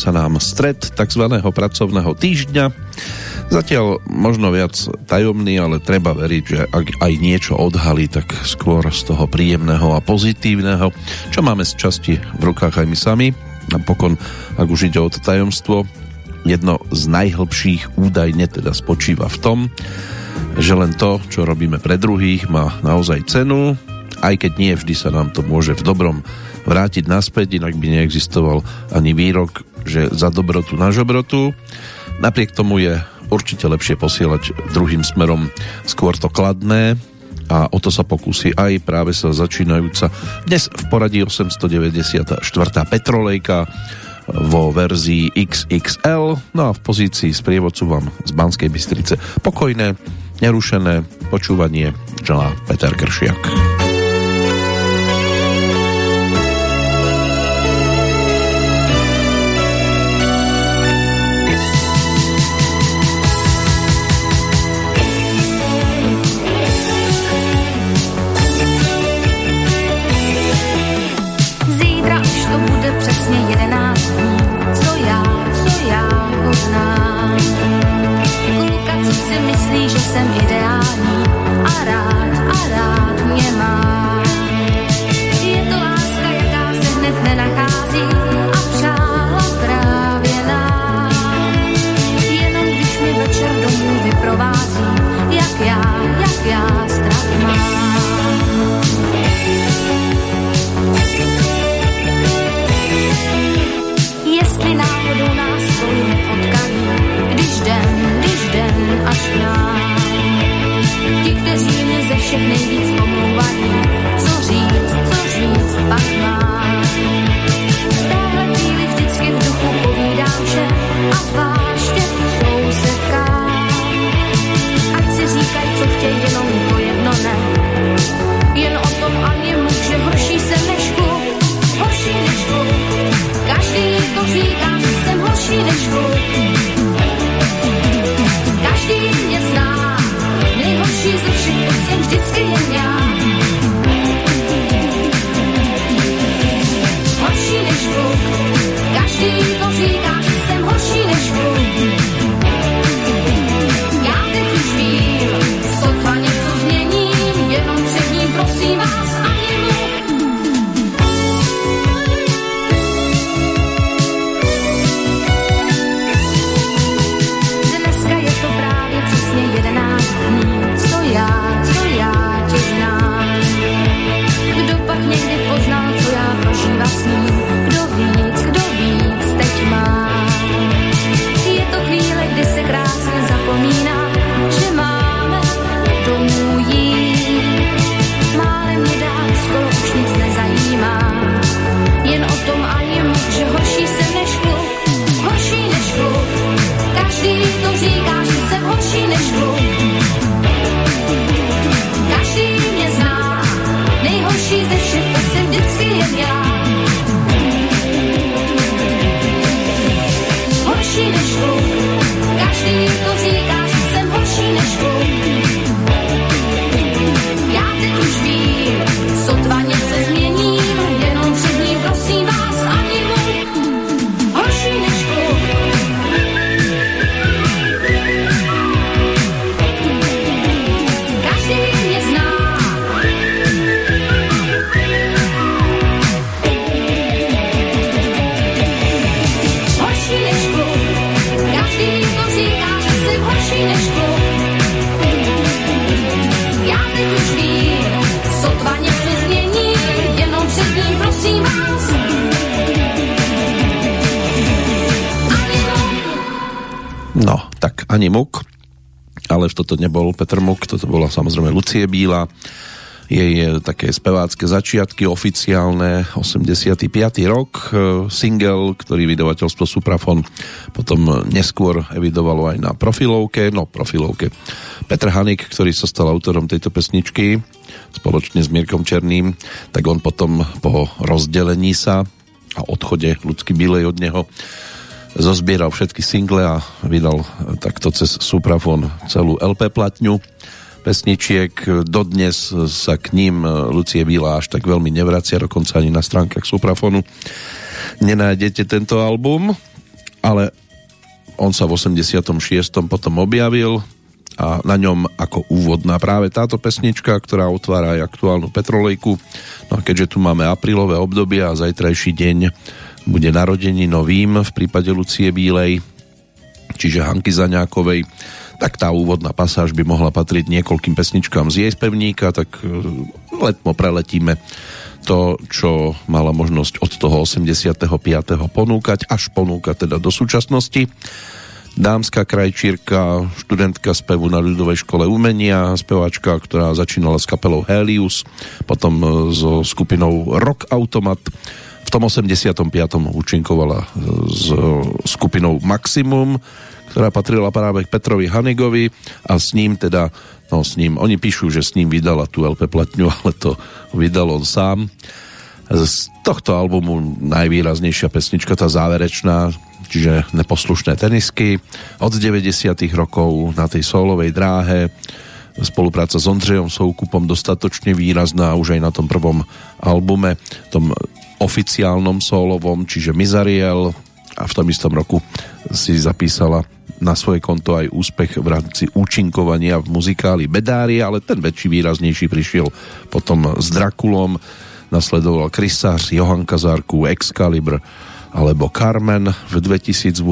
Sa nám stred tzv. pracovného týždňa. Zatiaľ možno viac tajomný, ale treba veriť, že ak aj niečo odhalí, tak skôr z toho príjemného a pozitívneho, čo máme z časti v rukách aj my sami. Napokon, ak už ide o to tajomstvo, jedno z najhlbších údajne teda spočíva v tom, že len to, čo robíme pre druhých, má naozaj cenu, aj keď nie vždy sa nám to môže v dobrom vrátiť naspäť, inak by neexistoval ani výrok, že za dobrotu na žobrotu. Napriek tomu je určite lepšie posielať druhým smerom skôr to kladné a o to sa pokusí aj práve sa začínajúca dnes v poradí 894. Petrolejka vo verzii XXL no a v pozícii sprievodcu vám z Banskej Bystrice pokojné, nerušené počúvanie želá Peter Kršiak. Toto nebol Petr Muk, toto bola samozrejme Lucie Bíla, jej eh, také spevácké začiatky oficiálne 85. rok eh, single, ktorý vydavateľstvo Suprafon potom neskôr evidovalo aj na profilovke no profilovke Petr Hanik, ktorý sa stal autorom tejto pesničky spoločne s Mirkom Černým tak on potom po rozdelení sa a odchode ľudský Bílej od neho zozbieral všetky single a vydal takto cez Suprafon celú LP platňu pesničiek. Dodnes sa k ním Lucie Bíla až tak veľmi nevracia, dokonca ani na stránkach Suprafonu nenájdete tento album, ale on sa v 86. potom objavil a na ňom ako úvodná práve táto pesnička, ktorá otvára aj aktuálnu Petrolejku. No a keďže tu máme aprílové obdobie a zajtrajší deň bude narodení novým v prípade Lucie Bílej, čiže Hanky Zaňákovej, tak tá úvodná pasáž by mohla patriť niekoľkým pesničkám z jej spevníka, tak e, letmo preletíme to, čo mala možnosť od toho 85. ponúkať, až ponúkať teda do súčasnosti. Dámska krajčírka, študentka spevu na ľudovej škole umenia, speváčka, ktorá začínala s kapelou Helius, potom e, so skupinou Rock Automat. V tom 85. účinkovala e, s skupinou Maximum, ktorá patrila práve k Petrovi Hanigovi a s ním teda, no s ním, oni píšu, že s ním vydala tú LP platňu, ale to vydal on sám. Z tohto albumu najvýraznejšia pesnička, tá záverečná, čiže neposlušné tenisky. Od 90 rokov na tej solovej dráhe spolupráca s Ondřejom Soukupom dostatočne výrazná už aj na tom prvom albume, tom oficiálnom solovom, čiže Mizariel a v tom istom roku si zapísala na svoje konto aj úspech v rámci účinkovania v muzikáli Bedári, ale ten väčší výraznejší prišiel potom s Drakulom, nasledoval Krysář, Johan Kazárku, Excalibur alebo Carmen v 2008.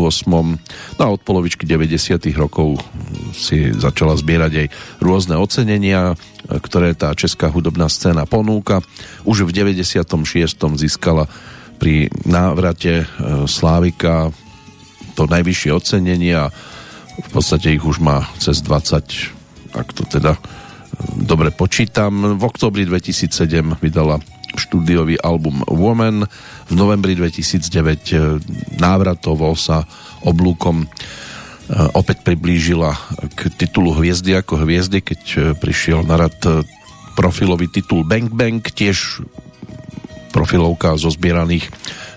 No a od polovičky 90. rokov si začala zbierať aj rôzne ocenenia, ktoré tá česká hudobná scéna ponúka. Už v 96. získala pri návrate e, Slávika to najvyššie ocenenie a v podstate ich už má cez 20, ak to teda e, dobre počítam. V oktobri 2007 vydala štúdiový album Woman. V novembri 2009 e, návratovo sa oblúkom e, opäť priblížila k titulu Hviezdy ako hviezdy, keď prišiel na rad profilový titul Bang Bang, tiež profilovka zo zbieraných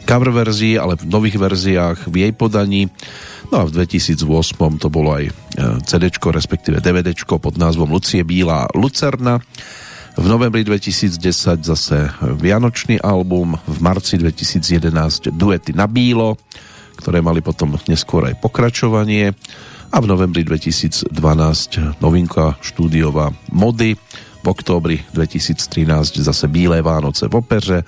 cover verzií, ale v nových verziách v jej podaní. No a v 2008 to bolo aj e, CD, respektíve DVD pod názvom Lucie Bílá Lucerna. V novembri 2010 zase Vianočný album, v marci 2011 Duety na bílo, ktoré mali potom neskôr aj pokračovanie a v novembri 2012 novinka štúdiová Mody, v októbri 2013 zase Bílé Vánoce v opeře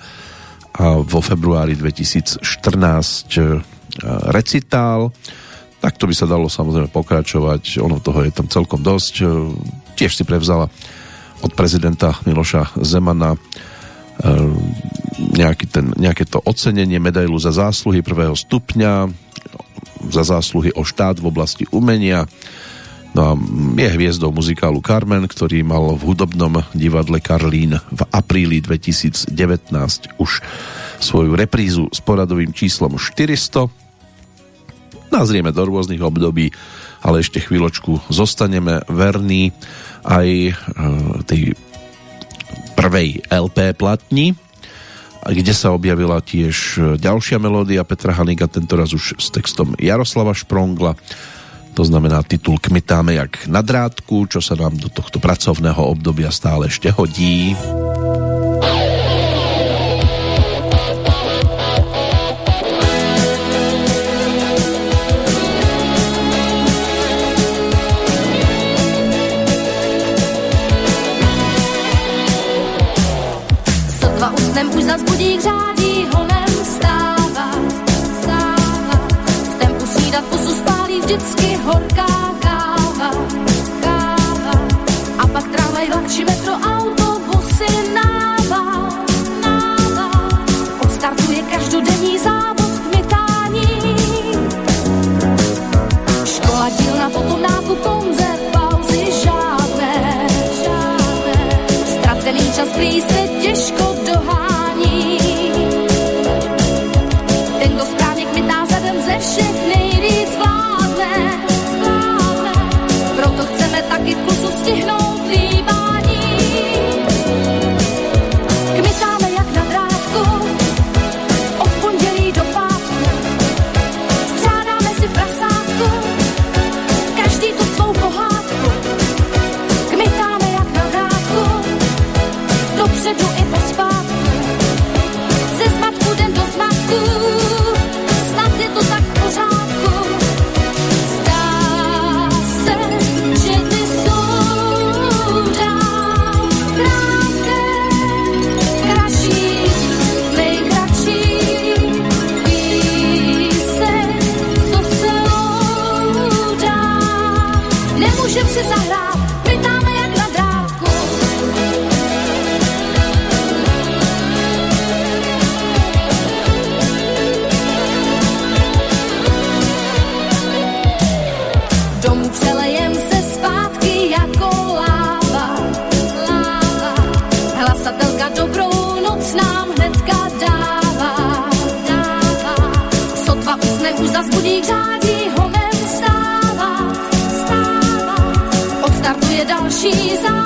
a vo februári 2014 e, recitál. Tak to by sa dalo samozrejme pokračovať, ono toho je tam celkom dosť. E, tiež si prevzala od prezidenta Miloša Zemana e, ten, nejaké to ocenenie medailu za zásluhy prvého stupňa, za zásluhy o štát v oblasti umenia, No a je hviezdou muzikálu Carmen, ktorý mal v hudobnom divadle Karlín v apríli 2019 už svoju reprízu s poradovým číslom 400. Nazrieme do rôznych období, ale ešte chvíľočku zostaneme verní aj e, tej prvej LP platni, kde sa objavila tiež ďalšia melódia Petra Haniga, tentoraz už s textom Jaroslava Šprongla to znamená titul Kmitáme jak na drátku, čo sa nám do tohto pracovného obdobia stále ešte hodí. vždycky horká. she's on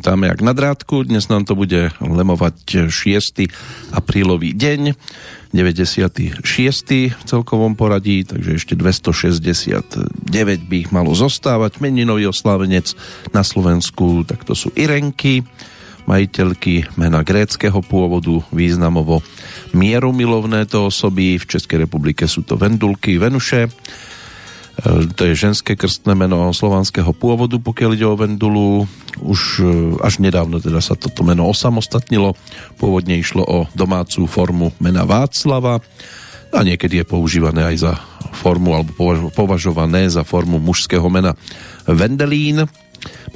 kmitáme jak na drátku. Dnes nám to bude lemovať 6. aprílový deň, 96. v celkovom poradí, takže ešte 269 by ich malo zostávať. Meninový oslávenec na Slovensku, tak to sú Irenky, majiteľky mena gréckého pôvodu, významovo mierumilovné to osoby. V Českej republike sú to Vendulky, Venuše, to je ženské krstné meno slovanského pôvodu, pokiaľ ide o Vendulu. Už e, až nedávno teda sa toto meno osamostatnilo. Pôvodne išlo o domácu formu mena Václava a niekedy je používané aj za formu alebo považované za formu mužského mena Vendelín.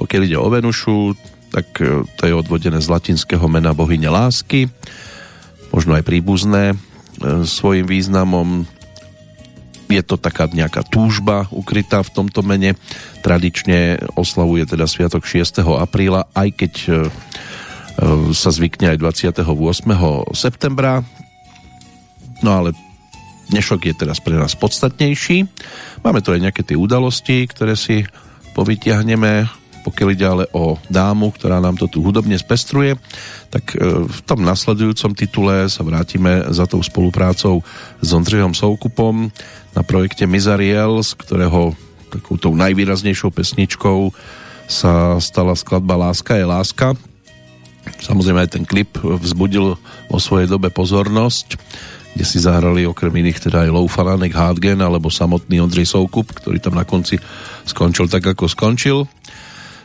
Pokiaľ ide o Venušu, tak e, to je odvodené z latinského mena bohyne lásky, možno aj príbuzné svojim významom je to taká nejaká túžba ukrytá v tomto mene. Tradične oslavuje teda sviatok 6. apríla, aj keď e, e, sa zvykne aj 28. septembra. No ale dnešok je teraz pre nás podstatnejší. Máme tu aj nejaké tie udalosti, ktoré si povytiahneme pokiaľ ide ale o dámu, ktorá nám to tu hudobne spestruje, tak e, v tom nasledujúcom titule sa vrátime za tou spoluprácou s Ondřejom Soukupom na projekte Mizariel, z ktorého takoutou najvýraznejšou pesničkou sa stala skladba Láska je láska. Samozrejme aj ten klip vzbudil vo svojej dobe pozornosť, kde si zahrali okrem iných teda aj Lou Fananek Hardgen alebo samotný Ondřej Soukup, ktorý tam na konci skončil tak, ako skončil.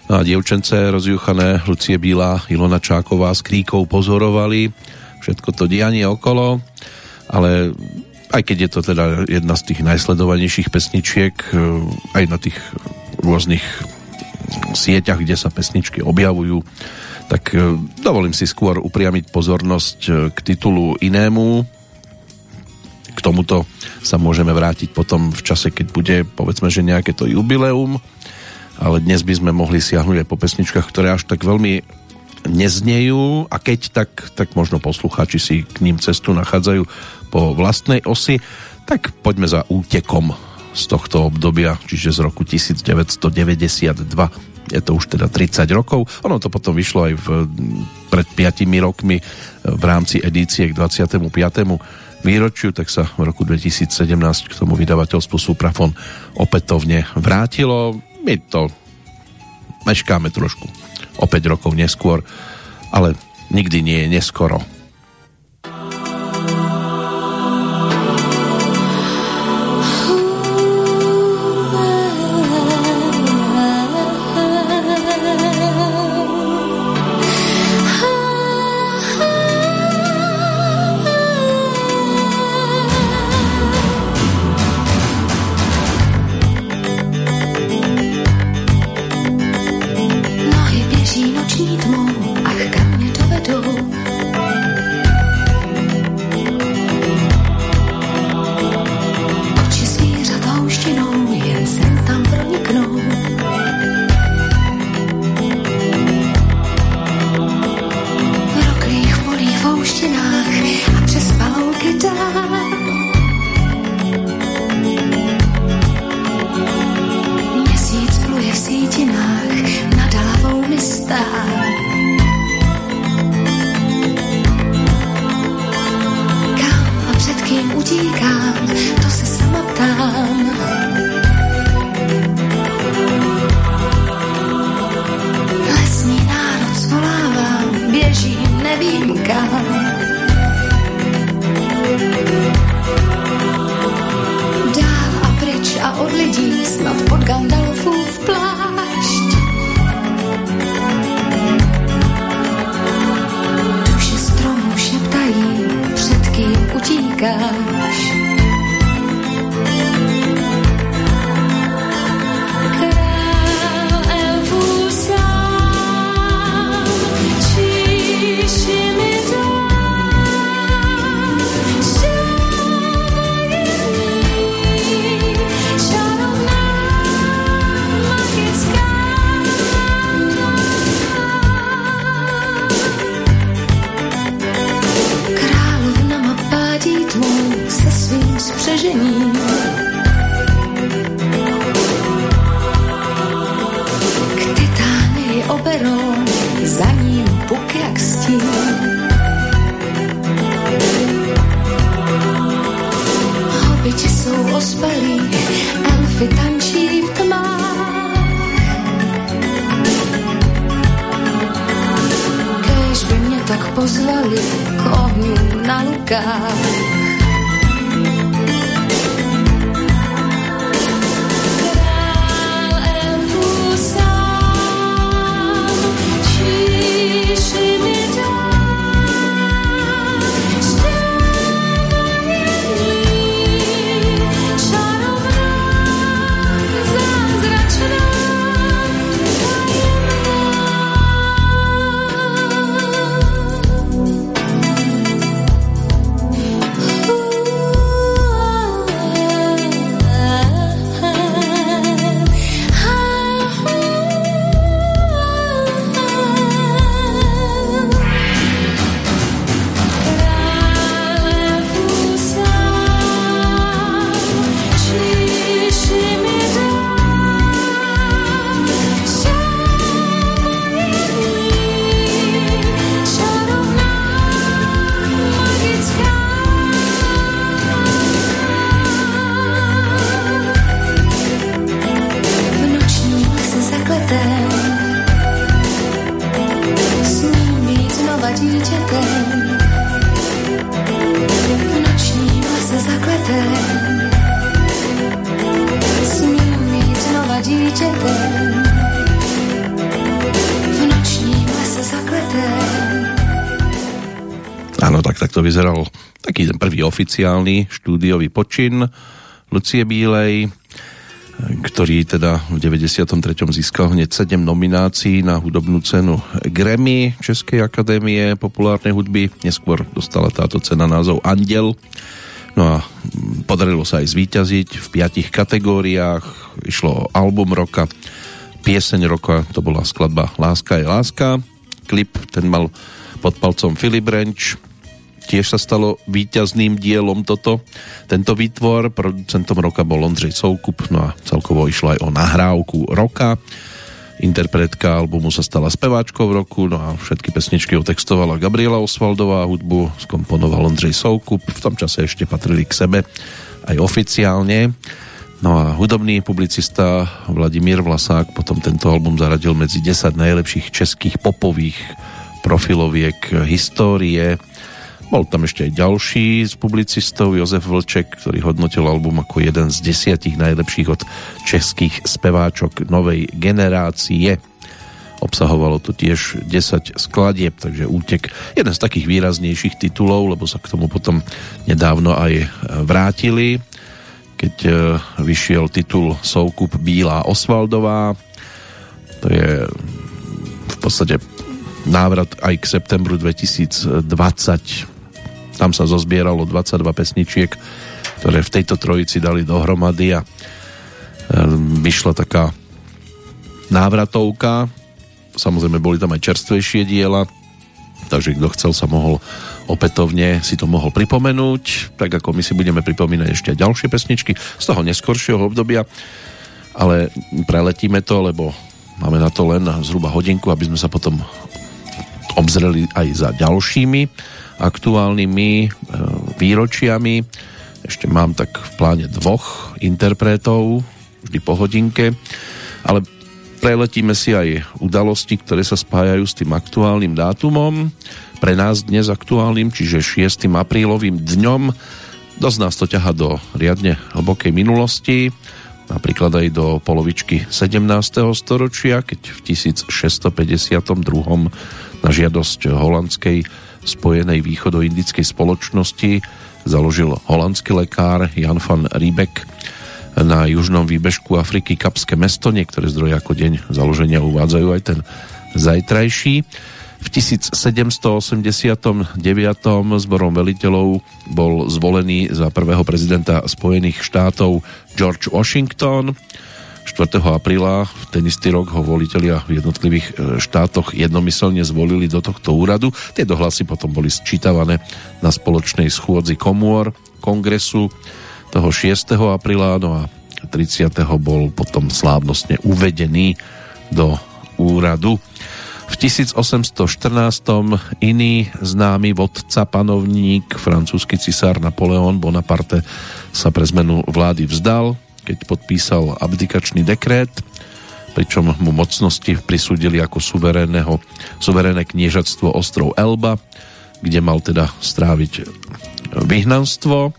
No a dievčence rozjuchané Lucie Bílá, Ilona Čáková s kríkou pozorovali všetko to dianie okolo, ale aj keď je to teda jedna z tých najsledovanejších pesničiek e, aj na tých rôznych sieťach, kde sa pesničky objavujú, tak e, dovolím si skôr upriamiť pozornosť e, k titulu inému. K tomuto sa môžeme vrátiť potom v čase, keď bude povedzme, že nejaké to jubileum ale dnes by sme mohli siahnuť aj po pesničkách, ktoré až tak veľmi neznejú a keď tak, tak možno poslucháči si k ním cestu nachádzajú po vlastnej osi, tak poďme za útekom z tohto obdobia, čiže z roku 1992 je to už teda 30 rokov. Ono to potom vyšlo aj v, pred 5 rokmi v rámci edície k 25. výročiu, tak sa v roku 2017 k tomu vydavateľstvu Suprafon opätovne vrátilo my to meškáme trošku o 5 rokov neskôr, ale nikdy nie je neskoro. Vyzeral taký ten prvý oficiálny štúdiový počin Lucie Bílej, ktorý teda v 93. získal hneď 7 nominácií na hudobnú cenu Grammy Českej akadémie populárnej hudby. Neskôr dostala táto cena názov Andel. No a podarilo sa aj zvíťaziť v piatich kategóriách. Išlo o album roka, pieseň roka, to bola skladba Láska je láska. Klip, ten mal pod palcom Filip Renč, tiež sa stalo víťazným dielom toto. Tento výtvor, producentom roka bol Ondřej Soukup, no a celkovo išlo aj o nahrávku roka. Interpretka albumu sa stala speváčkou roku, no a všetky pesničky otextovala Gabriela Osvaldová, hudbu skomponoval Ondřej Soukup, v tom čase ešte patrili k sebe aj oficiálne. No a hudobný publicista Vladimír Vlasák potom tento album zaradil medzi 10 najlepších českých popových profiloviek histórie. Bol tam ešte aj ďalší z publicistov, Jozef Vlček, ktorý hodnotil album ako jeden z desiatich najlepších od českých speváčok novej generácie. Obsahovalo to tiež 10 skladieb, takže útek jeden z takých výraznejších titulov, lebo sa k tomu potom nedávno aj vrátili, keď e, vyšiel titul Soukup Bílá Osvaldová. To je v podstate návrat aj k septembru 2020. Tam sa zozbieralo 22 pesničiek, ktoré v tejto trojici dali dohromady a vyšla taká návratovka. Samozrejme boli tam aj čerstvejšie diela, takže kto chcel sa mohol opätovne si to mohol pripomenúť, tak ako my si budeme pripomínať ešte ďalšie pesničky z toho neskoršieho obdobia, ale preletíme to, lebo máme na to len zhruba hodinku, aby sme sa potom obzreli aj za ďalšími aktuálnymi e, výročiami. Ešte mám tak v pláne dvoch interpretov, vždy po hodinke, ale Preletíme si aj udalosti, ktoré sa spájajú s tým aktuálnym dátumom. Pre nás dnes aktuálnym, čiže 6. aprílovým dňom. Dosť nás to ťaha do riadne hlbokej minulosti, napríklad aj do polovičky 17. storočia, keď v 1652. na žiadosť holandskej spojenej východoindickej spoločnosti založil holandský lekár Jan van Riebeck na južnom výbežku Afriky Kapské mesto. Niektoré zdroje ako deň založenia uvádzajú aj ten zajtrajší. V 1789. zborom veliteľov bol zvolený za prvého prezidenta Spojených štátov George Washington. 4. apríla v ten istý rok ho voliteľia v jednotlivých e, štátoch jednomyselne zvolili do tohto úradu. Tie dohlasy potom boli sčítavané na spoločnej schôdzi komôr kongresu toho 6. apríla, no a 30. bol potom slávnostne uvedený do úradu. V 1814. iný známy vodca panovník, francúzsky cisár Napoleon Bonaparte sa pre zmenu vlády vzdal, keď podpísal abdikačný dekrét, pričom mu mocnosti prisúdili ako suverénneho, suverénne kniežatstvo ostrov Elba, kde mal teda stráviť vyhnanstvo.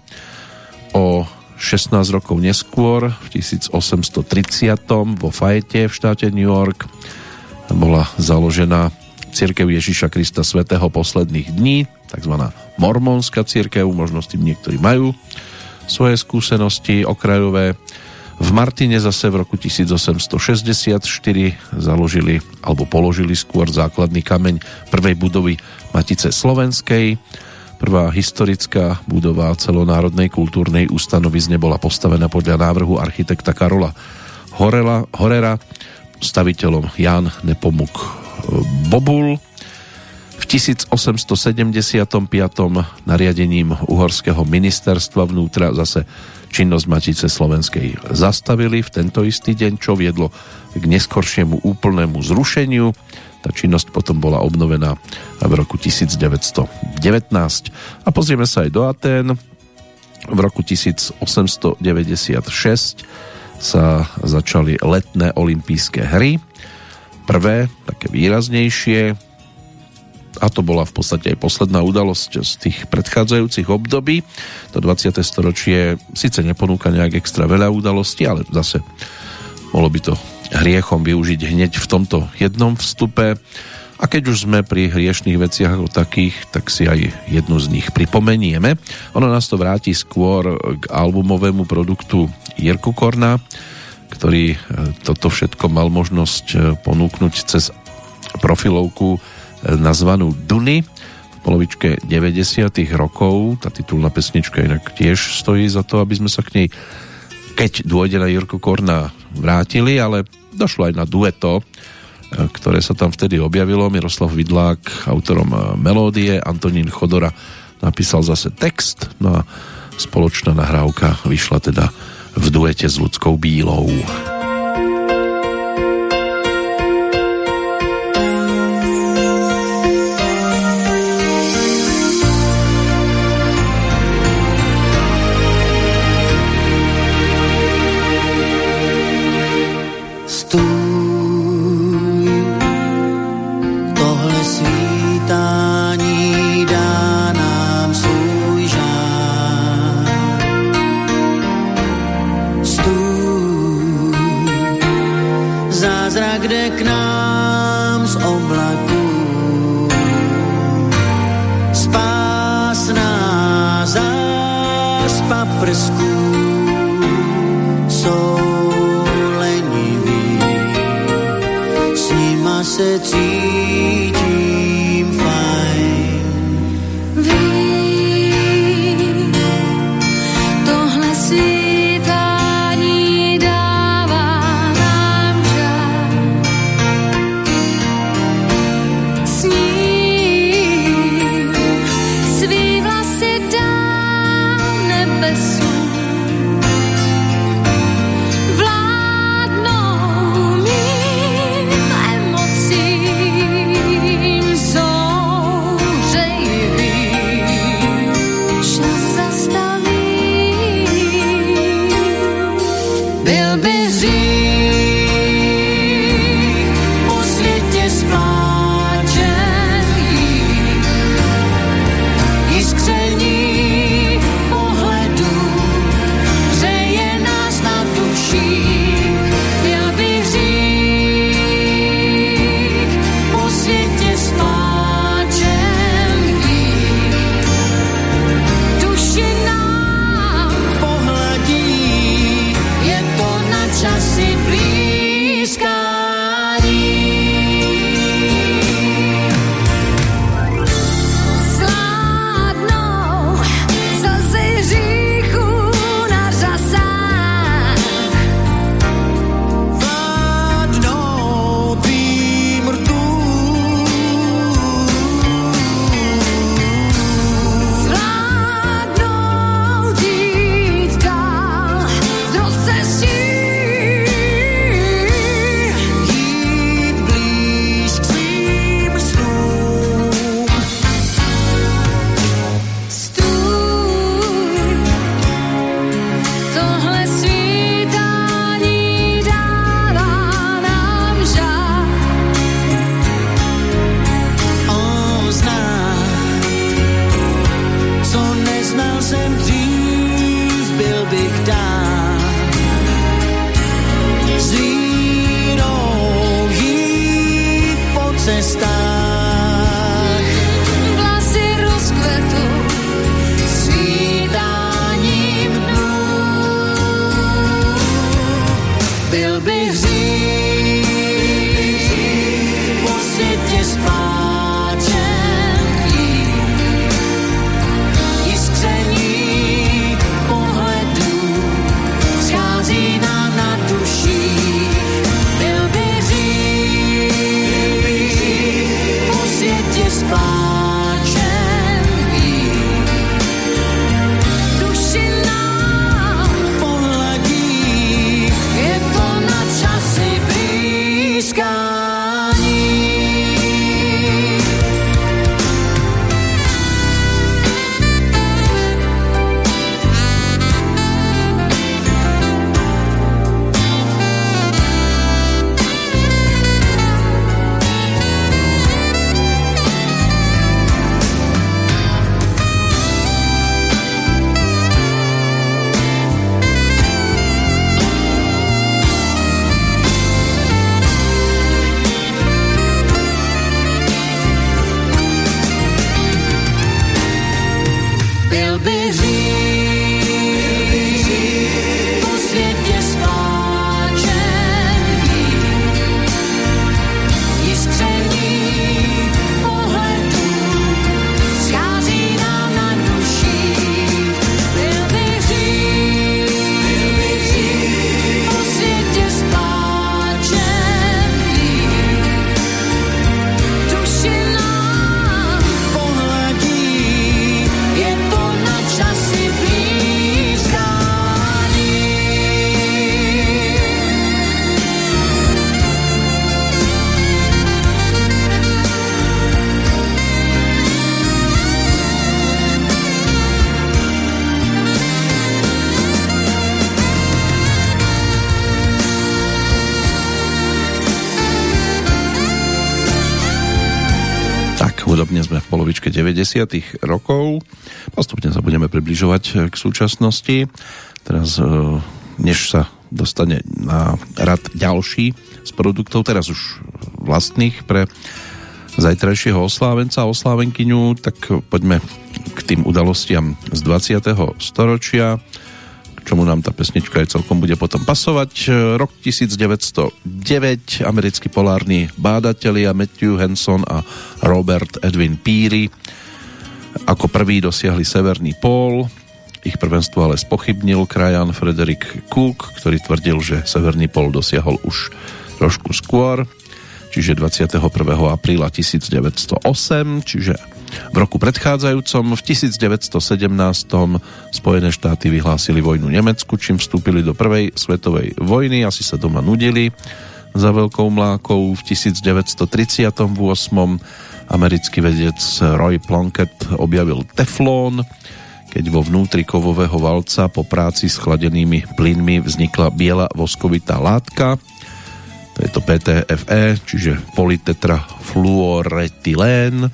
O 16 rokov neskôr, v 1830. vo Fajete v štáte New York bola založená Církev Ježiša Krista Svetého posledných dní, takzvaná mormonská církev, možno s tým niektorí majú svoje skúsenosti okrajové. V Martine zase v roku 1864 založili alebo položili skôr základný kameň prvej budovy Matice Slovenskej, Prvá historická budova celonárodnej kultúrnej ustanovizne bola postavená podľa návrhu architekta Karola Horela, Horera, staviteľom Jan Nepomuk e, Bobul. V 1875. nariadením Uhorského ministerstva vnútra zase činnosť Matice Slovenskej zastavili v tento istý deň, čo viedlo k neskoršiemu úplnému zrušeniu tá činnosť potom bola obnovená v roku 1919. A pozrieme sa aj do Atén. V roku 1896 sa začali letné olympijské hry. Prvé, také výraznejšie, a to bola v podstate aj posledná udalosť z tých predchádzajúcich období. To 20. storočie síce neponúka nejak extra veľa udalostí, ale zase bolo by to hriechom využiť hneď v tomto jednom vstupe. A keď už sme pri hriešných veciach ako takých, tak si aj jednu z nich pripomenieme. Ono nás to vráti skôr k albumovému produktu Jirku Korna, ktorý e, toto všetko mal možnosť e, ponúknuť cez profilovku nazvanú Duny v polovičke 90. rokov. Tá titulná pesnička inak tiež stojí za to, aby sme sa k nej keď dôjde na Jirku Korna vrátili, ale došlo aj na dueto, e, ktoré sa tam vtedy objavilo. Miroslav Vidlák, autorom e, melódie, Antonín Chodora napísal zase text, no a spoločná nahrávka vyšla teda v duete s ľudskou bílou. 80 rokov. Postupne sa budeme približovať eh, k súčasnosti. Teraz, eh, než sa dostane na rad ďalší z produktov, teraz už vlastných pre zajtrajšieho oslávenca a oslávenkyňu, tak poďme k tým udalostiam z 20. storočia, k čomu nám tá pesnička aj celkom bude potom pasovať. Eh, rok 1909, americkí polárni bádatelia Matthew Henson a Robert Edwin Peary ako prvý dosiahli severný pól. Ich prvenstvo ale spochybnil krajan Frederick Cook, ktorý tvrdil, že severný pól dosiahol už trošku skôr, čiže 21. apríla 1908, čiže v roku predchádzajúcom v 1917 Spojené štáty vyhlásili vojnu Nemecku, čím vstúpili do prvej svetovej vojny, asi sa doma nudili za veľkou mlákou. V 1938 americký vedec Roy Plunkett objavil teflón, keď vo vnútri kovového valca po práci s chladenými plynmi vznikla biela voskovitá látka. To je to PTFE, čiže polytetrafluoretylén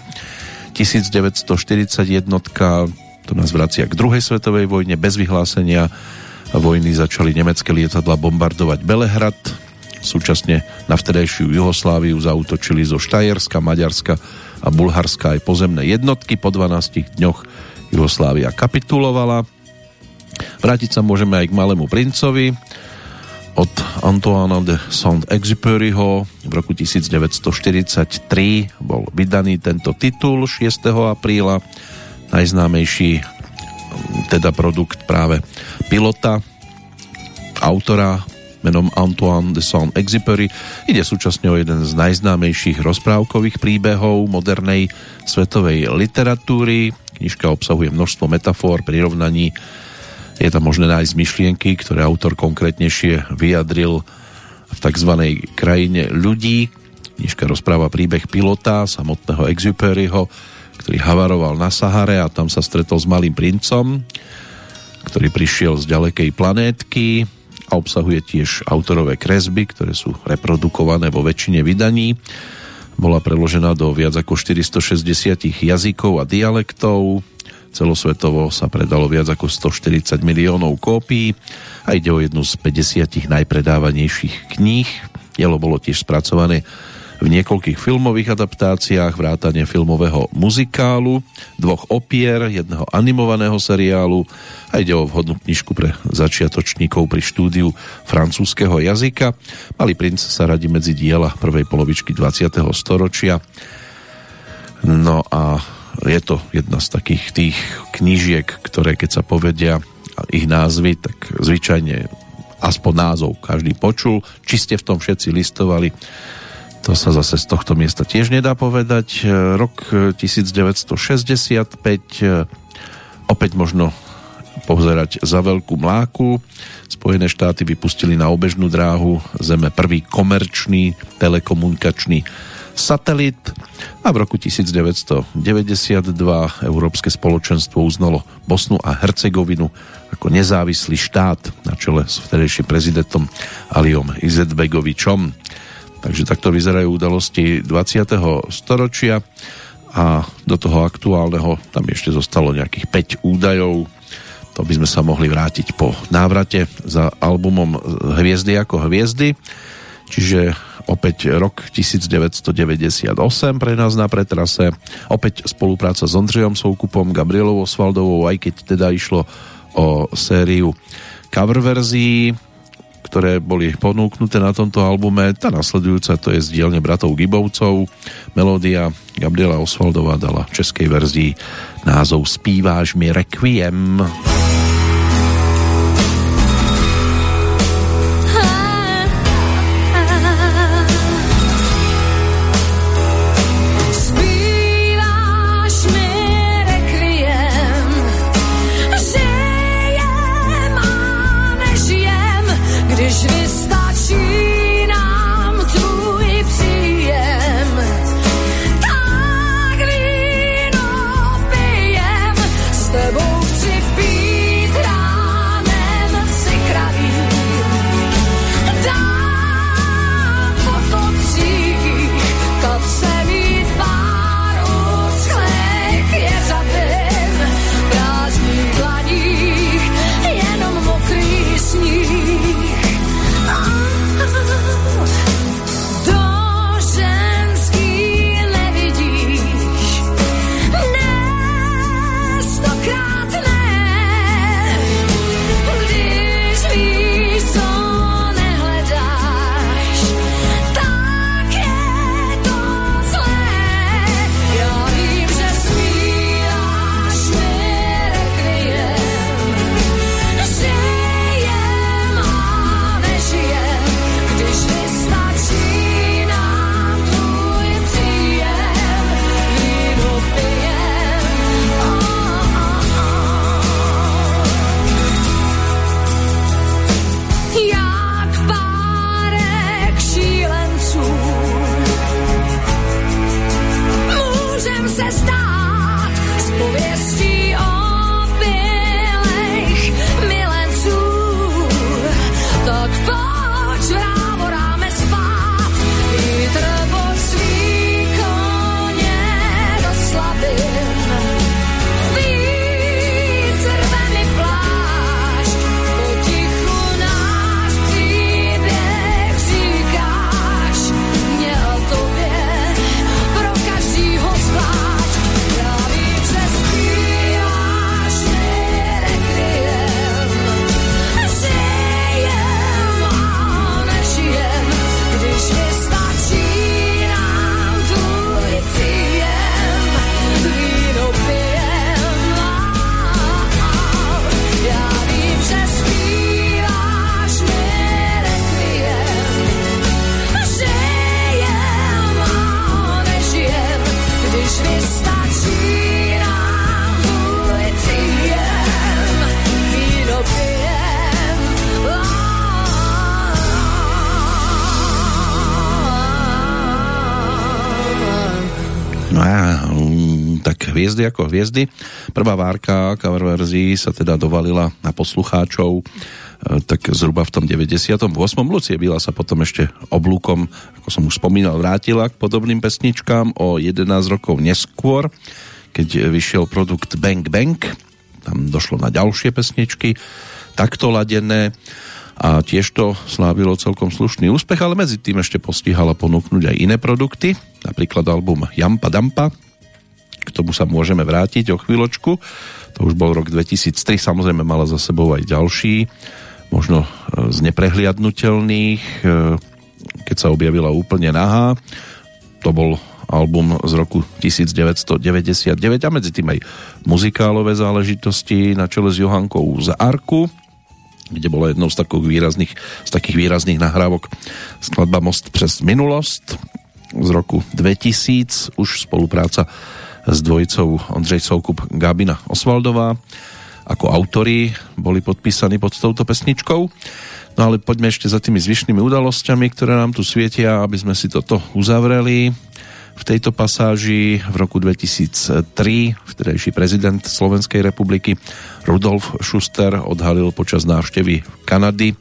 1941 to nás vracia k druhej svetovej vojne. Bez vyhlásenia vojny začali nemecké lietadla bombardovať Belehrad. Súčasne na vtedajšiu Jugosláviu zautočili zo Štajerska, Maďarska a Bulharska aj pozemné jednotky. Po 12 dňoch Jugoslávia kapitulovala. Vrátiť sa môžeme aj k Malému princovi od Antoine de Saint-Exupéryho v roku 1943 bol vydaný tento titul 6. apríla najznámejší teda produkt práve pilota autora menom Antoine de Saint-Exupéry. Ide súčasne o jeden z najznámejších rozprávkových príbehov modernej svetovej literatúry. Knižka obsahuje množstvo metafor, prirovnaní je tam možné nájsť myšlienky, ktoré autor konkrétnejšie vyjadril v tzv. krajine ľudí. Knižka rozpráva príbeh pilota, samotného Exuperyho, ktorý havaroval na Sahare a tam sa stretol s malým princom, ktorý prišiel z ďalekej planétky a obsahuje tiež autorové kresby, ktoré sú reprodukované vo väčšine vydaní. Bola preložená do viac ako 460 jazykov a dialektov Celosvetovo sa predalo viac ako 140 miliónov kópií a ide o jednu z 50 najpredávanejších kníh. Dielo bolo tiež spracované v niekoľkých filmových adaptáciách, vrátane filmového muzikálu, dvoch opier, jedného animovaného seriálu a ide o vhodnú knižku pre začiatočníkov pri štúdiu francúzského jazyka. Malý princ sa radí medzi diela prvej polovičky 20. storočia. No a je to jedna z takých tých knížiek, ktoré keď sa povedia ich názvy, tak zvyčajne aspoň názov každý počul. Či ste v tom všetci listovali, to sa zase z tohto miesta tiež nedá povedať. Rok 1965 opäť možno pozerať za veľkú mláku. Spojené štáty vypustili na obežnú dráhu Zeme prvý komerčný telekomunikačný satelit a v roku 1992 Európske spoločenstvo uznalo Bosnu a Hercegovinu ako nezávislý štát na čele s vtedejším prezidentom Aliom Izetbegovičom. Takže takto vyzerajú udalosti 20. storočia a do toho aktuálneho tam ešte zostalo nejakých 5 údajov. To by sme sa mohli vrátiť po návrate za albumom Hviezdy ako hviezdy. čiže opäť rok 1998 pre nás na pretrase, opäť spolupráca s Ondřejom Soukupom, Gabrielou Osvaldovou, aj keď teda išlo o sériu cover verzií, ktoré boli ponúknuté na tomto albume. Tá nasledujúca to je z dielne bratov Gibovcov. Melódia Gabriela Osvaldová dala v českej verzii názov Spíváš mi Requiem. Requiem. Hviezdy ako hviezdy. Prvá várka cover verzii sa teda dovalila na poslucháčov e, tak zhruba v tom 98. Lucie Bila sa potom ešte oblúkom, ako som už spomínal, vrátila k podobným pesničkám o 11 rokov neskôr, keď vyšiel produkt Bang Bang. Tam došlo na ďalšie pesničky, takto ladené a tiež to slávilo celkom slušný úspech, ale medzi tým ešte postihala ponúknuť aj iné produkty, napríklad album Jampa Dampa, k tomu sa môžeme vrátiť o chvíľočku. To už bol rok 2003, samozrejme mala za sebou aj ďalší, možno e, z neprehliadnutelných, e, keď sa objavila úplne nahá. To bol album z roku 1999 a medzi tým aj muzikálové záležitosti na čele s Johankou z Arku, kde bola jednou z takých výrazných, z takých výrazných nahrávok skladba Most přes minulosť z roku 2000, už spolupráca s dvojicou Ondřej Soukup Gábina Osvaldová. Ako autory boli podpísaní pod touto pesničkou. No ale poďme ešte za tými zvyšnými udalosťami, ktoré nám tu svietia, aby sme si toto uzavreli. V tejto pasáži v roku 2003 vtedajší prezident Slovenskej republiky Rudolf Schuster odhalil počas návštevy Kanady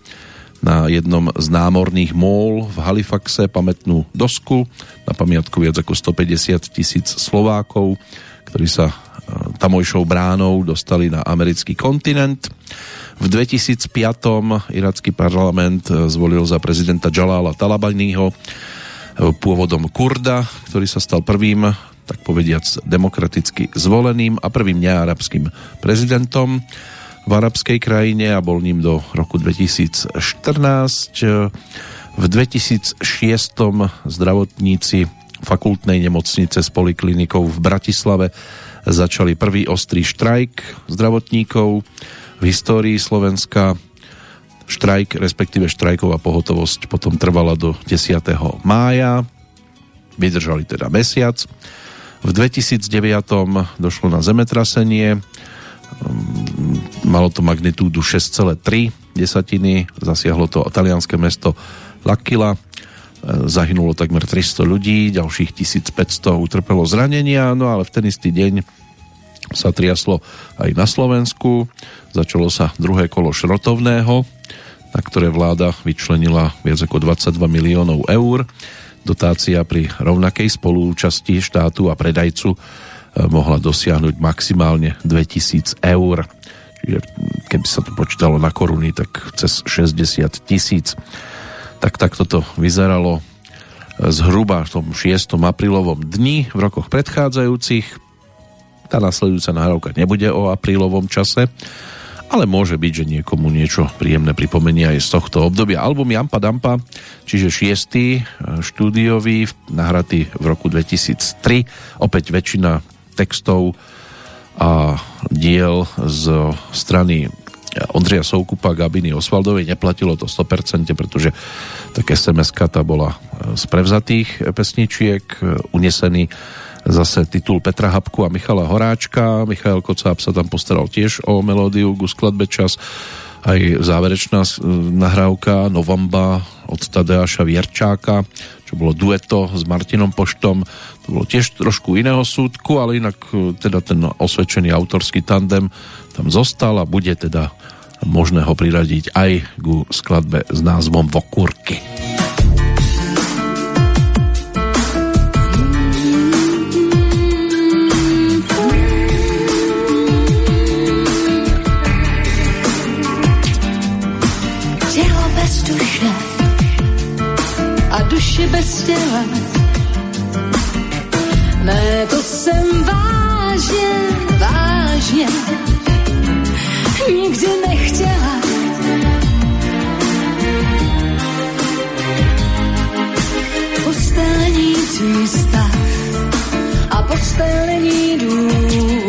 na jednom z námorných mól v Halifaxe pamätnú dosku na pamiatku viac ako 150 tisíc Slovákov, ktorí sa e, tamojšou bránou dostali na americký kontinent. V 2005. iracký parlament zvolil za prezidenta Jalala Talabaniho pôvodom Kurda, ktorý sa stal prvým tak povediac demokraticky zvoleným a prvým nearabským prezidentom v arabskej krajine a bol ním do roku 2014. V 2006. zdravotníci fakultnej nemocnice s poliklinikou v Bratislave začali prvý ostrý štrajk zdravotníkov v histórii Slovenska. Štrajk, respektíve štrajková pohotovosť potom trvala do 10. mája. Vydržali teda mesiac. V 2009 došlo na zemetrasenie, malo to magnitúdu 6,3 desatiny, zasiahlo to talianské mesto L'Aquila, zahynulo takmer 300 ľudí, ďalších 1500 utrpelo zranenia, no ale v ten istý deň sa triaslo aj na Slovensku, začalo sa druhé kolo šrotovného, na ktoré vláda vyčlenila viac ako 22 miliónov eur. Dotácia pri rovnakej spolúčasti štátu a predajcu e, mohla dosiahnuť maximálne 2000 eur. Čiže keby sa to počítalo na koruny, tak cez 60 tisíc. Tak takto to vyzeralo zhruba v tom 6. aprílovom dni v rokoch predchádzajúcich. Tá nasledujúca nahrávka nebude o aprílovom čase, ale môže byť, že niekomu niečo príjemné pripomenie aj z tohto obdobia. Album Jampa Dampa, čiže šiestý e, štúdiový, nahratý v roku 2003, opäť väčšina textov a diel z strany Ondreja Soukupa, Gabiny Osvaldovej. Neplatilo to 100%, pretože tak sms tá bola e, z prevzatých pesničiek, e, unesený zase titul Petra Habku a Michala Horáčka. Michal Kocáb sa tam postaral tiež o melódiu ku skladbe čas. Aj záverečná nahrávka Novamba od Tadeáša Vierčáka, čo bolo dueto s Martinom Poštom. To bolo tiež trošku iného súdku, ale inak e, teda ten osvedčený autorský tandem tam zostal a bude teda možné ho priradiť aj ku skladbe s názvom Vokúrky. Duši bez těla. Ne, to jsem vážně, vážně nikdy nechtěla. Postel není tvý stav a postel není dům.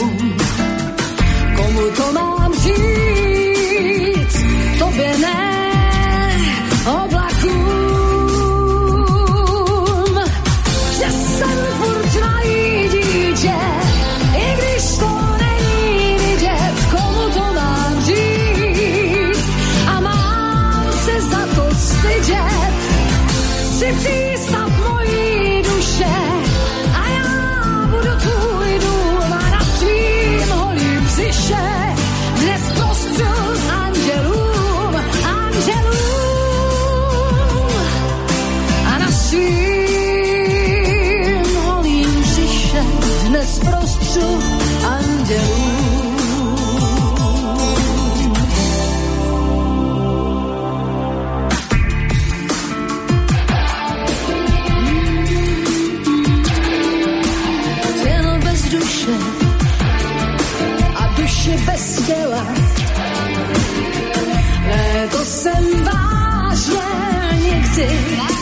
See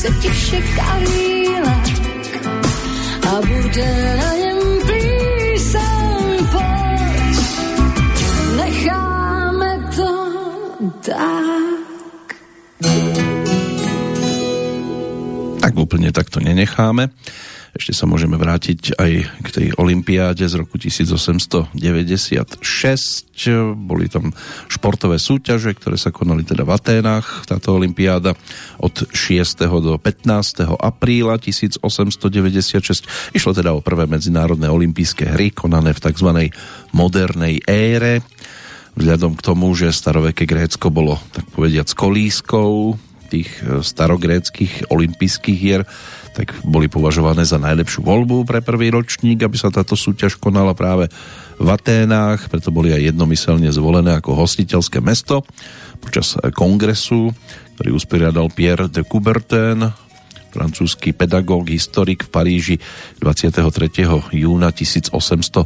se tiše kalíla a bude na něm písem poď. Necháme to tak. Tak úplne takto nenecháme. Ešte sa môžeme vrátiť aj k tej olympiáde z roku 1896. Boli tam športové súťaže, ktoré sa konali teda v Aténach. Táto olympiáda od 6. do 15. apríla 1896. Išlo teda o prvé medzinárodné olympijské hry, konané v tzv. modernej ére. Vzhľadom k tomu, že staroveké Grécko bolo, tak povediať, kolískou tých starogréckých olympijských hier, tak boli považované za najlepšiu voľbu pre prvý ročník, aby sa táto súťaž konala práve v Aténách, preto boli aj jednomyselne zvolené ako hostiteľské mesto počas kongresu, ktorý usporiadal Pierre de Coubertin, francúzsky pedagóg, historik v Paríži 23. júna 1894.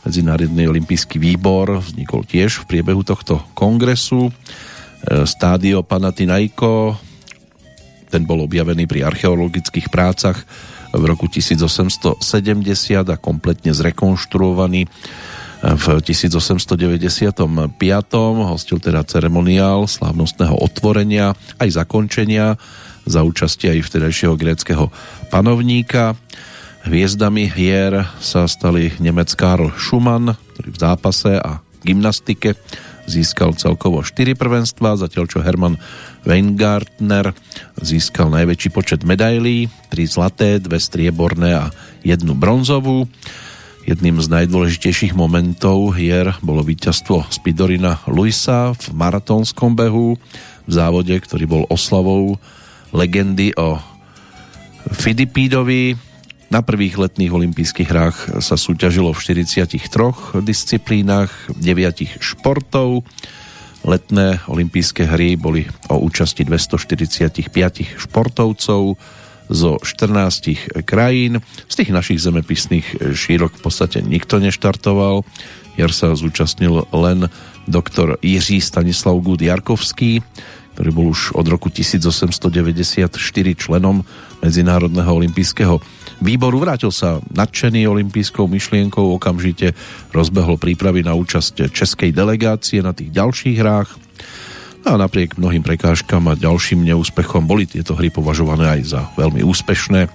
Medzinárodný olimpijský výbor vznikol tiež v priebehu tohto kongresu. Stádio Panathinaiko ten bol objavený pri archeologických prácach v roku 1870 a kompletne zrekonštruovaný v 1895. Hostil teda ceremoniál slávnostného otvorenia aj zakončenia za účasti aj vtedajšieho gréckého panovníka. Hviezdami hier sa stali Nemec Karl Schumann, ktorý v zápase a gymnastike získal celkovo 4 prvenstva, zatiaľ čo Hermann Weingartner získal najväčší počet medailí, 3 zlaté, 2 strieborné a jednu bronzovú. Jedným z najdôležitejších momentov hier bolo víťazstvo Spidorina Luisa v maratónskom behu v závode, ktorý bol oslavou legendy o Fidipídovi. Na prvých letných olympijských hrách sa súťažilo v 43 disciplínach 9 športov. Letné olympijské hry boli o účasti 245 športovcov zo 14 krajín. Z tých našich zemepisných šírok v podstate nikto neštartoval. Jar sa zúčastnil len doktor Jiří Stanislav Gud Jarkovský, ktorý bol už od roku 1894 členom Medzinárodného olympijského výboru. Vrátil sa nadšený olympijskou myšlienkou, okamžite rozbehol prípravy na účasť českej delegácie na tých ďalších hrách. A napriek mnohým prekážkam a ďalším neúspechom boli tieto hry považované aj za veľmi úspešné.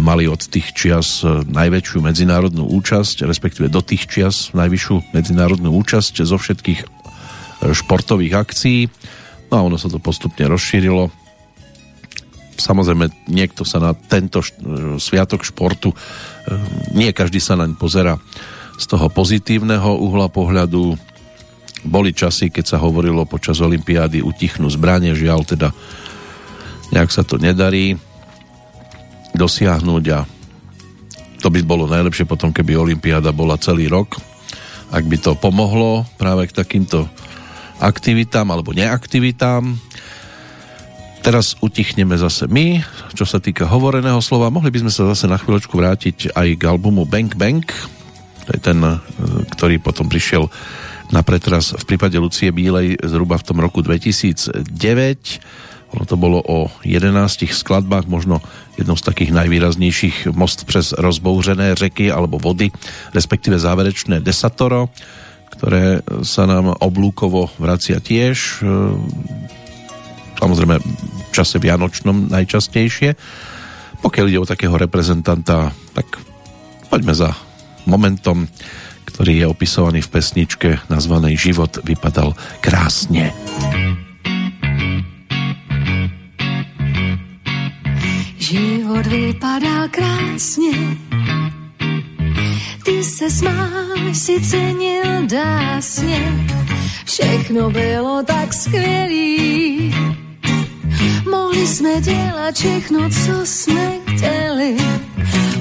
Mali od tých čias najväčšiu medzinárodnú účasť, respektíve do tých čias najvyššiu medzinárodnú účasť zo všetkých športových akcií. No a ono sa to postupne rozšírilo samozrejme niekto sa na tento sviatok športu, e, nie každý sa naň pozera z toho pozitívneho uhla pohľadu. Boli časy, keď sa hovorilo počas Olympiády utichnú zbranie, žiaľ teda nejak sa to nedarí dosiahnuť a to by bolo najlepšie potom, keby Olympiáda bola celý rok. Ak by to pomohlo práve k takýmto aktivitám alebo neaktivitám, Teraz utichneme zase my, čo sa týka hovoreného slova. Mohli by sme sa zase na chvíľočku vrátiť aj k albumu Bank Bank. To je ten, e, ktorý potom prišiel na pretras v prípade Lucie Bílej zhruba v tom roku 2009. Ono to bolo o 11 skladbách, možno jednou z takých najvýraznejších most přes rozbouřené řeky alebo vody, respektíve záverečné desatoro, ktoré sa nám oblúkovo vracia tiež samozrejme v čase vianočnom najčastejšie. Pokiaľ ide o takého reprezentanta, tak poďme za momentom, ktorý je opisovaný v pesničke nazvanej Život vypadal krásne. Život vypadal krásne Ty se smáš, si cenil dásne Všechno bylo tak skvělý Mohli jsme dělat všechno, co jsme chtěli.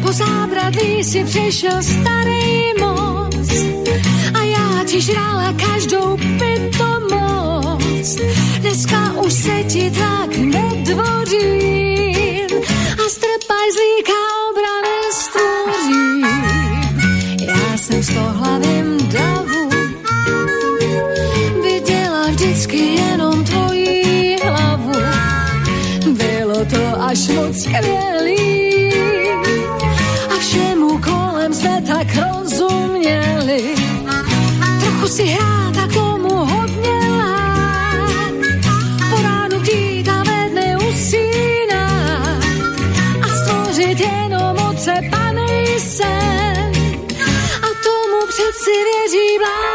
Po zábradlí si přešel starý most a já ti žrala každou pitomost. Dneska už se ti tak nedvořím a z trpajzlíka obrané stvořím. Já jsem v hlavím si hrát a tomu hodně lát. Po ránu dít a ve dne usínat a stvořit jenom otřepaný sen. A tomu přeci věří blázen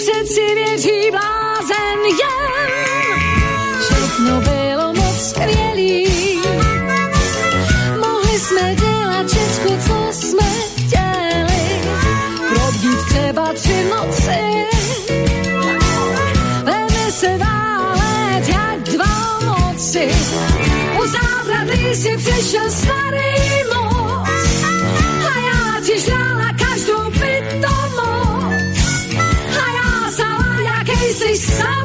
přeci věří blázen jen. Všechno bylo moc skvělý. Mohli jsme dělat všechno, co jsme chtěli. Probdít třeba tři noci Veme se válet jak dva moci. U zábradlí si přešel starý Side.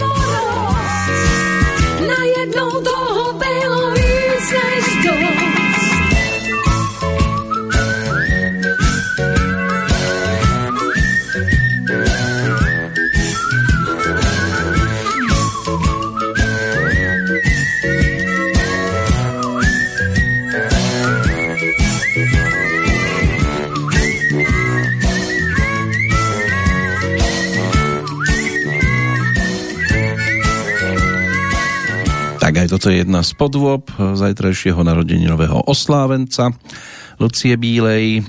Toto je jedna z podôb zajtrajšieho narodeninového oslávenca Lucie Bílej.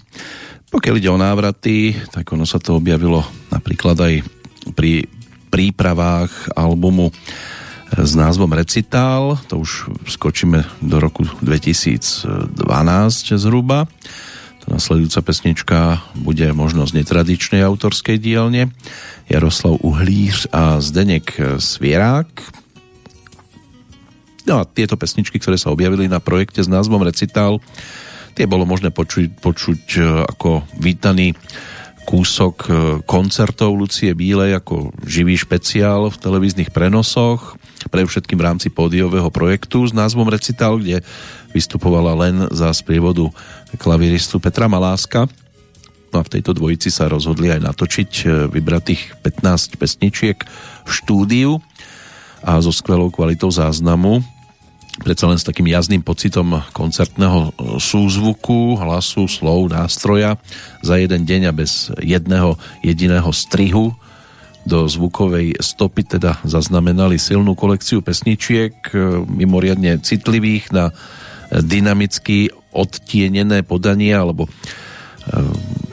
Pokiaľ ide o návraty, tak ono sa to objavilo napríklad aj pri prípravách albumu s názvom Recital. To už skočíme do roku 2012 zhruba. To nasledujúca pesnička bude možno z netradičnej autorskej dielne. Jaroslav Uhlíř a Zdenek Svierák. No a tieto pesničky, ktoré sa objavili na projekte s názvom Recital, tie bolo možné počuť, počuť e, ako vítaný kúsok e, koncertov Lucie Bílej ako živý špeciál v televíznych prenosoch, pre všetkým v rámci pódiového projektu s názvom Recital, kde vystupovala len za sprievodu klaviristu Petra Maláska. No a v tejto dvojici sa rozhodli aj natočiť e, vybratých 15 pesničiek v štúdiu a so skvelou kvalitou záznamu predsa len s takým jazným pocitom koncertného súzvuku, hlasu, slov, nástroja za jeden deň a bez jedného jediného strihu do zvukovej stopy teda zaznamenali silnú kolekciu pesničiek, mimoriadne citlivých na dynamicky odtienené podanie alebo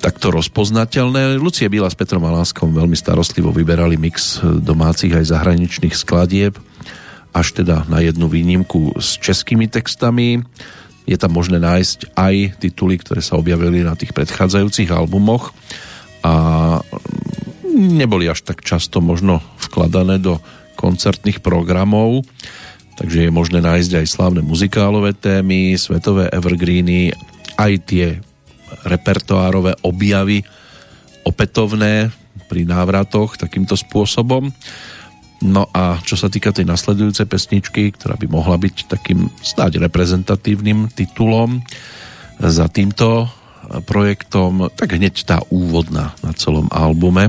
takto rozpoznateľné. Lucie Bíla s Petrom Aláskom veľmi starostlivo vyberali mix domácich aj zahraničných skladieb až teda na jednu výnimku s českými textami. Je tam možné nájsť aj tituly, ktoré sa objavili na tých predchádzajúcich albumoch a neboli až tak často možno vkladané do koncertných programov, takže je možné nájsť aj slávne muzikálové témy, svetové evergreeny, aj tie repertoárové objavy opätovné pri návratoch takýmto spôsobom. No a čo sa týka tej nasledujúcej pesničky, ktorá by mohla byť takým snáď reprezentatívnym titulom za týmto projektom, tak hneď tá úvodná na celom albume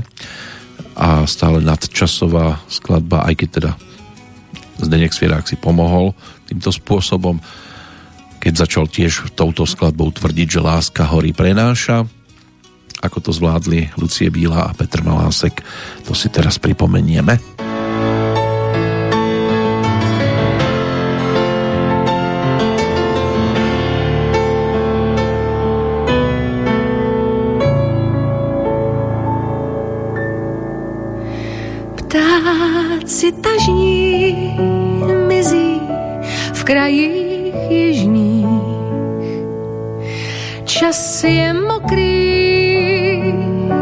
a stále nadčasová skladba, aj keď teda Zdenek Svierák si pomohol týmto spôsobom, keď začal tiež touto skladbou tvrdiť, že láska hory prenáša. Ako to zvládli Lucie Bíla a Petr Malásek, to si teraz pripomenieme. Ptáci tažní mizí v krajích jižních. Čas je mokrý,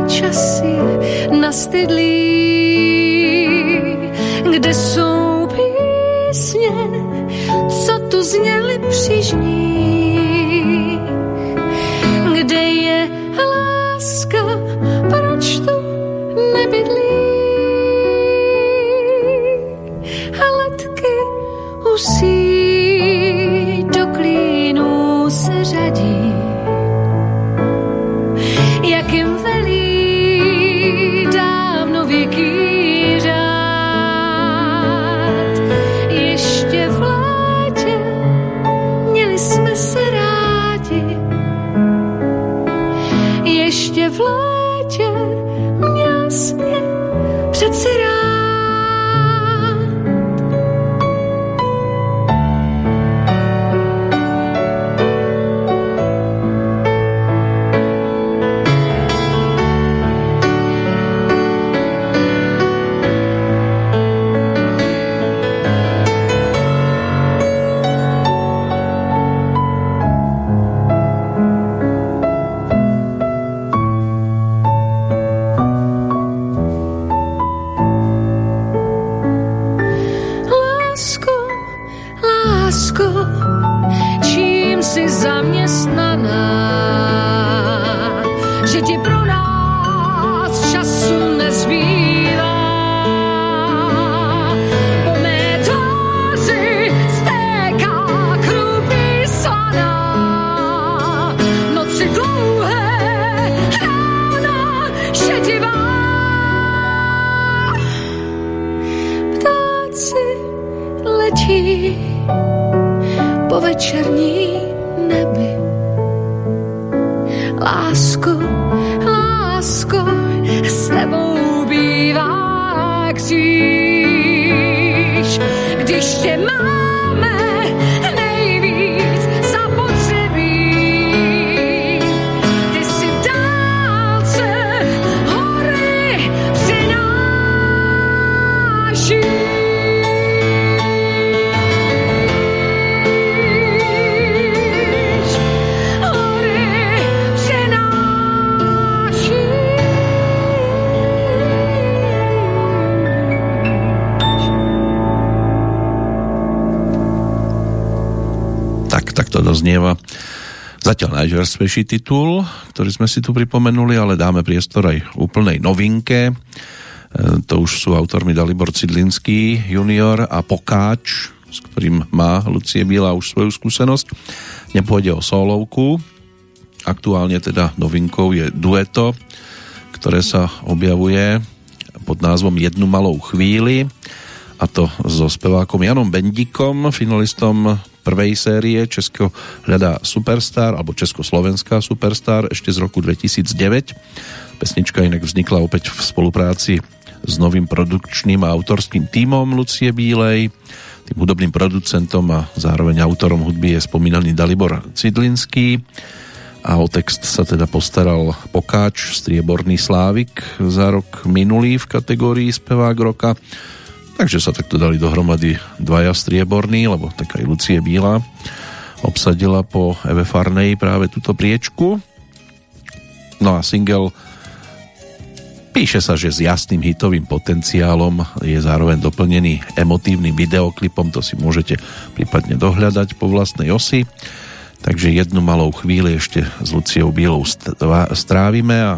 čas je nastydlý, kde jsou písně zněly přižní. se Doznieva zatiaľ najžerstvejší titul, ktorý sme si tu pripomenuli, ale dáme priestor aj úplnej novinke. E, To už sú autormi Dalibor Cidlinský junior a Pokáč, s ktorým má Lucie Bíla už svoju skúsenosť. Nepôjde o solovku, aktuálne teda novinkou je dueto, ktoré sa objavuje pod názvom Jednu malou chvíli a to so spevákom Janom Bendikom, finalistom prvej série Česko hľadá Superstar alebo Československá Superstar ešte z roku 2009. Pesnička inak vznikla opäť v spolupráci s novým produkčným a autorským tímom Lucie Bílej. Tým hudobným producentom a zároveň autorom hudby je spomínaný Dalibor Cidlinský a o text sa teda postaral Pokáč, strieborný Slávik za rok minulý v kategórii spevák roka. Takže sa takto dali dohromady dvaja strieborní, lebo tak aj Lucie Bíla obsadila po Eve Farnej práve túto priečku. No a single píše sa, že s jasným hitovým potenciálom je zároveň doplnený emotívnym videoklipom, to si môžete prípadne dohľadať po vlastnej osi. Takže jednu malou chvíli ešte s Luciou Bílou strávime a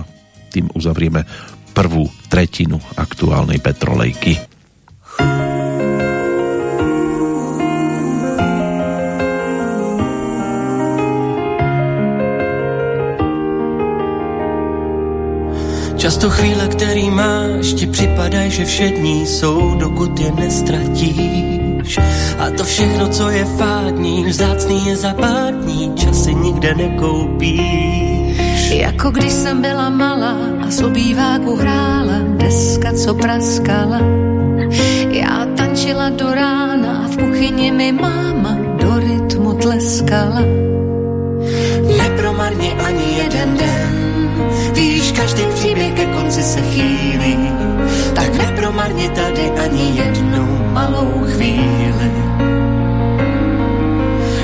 tým uzavrieme prvú tretinu aktuálnej Petrolejky. Často chvíle, který máš, ti připadají, že všední jsou, dokud je nestratíš. A to všechno, co je fádní, vzácný je za pár dní, časy nikde nekoupíš. Jako když jsem byla malá a z obýváku hrála deska, co praskala. Já tančila do rána a v kuchyni mi máma do rytmu tleskala. Nepromarně ani jeden den, víš, každý příběh ke konci se chýlí, tak nepromarně tady ani jednu malou chvíli.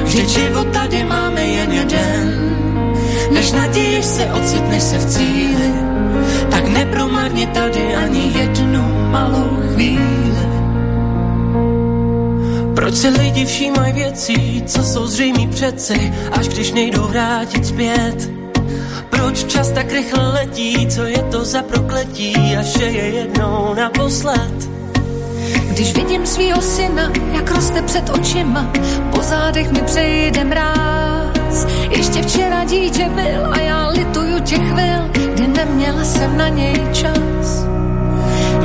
Vždyť život tady máme jen jeden, než naděješ se, ocitneš se v cíli, tak nepromarně tady ani jednu malou chvíli. Proč si lidi všímají věcí, co jsou zřejmý přeci, až když nejdou vrátit zpět. Proč čas tak rychle letí, co je to za prokletí, až je jednou naposled. Když vidím svýho syna, jak roste před očima, po zádech mi přejde mráz. Ještě včera dítě byl a já lituju těch chvil, kdy neměla jsem na něj čas.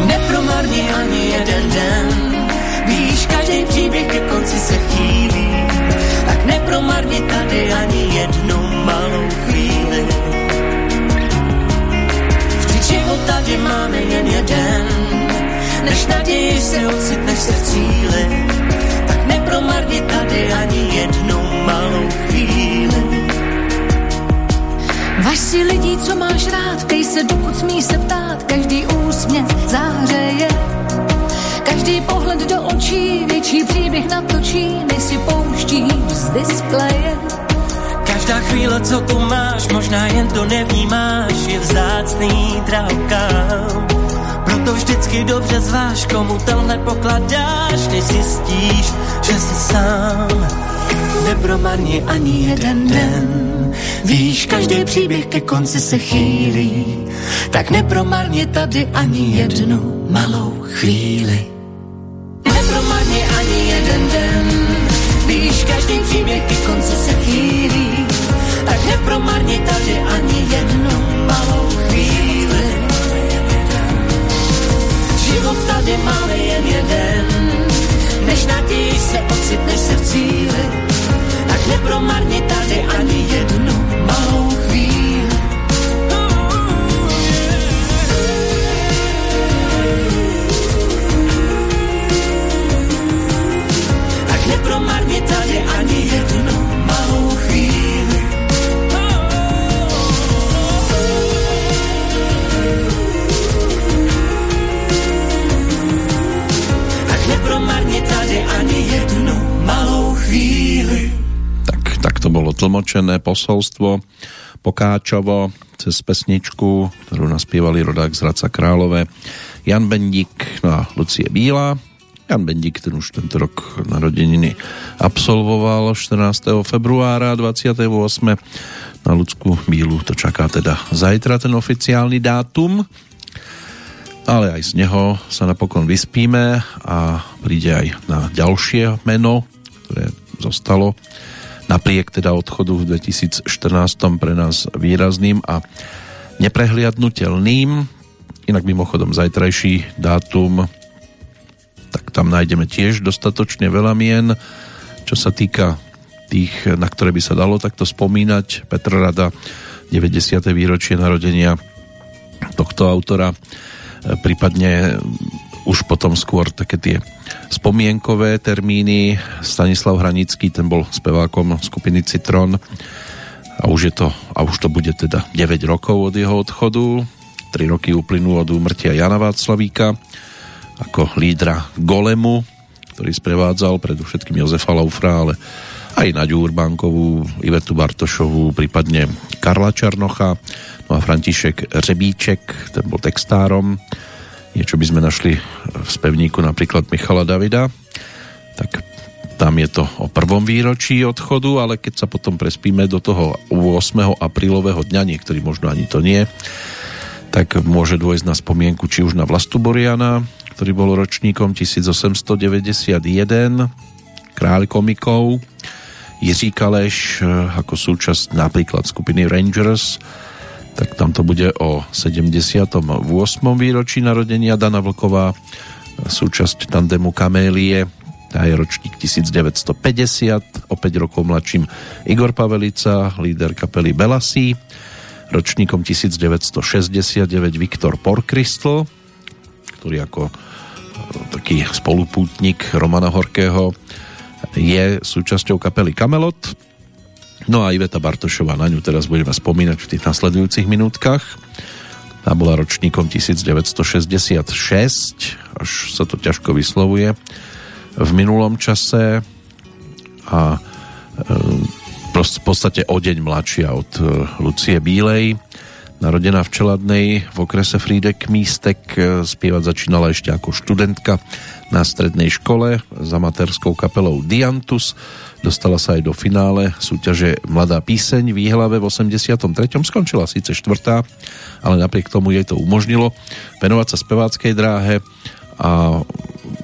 Nepromarni ani jeden den, Víš, každý příběh ke konci se chýlí, tak nepromarni tady ani jednu malou chvíli. Tady máme jen jeden, než naději se ocitneš se v cíli, tak nepromarni tady ani jednu malou chvíli. Važ si lidí, co máš rád, tej se dokud smí se ptát, každý úsměv zářeje Každý pohled do očí větší příběh natočí, než si pouštíš z displeje. Každá chvíle, co tu máš, možná jen to nevnímáš, je vzácný drahokám. Proto vždycky dobře zváš, komu tenhle pokladáš, než zjistíš, že jsi sám. Nepromarni ani jeden den, víš, každý příběh ke konci se chýlí, tak nepromarni tady ani jednu malou chvíli nepromarně ani jeden den. Víš, každý příběh ke konci se chýlí, tak nepromarně tady ani jednu malou chvíli. Život tady máme jen jeden, než naději se ocitneš se v cíli, tak nepromarně tady ani jednu malou nepromarni tady ani jednu to bolo tlmočené posolstvo Pokáčovo cez pesničku, ktorú naspievali rodák z Hradca Králové Jan Bendík no a Lucie Bíla Jan Bendík ten už tento rok narodeniny absolvoval 14. februára 28. Na ľudskú bílu to čaká teda zajtra ten oficiálny dátum, ale aj z neho sa napokon vyspíme a príde aj na ďalšie meno, ktoré zostalo napriek teda odchodu v 2014 pre nás výrazným a neprehliadnutelným. Inak mimochodom zajtrajší dátum tak tam nájdeme tiež dostatočne veľa mien. Čo sa týka tých, na ktoré by sa dalo takto spomínať, Petr Rada, 90. výročie narodenia tohto autora, prípadne už potom skôr také tie spomienkové termíny. Stanislav Hranický, ten bol spevákom skupiny Citron a už je to, a už to bude teda 9 rokov od jeho odchodu. 3 roky uplynú od úmrtia Jana Václavíka ako lídra Golemu, ktorý sprevádzal predovšetkým Jozefa Laufra, ale aj Naďu Urbánkovú, Ivetu Bartošovú, prípadne Karla Čarnocha, no a František Řebíček, ten bol textárom. Niečo by sme našli v spevníku napríklad Michala Davida, tak tam je to o prvom výročí odchodu, ale keď sa potom prespíme do toho 8. aprílového dňa, niektorí možno ani to nie, tak môže dôjsť na spomienku či už na Vlastu Boriana, ktorý bol ročníkom 1891, kráľ komikov, Jiří Kaleš eh, ako súčasť napríklad skupiny Rangers, tak tam to bude o 78. výročí narodenia Dana Vlková, súčasť tandemu Kamélie, tá je ročník 1950, o 5 rokov mladším Igor Pavelica, líder kapely Belasi, ročníkom 1969 Viktor Porkristl, ktorý ako taký spolupútnik Romana Horkého je súčasťou kapely Kamelot. No a Iveta Bartošová, na ňu teraz budeme spomínať v tých nasledujúcich minútkach. Tá bola ročníkom 1966, až sa to ťažko vyslovuje, v minulom čase a e, v podstate o deň mladšia od e, Lucie Bílej. Narodená v Čeladnej v okrese Frídek Místek, spievať začínala ešte ako študentka na strednej škole s amatérskou kapelou Diantus. Dostala sa aj do finále súťaže Mladá píseň v Jihlave v 83. Skončila síce štvrtá, ale napriek tomu jej to umožnilo venovať sa speváckej dráhe a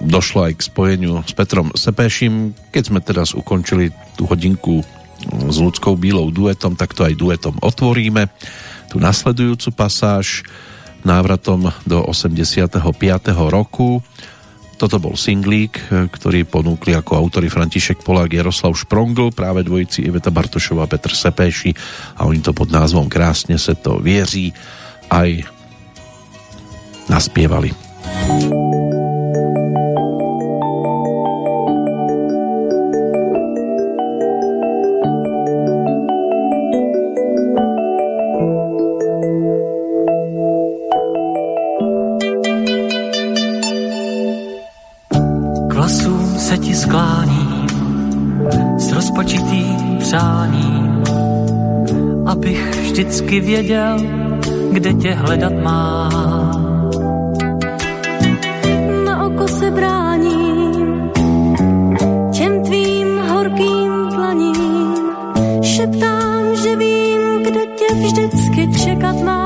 došlo aj k spojeniu s Petrom Sepešim. Keď sme teraz ukončili tú hodinku s ľudskou bílou duetom, tak to aj duetom otvoríme. Tu nasledujúcu pasáž návratom do 85. roku. Toto bol singlík, ktorý ponúkli ako autory František Polák, Jaroslav Šprongl, práve dvojici Iveta Bartošová, Petr Sepéši a oni to pod názvom Krásne se to vieří aj naspievali. Vždycky věděl, kde tě hledat mám. Na oko se bráním těm tvým horkým planím. Šeptám, že vím, kde tě vždycky čekat mám.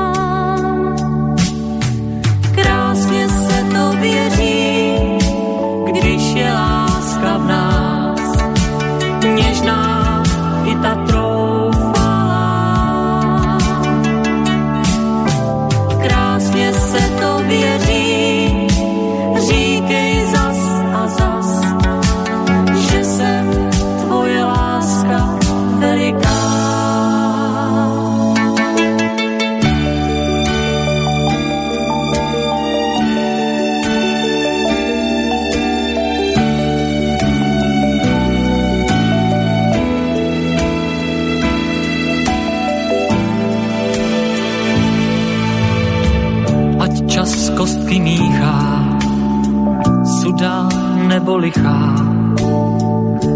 Nebo lichá.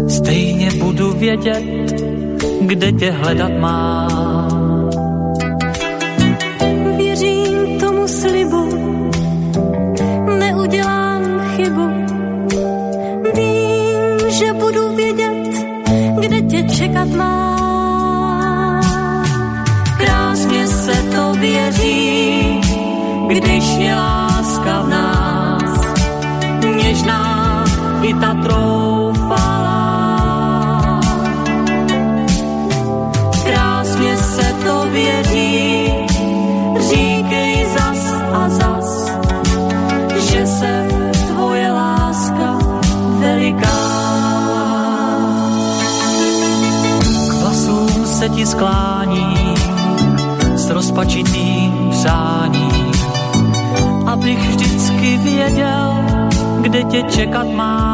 Stejně budu vědět, kde tě hledat mám. I ta troufala. Krásně se to věří, říkej zas a zas, že jsem tvoje láska veliká. K vlasům se ti sklání s rozpačitým přáním, abych vždycky věděl, kde tě čekat mám.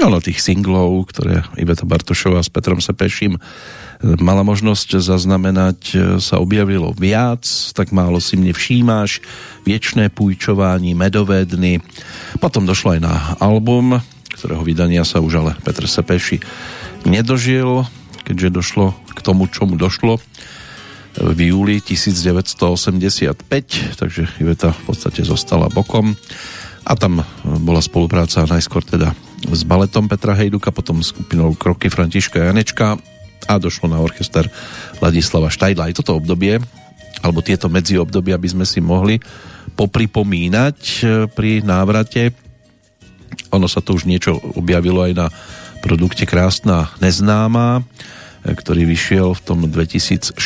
Ono tých singlov, ktoré Iveta Bartošová s Petrom Sepeším mala možnosť zaznamenať, sa objavilo viac, tak málo si mne všímáš, Viečné pújčování, Medové dny. Potom došlo aj na album, ktorého vydania sa už ale Petr Sepeši nedožil, keďže došlo k tomu, čomu došlo v júli 1985, takže Iveta v podstate zostala bokom. A tam bola spolupráca najskôr teda s baletom Petra Hejduka, potom skupinou Kroky Františka Janečka a došlo na orchester Ladislava Štajdla. Aj toto obdobie, alebo tieto medziobdobia by sme si mohli popripomínať e, pri návrate. Ono sa to už niečo objavilo aj na produkte Krásna neznáma, e, ktorý vyšiel v tom 2016.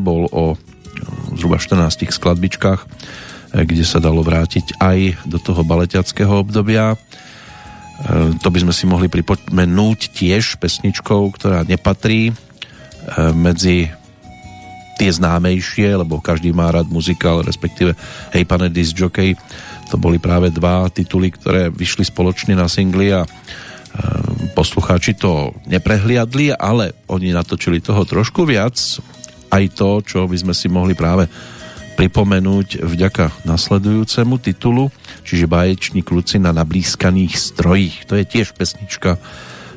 Bol o zhruba 14 skladbičkách, e, kde sa dalo vrátiť aj do toho baleťackého obdobia to by sme si mohli pripomenúť tiež pesničkou, ktorá nepatrí medzi tie známejšie, lebo každý má rád muzikál, respektíve Hej pane disc jockey, to boli práve dva tituly, ktoré vyšli spoločne na singli a e, poslucháči to neprehliadli, ale oni natočili toho trošku viac. Aj to, čo by sme si mohli práve pripomenúť vďaka nasledujúcemu titulu, čiže báječník Lucina na blízkaných strojích. To je tiež pesnička,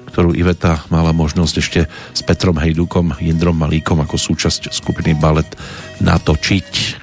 ktorú Iveta mala možnosť ešte s Petrom Hejdukom, Jindrom Malíkom ako súčasť skupiny Balet natočiť.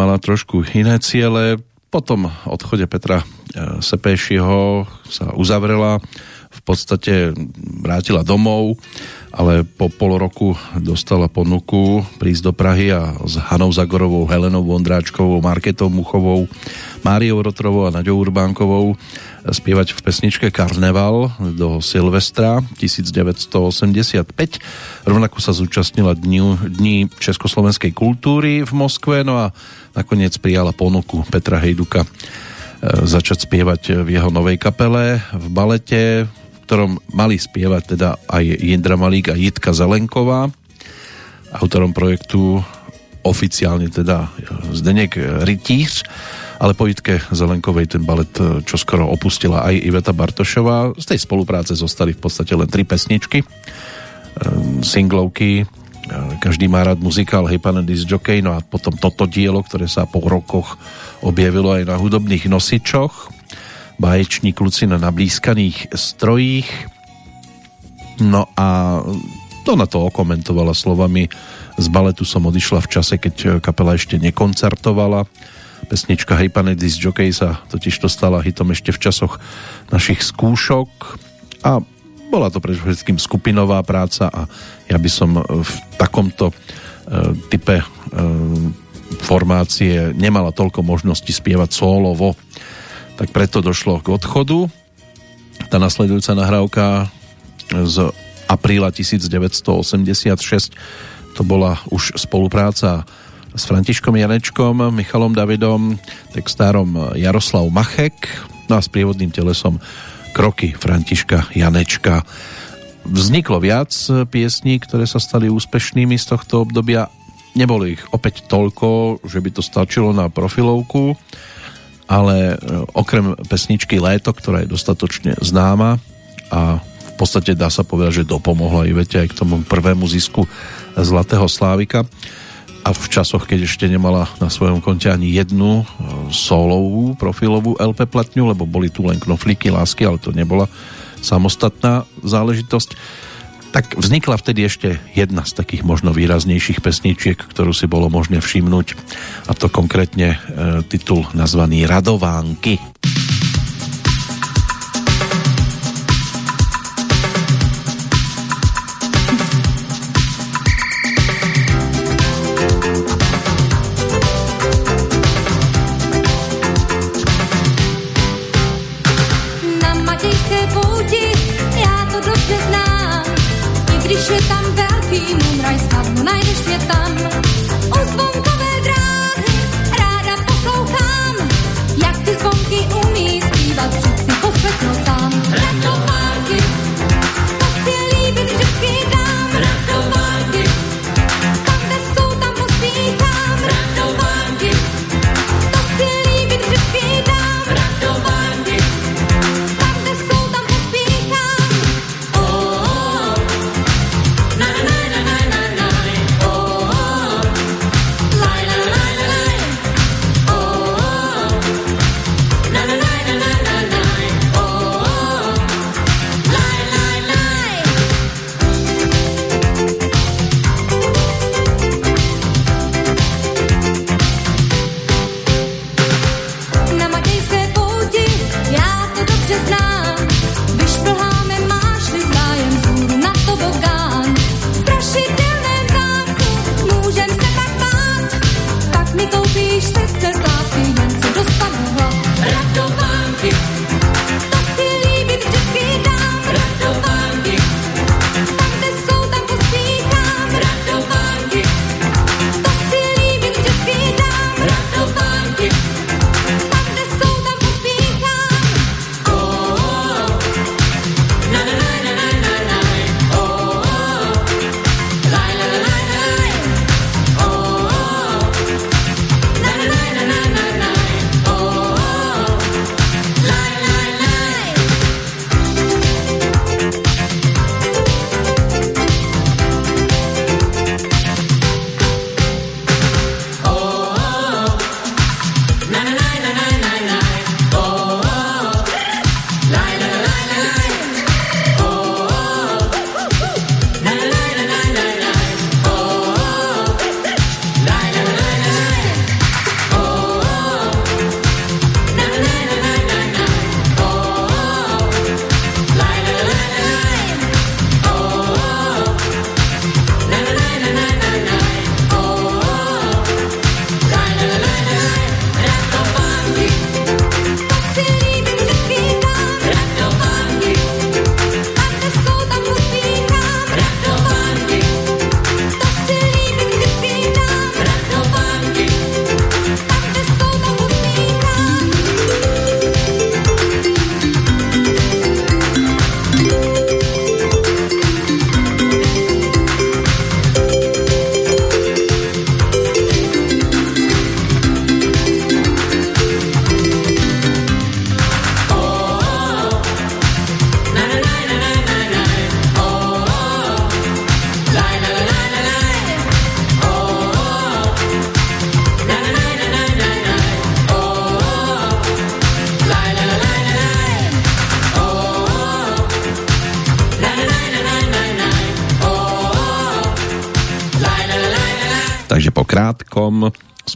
Mala trošku iné ciele. Po tom odchode Petra e, Sepešieho sa uzavrela, v podstate vrátila domov, ale po pol roku dostala ponuku prísť do Prahy a s Hanou Zagorovou, Helenou Vondráčkovou, Marketou Muchovou, Máriou Rotrovou a Naďou Urbánkovou spievať v pesničke Karneval do Silvestra 1985. Rovnako sa zúčastnila dňu, dní československej kultúry v Moskve, no a nakoniec prijala ponuku Petra Hejduka e, začať spievať v jeho novej kapele v balete, v ktorom mali spievať teda aj Jindra Malík a Jitka Zelenková. Autorom projektu oficiálne teda Zdenek Rytíř ale po Jitke Zelenkovej ten balet e, čoskoro opustila aj Iveta Bartošová. Z tej spolupráce zostali v podstate len tri pesničky, e, singlovky každý má rád muzikál Hey Disc Jockey, no a potom toto dielo, ktoré sa po rokoch objavilo aj na hudobných nosičoch. Báječník Lucina na blízkaných strojích. No a to na to okomentovala slovami z baletu som odišla v čase, keď kapela ešte nekoncertovala. Pesnička Hey Pane Disc Jockey sa totiž to stala hitom ešte v časoch našich skúšok a bola to predovšetkým skupinová práca a ja by som v takomto e, type e, formácie nemala toľko možností spievať solovo. Tak preto došlo k odchodu. Tá nasledujúca nahrávka z apríla 1986 to bola už spolupráca s Františkom Janečkom, Michalom Davidom, textárom Jaroslav Machek no a s prievodným telesom kroky Františka Janečka. Vzniklo viac piesní, ktoré sa stali úspešnými z tohto obdobia. Nebolo ich opäť toľko, že by to stačilo na profilovku, ale e, okrem pesničky Léto, ktorá je dostatočne známa a v podstate dá sa povedať, že dopomohla Ivete aj k tomu prvému zisku Zlatého Slávika a v časoch, keď ešte nemala na svojom konte ani jednu e, solovú profilovú LP platňu, lebo boli tu len knoflíky lásky, ale to nebola samostatná záležitosť, tak vznikla vtedy ešte jedna z takých možno výraznejších pesničiek, ktorú si bolo možné všimnúť, a to konkrétne e, titul nazvaný Radovánky. Radovánky.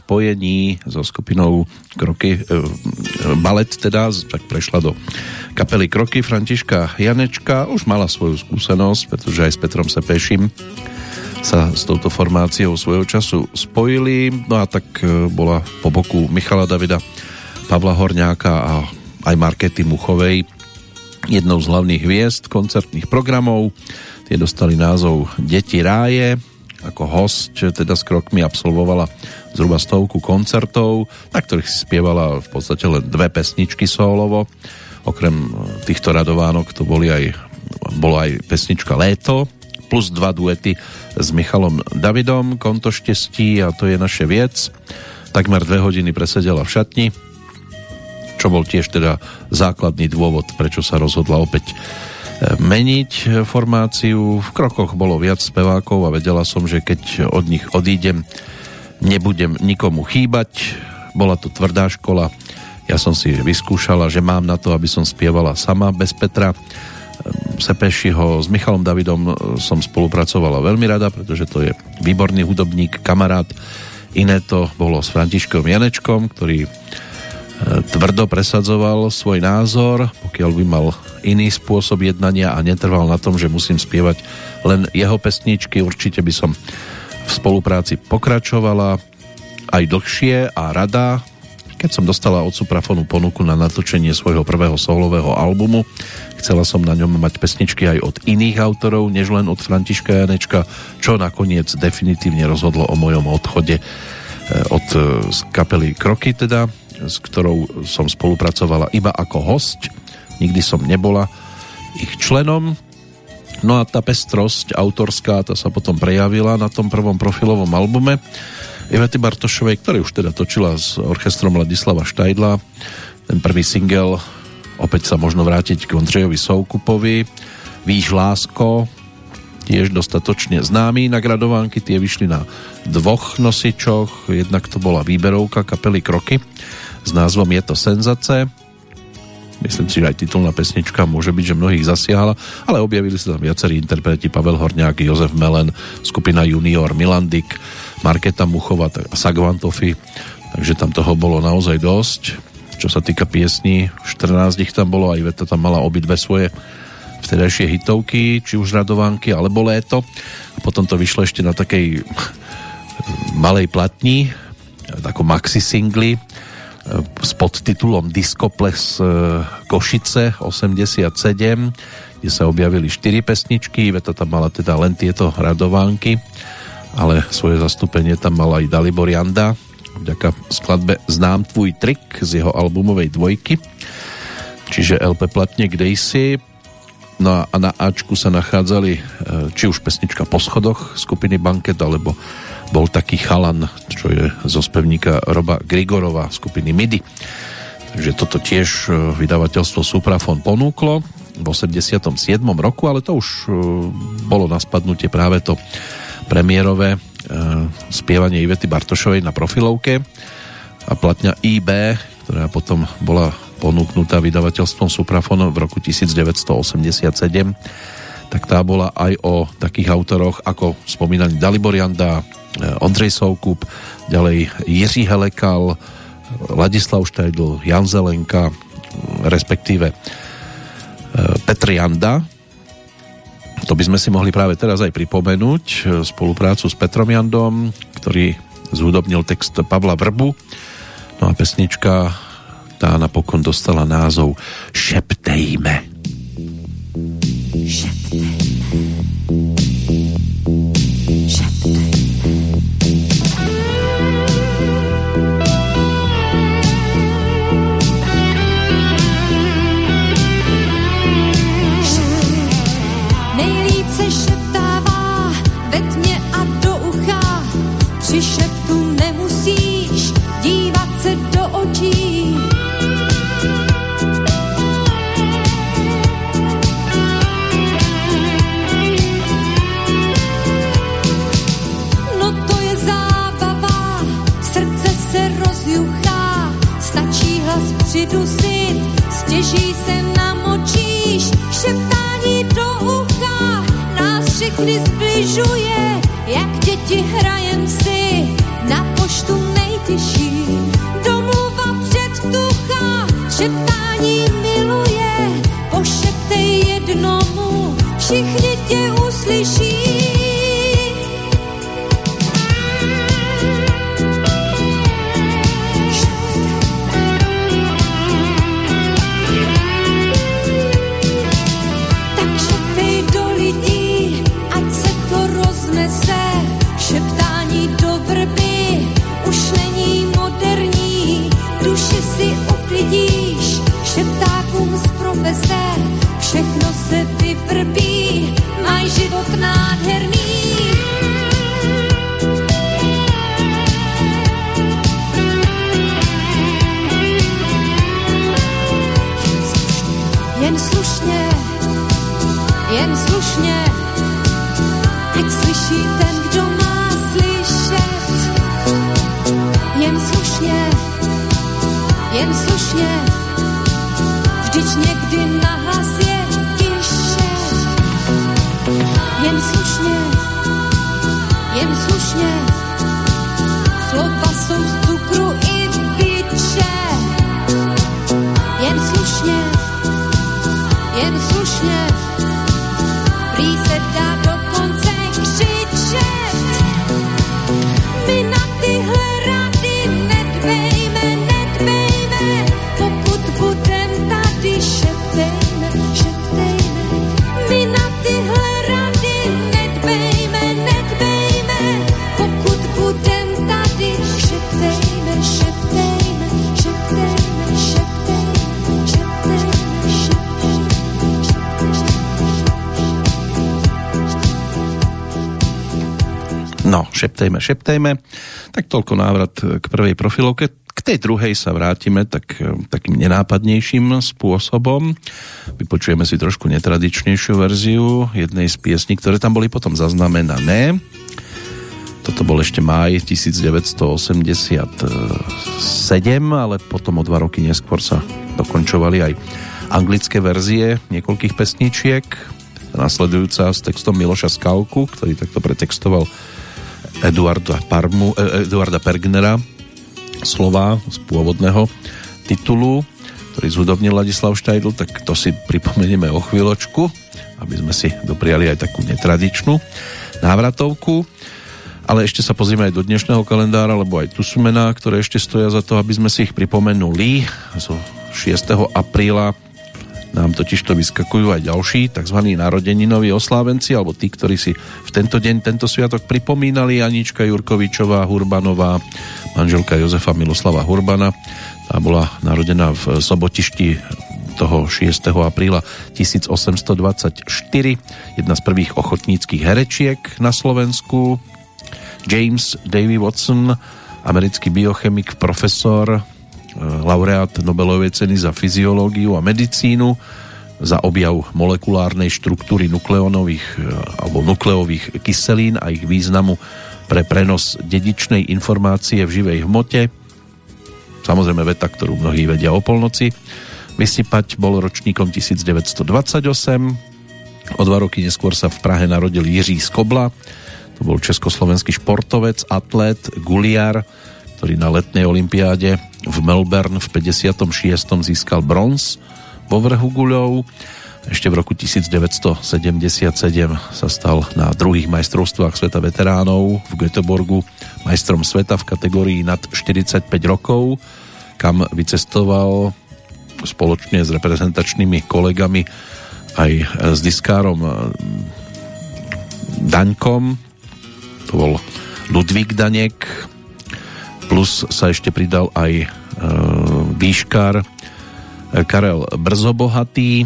Spojení so skupinou Kroky, e, balet teda, tak prešla do kapely Kroky. Františka Janečka, už mala svoju skúsenosť, pretože aj s Petrom Sepešim sa s touto formáciou svojho času spojili, no a tak e, bola po boku Michala Davida, Pavla Horňáka a aj Markety Muchovej jednou z hlavných hviezd koncertných programov. Tie dostali názov Deti ráje, ako host teda s krokmi absolvovala zhruba stovku koncertov, na ktorých si spievala v podstate len dve pesničky solovo. Okrem týchto radovánok to boli aj, bolo aj pesnička Léto, plus dva duety s Michalom Davidom, Konto štestí a to je naše viec. Takmer dve hodiny presedela v šatni, čo bol tiež teda základný dôvod, prečo sa rozhodla opäť meniť formáciu. V krokoch bolo viac spevákov a vedela som, že keď od nich odídem, nebudem nikomu chýbať. Bola to tvrdá škola. Ja som si vyskúšala, že mám na to, aby som spievala sama bez Petra. Sepešiho s Michalom Davidom som spolupracovala veľmi rada, pretože to je výborný hudobník, kamarát. Iné to bolo s Františkom Janečkom, ktorý tvrdo presadzoval svoj názor, pokiaľ by mal iný spôsob jednania a netrval na tom, že musím spievať len jeho pesničky. Určite by som v spolupráci pokračovala aj dlhšie a rada, keď som dostala od Suprafonu ponuku na natočenie svojho prvého solového albumu. Chcela som na ňom mať pesničky aj od iných autorov, než len od Františka Janečka, čo nakoniec definitívne rozhodlo o mojom odchode eh, od eh, kapely Kroky teda, s ktorou som spolupracovala iba ako host. Nikdy som nebola ich členom. No a tá pestrosť autorská, tá sa potom prejavila na tom prvom profilovom albume Ivety Bartošovej, ktorý už teda točila s orchestrom Ladislava Štajdla. Ten prvý single opäť sa možno vrátiť k Ondřejovi Soukupovi. Víš lásko, tiež dostatočne známy. Nagradovánky tie vyšli na dvoch nosičoch. Jednak to bola výberovka kapely Kroky s názvom Je to senzace. Myslím si, že aj titulná pesnička môže byť, že mnohých zasiahla, ale objavili sa tam viacerí interpreti Pavel Horňák, Jozef Melen, skupina Junior, Milandik, Marketa Muchova a Sagvantofi, takže tam toho bolo naozaj dosť. Čo sa týka piesní, 14 ich tam bolo, aj Veta tam mala obidve svoje vtedajšie hitovky, či už radovánky, alebo léto. A potom to vyšlo ešte na takej malej platni, ako maxi singli, s podtitulom Discoples e, Košice 87, kde sa objavili 4 pesničky, Veta tam mala teda len tieto radovánky, ale svoje zastúpenie tam mal aj Dalibor Janda, vďaka skladbe Znám tvůj trik z jeho albumovej dvojky, čiže LP platne Kdejsi, no a na Ačku sa nachádzali e, či už pesnička Po schodoch skupiny Banket, alebo bol taký chalan, čo je zo spevníka Roba Grigorova skupiny MIDI. Takže toto tiež e, vydavateľstvo Suprafon ponúklo v 87. roku, ale to už e, bolo na spadnutie práve to premiérové e, spievanie Ivety Bartošovej na profilovke a platňa IB, ktorá potom bola ponúknutá vydavateľstvom Suprafon v roku 1987 tak tá bola aj o takých autoroch ako spomínaný Dalibor Janda, Eh, Ondrej Soukup, ďalej Jiří Helekal, Ladislav Štajdl, Jan Zelenka, respektíve eh, Petr Janda. To by sme si mohli práve teraz aj pripomenúť eh, spoluprácu s Petrom Jandom, ktorý zhudobnil text Pavla Vrbu. No a pesnička tá napokon dostala názov Šeptejme. Shut the Přidusit, stěží se namočíš, šeptání do ucha, nás všechny zbližuje, jak děti hrajem si na poštu nejtyší. Domluva předtucha, šeptání miluje, pošeptej jednomu, všichni tě uslyší. Šeptákům z profese, všechno se vyvrbí, maj život nádherný. Jen slušně, jen slušně, ať slyší ten, kdo má slyšet. Jen slušně, jen slušně, vždyť někdy nahlas je tiše. Jen slušně, jen slušně, šeptejme, šeptejme. Tak toľko návrat k prvej profilovke. K tej druhej sa vrátime tak, takým nenápadnejším spôsobom. Vypočujeme si trošku netradičnejšiu verziu jednej z piesní, ktoré tam boli potom zaznamenané. Toto bol ešte máj 1987, ale potom o dva roky neskôr sa dokončovali aj anglické verzie niekoľkých pesničiek. Nasledujúca s textom Miloša Skalku, ktorý takto pretextoval Eduarda, Parmu, eh, Eduarda Pergnera slova z pôvodného titulu, ktorý zhudobnil Ladislav Štajdl, tak to si pripomenieme o chvíľočku, aby sme si dopriali aj takú netradičnú návratovku. Ale ešte sa pozrieme aj do dnešného kalendára, lebo aj tu sú mená, ktoré ešte stoja za to, aby sme si ich pripomenuli. Zo 6. apríla nám totiž to vyskakujú aj ďalší tzv. narodeninoví oslávenci, alebo tí, ktorí si v tento deň, tento sviatok pripomínali. Anička Jurkovičová, Hurbanová, manželka Jozefa Miloslava Hurbana. Tá bola narodená v Sobotišti toho 6. apríla 1824. Jedna z prvých ochotníckých herečiek na Slovensku. James Davy Watson, americký biochemik, profesor, laureát Nobelovej ceny za fyziológiu a medicínu, za objav molekulárnej štruktúry nukleónových alebo nukleových kyselín a ich významu pre prenos dedičnej informácie v živej hmote. Samozrejme veta, ktorú mnohí vedia o polnoci. Vysypať bol ročníkom 1928. O dva roky neskôr sa v Prahe narodil Jiří Skobla, to bol československý športovec, atlét, guliar, ktorý na letnej olympiáde v Melbourne v 56. získal bronz vo vrhu guľov. Ešte v roku 1977 sa stal na druhých majstrovstvách sveta veteránov v Göteborgu majstrom sveta v kategórii nad 45 rokov, kam vycestoval spoločne s reprezentačnými kolegami aj s diskárom Daňkom, to bol Ludvík Danek, plus sa ešte pridal aj e, výškar Karel Brzobohatý,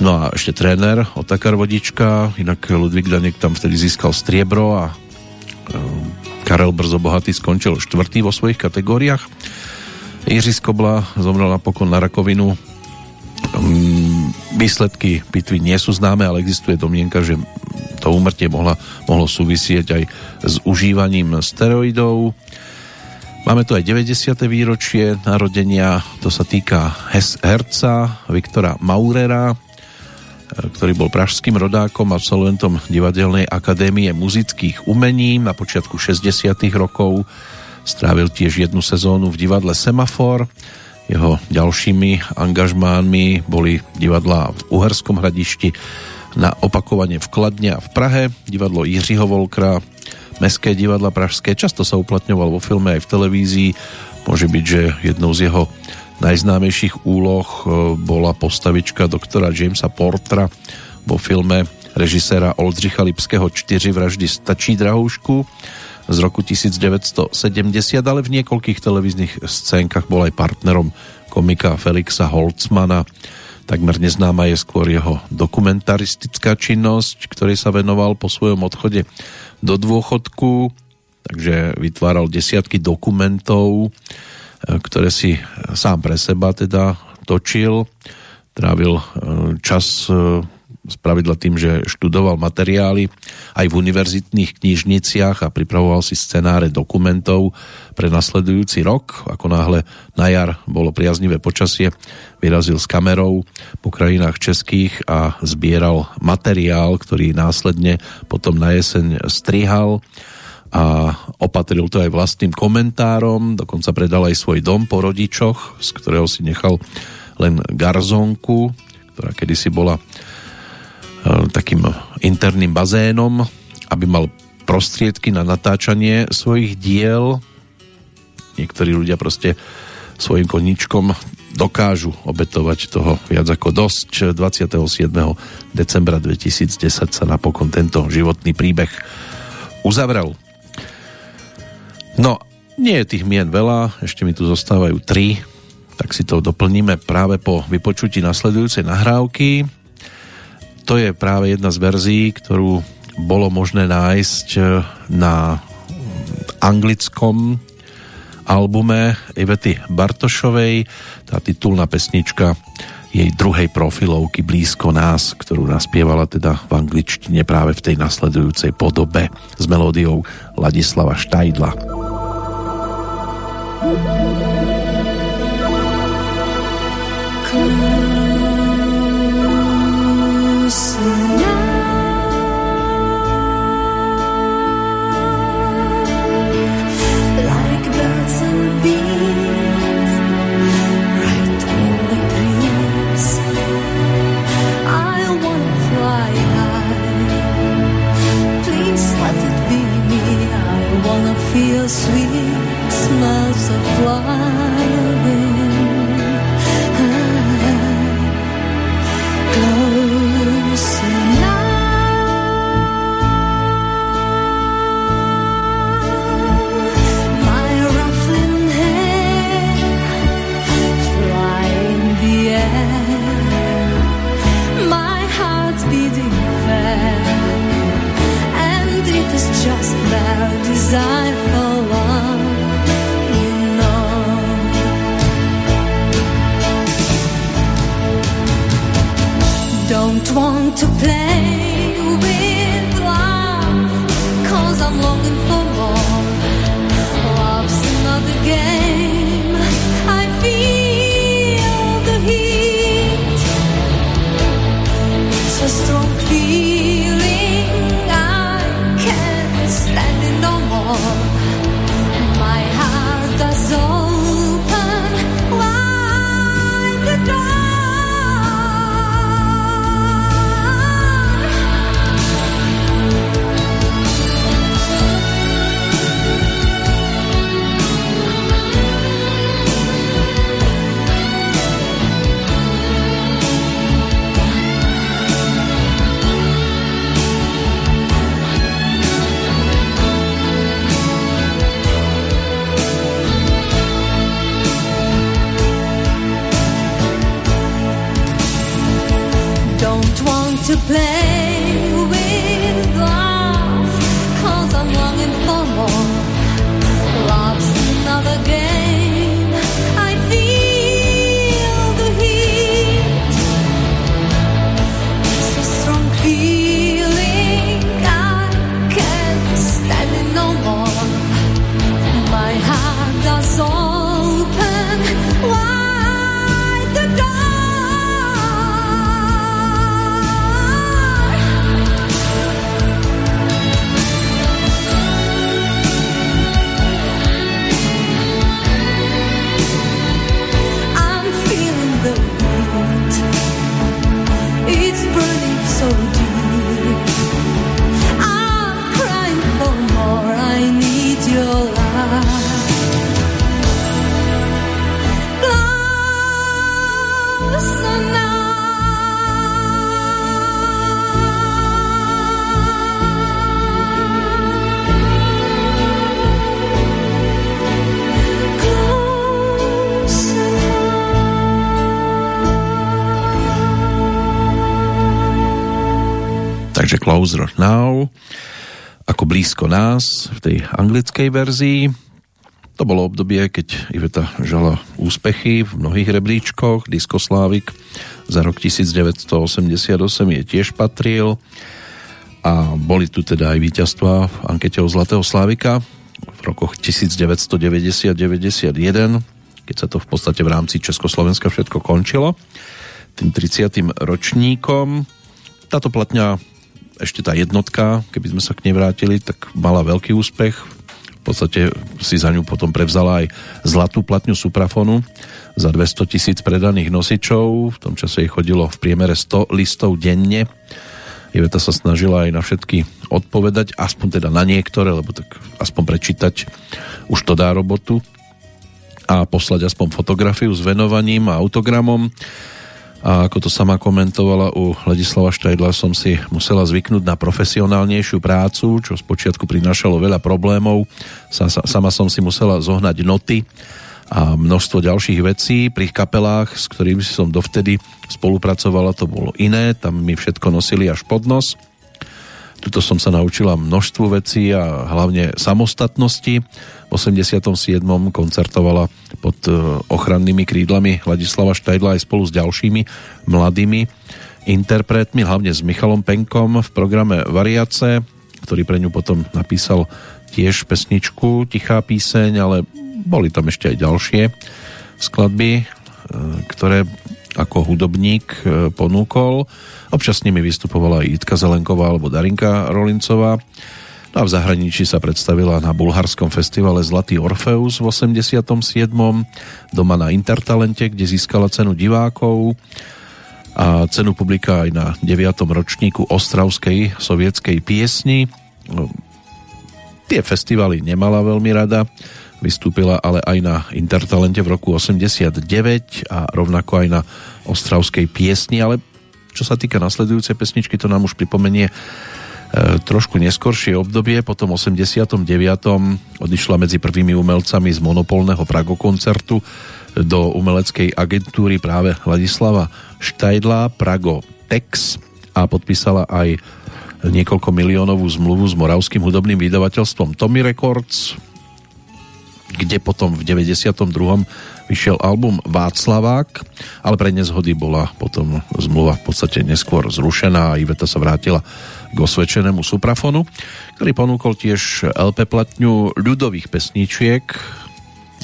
no a ešte tréner Otakar Vodička, inak Ludvík Danek tam vtedy získal striebro a e, Karel Brzobohatý skončil štvrtý vo svojich kategóriách. Jiří Skobla zomrel napokon na rakovinu. Výsledky pitvy nie sú známe, ale existuje domienka, že to úmrtie mohla, mohlo súvisieť aj s užívaním steroidov. Máme tu aj 90. výročie narodenia, to sa týka herca Viktora Maurera, ktorý bol pražským rodákom, absolventom Divadelnej akadémie muzických umení na počiatku 60. rokov. Strávil tiež jednu sezónu v divadle Semafor. Jeho ďalšími angažmánmi boli divadla v Uherskom hradišti, na opakovanie v Kladne a v Prahe, divadlo Jiřího Volkra, Mestské divadla Pražské, často sa uplatňoval vo filme aj v televízii, môže byť, že jednou z jeho najznámejších úloh e, bola postavička doktora Jamesa Portra vo filme režiséra Oldřicha Lipského 4 vraždy stačí drahoušku z roku 1970, ale v niekoľkých televíznych scénkach bol aj partnerom komika Felixa Holzmana Takmer neznáma je skôr jeho dokumentaristická činnosť, ktorej sa venoval po svojom odchode do dôchodku, takže vytváral desiatky dokumentov, e, ktoré si sám pre seba teda točil. Trávil e, čas e, spravidla tým, že študoval materiály aj v univerzitných knižniciach a pripravoval si scenáre dokumentov pre nasledujúci rok. Ako náhle na jar bolo priaznivé počasie, vyrazil s kamerou po krajinách českých a zbieral materiál, ktorý následne potom na jeseň strihal a opatril to aj vlastným komentárom, dokonca predal aj svoj dom po rodičoch, z ktorého si nechal len garzónku, ktorá kedysi bola takým interným bazénom, aby mal prostriedky na natáčanie svojich diel. Niektorí ľudia proste svojim koničkom dokážu obetovať toho viac ako dosť. 27. decembra 2010 sa napokon tento životný príbeh uzavrel. No, nie je tých mien veľa, ešte mi tu zostávajú tri, tak si to doplníme práve po vypočutí nasledujúcej nahrávky to je práve jedna z verzií, ktorú bolo možné nájsť e, na anglickom albume Ivety Bartošovej. Tá titulná pesnička jej druhej profilovky Blízko nás, ktorú naspievala teda v angličtine práve v tej nasledujúcej podobe s melódiou Ladislava Štajdla. Cool. Blízko nás v tej anglickej verzii. To bolo obdobie, keď Iveta žala úspechy v mnohých rebríčkoch. Diskoslávik za rok 1988 je tiež patril a boli tu teda aj víťazstva v ankete o Zlatého Slávika v rokoch 1990-91, keď sa to v podstate v rámci Československa všetko končilo tým 30. ročníkom. Táto platňa, ešte tá jednotka, keby sme sa k nej vrátili, tak mala veľký úspech. V podstate si za ňu potom prevzala aj zlatú platňu Suprafonu za 200 tisíc predaných nosičov. V tom čase jej chodilo v priemere 100 listov denne Iveta sa snažila aj na všetky odpovedať, aspoň teda na niektoré, lebo tak aspoň prečítať už to dá robotu a poslať aspoň fotografiu s venovaním a autogramom. A ako to sama komentovala u Ladislava Štajdla, som si musela zvyknúť na profesionálnejšiu prácu, čo spočiatku prinášalo veľa problémov. Sama som si musela zohnať noty a množstvo ďalších vecí. Pri kapelách, s ktorými som dovtedy spolupracovala, to bolo iné, tam mi všetko nosili až pod nos. Tuto som sa naučila množstvu vecí a hlavne samostatnosti. V 87. koncertovala pod e, ochrannými krídlami Ladislava Štajdla aj spolu s ďalšími mladými interpretmi, hlavne s Michalom Penkom v programe Variace, ktorý pre ňu potom napísal tiež pesničku Tichá píseň, ale boli tam ešte aj ďalšie skladby, e, ktoré ako hudobník e, ponúkol. Občas s nimi vystupovala aj Jitka Zelenková alebo Darinka Rolincová. No a v zahraničí sa predstavila na bulharskom festivale Zlatý Orfeus v 87. doma na Intertalente, kde získala cenu divákov a cenu publika aj na 9. ročníku Ostravskej sovietskej piesni. No, tie festivaly nemala veľmi rada, Vystúpila ale aj na Intertalente v roku 89 a rovnako aj na Ostravskej piesni, ale čo sa týka nasledujúcej pesničky, to nám už pripomenie trošku neskoršie obdobie. Po tom 89. odišla medzi prvými umelcami z monopolného Prago koncertu do umeleckej agentúry práve Ladislava Štajdla Prago Tex a podpísala aj niekoľko miliónovú zmluvu s moravským hudobným vydavateľstvom Tommy Records kde potom v 92. vyšiel album Václavák, ale pre nezhody bola potom zmluva v podstate neskôr zrušená a Iveta sa vrátila k osvedčenému suprafonu, ktorý ponúkol tiež LP platňu ľudových pesničiek.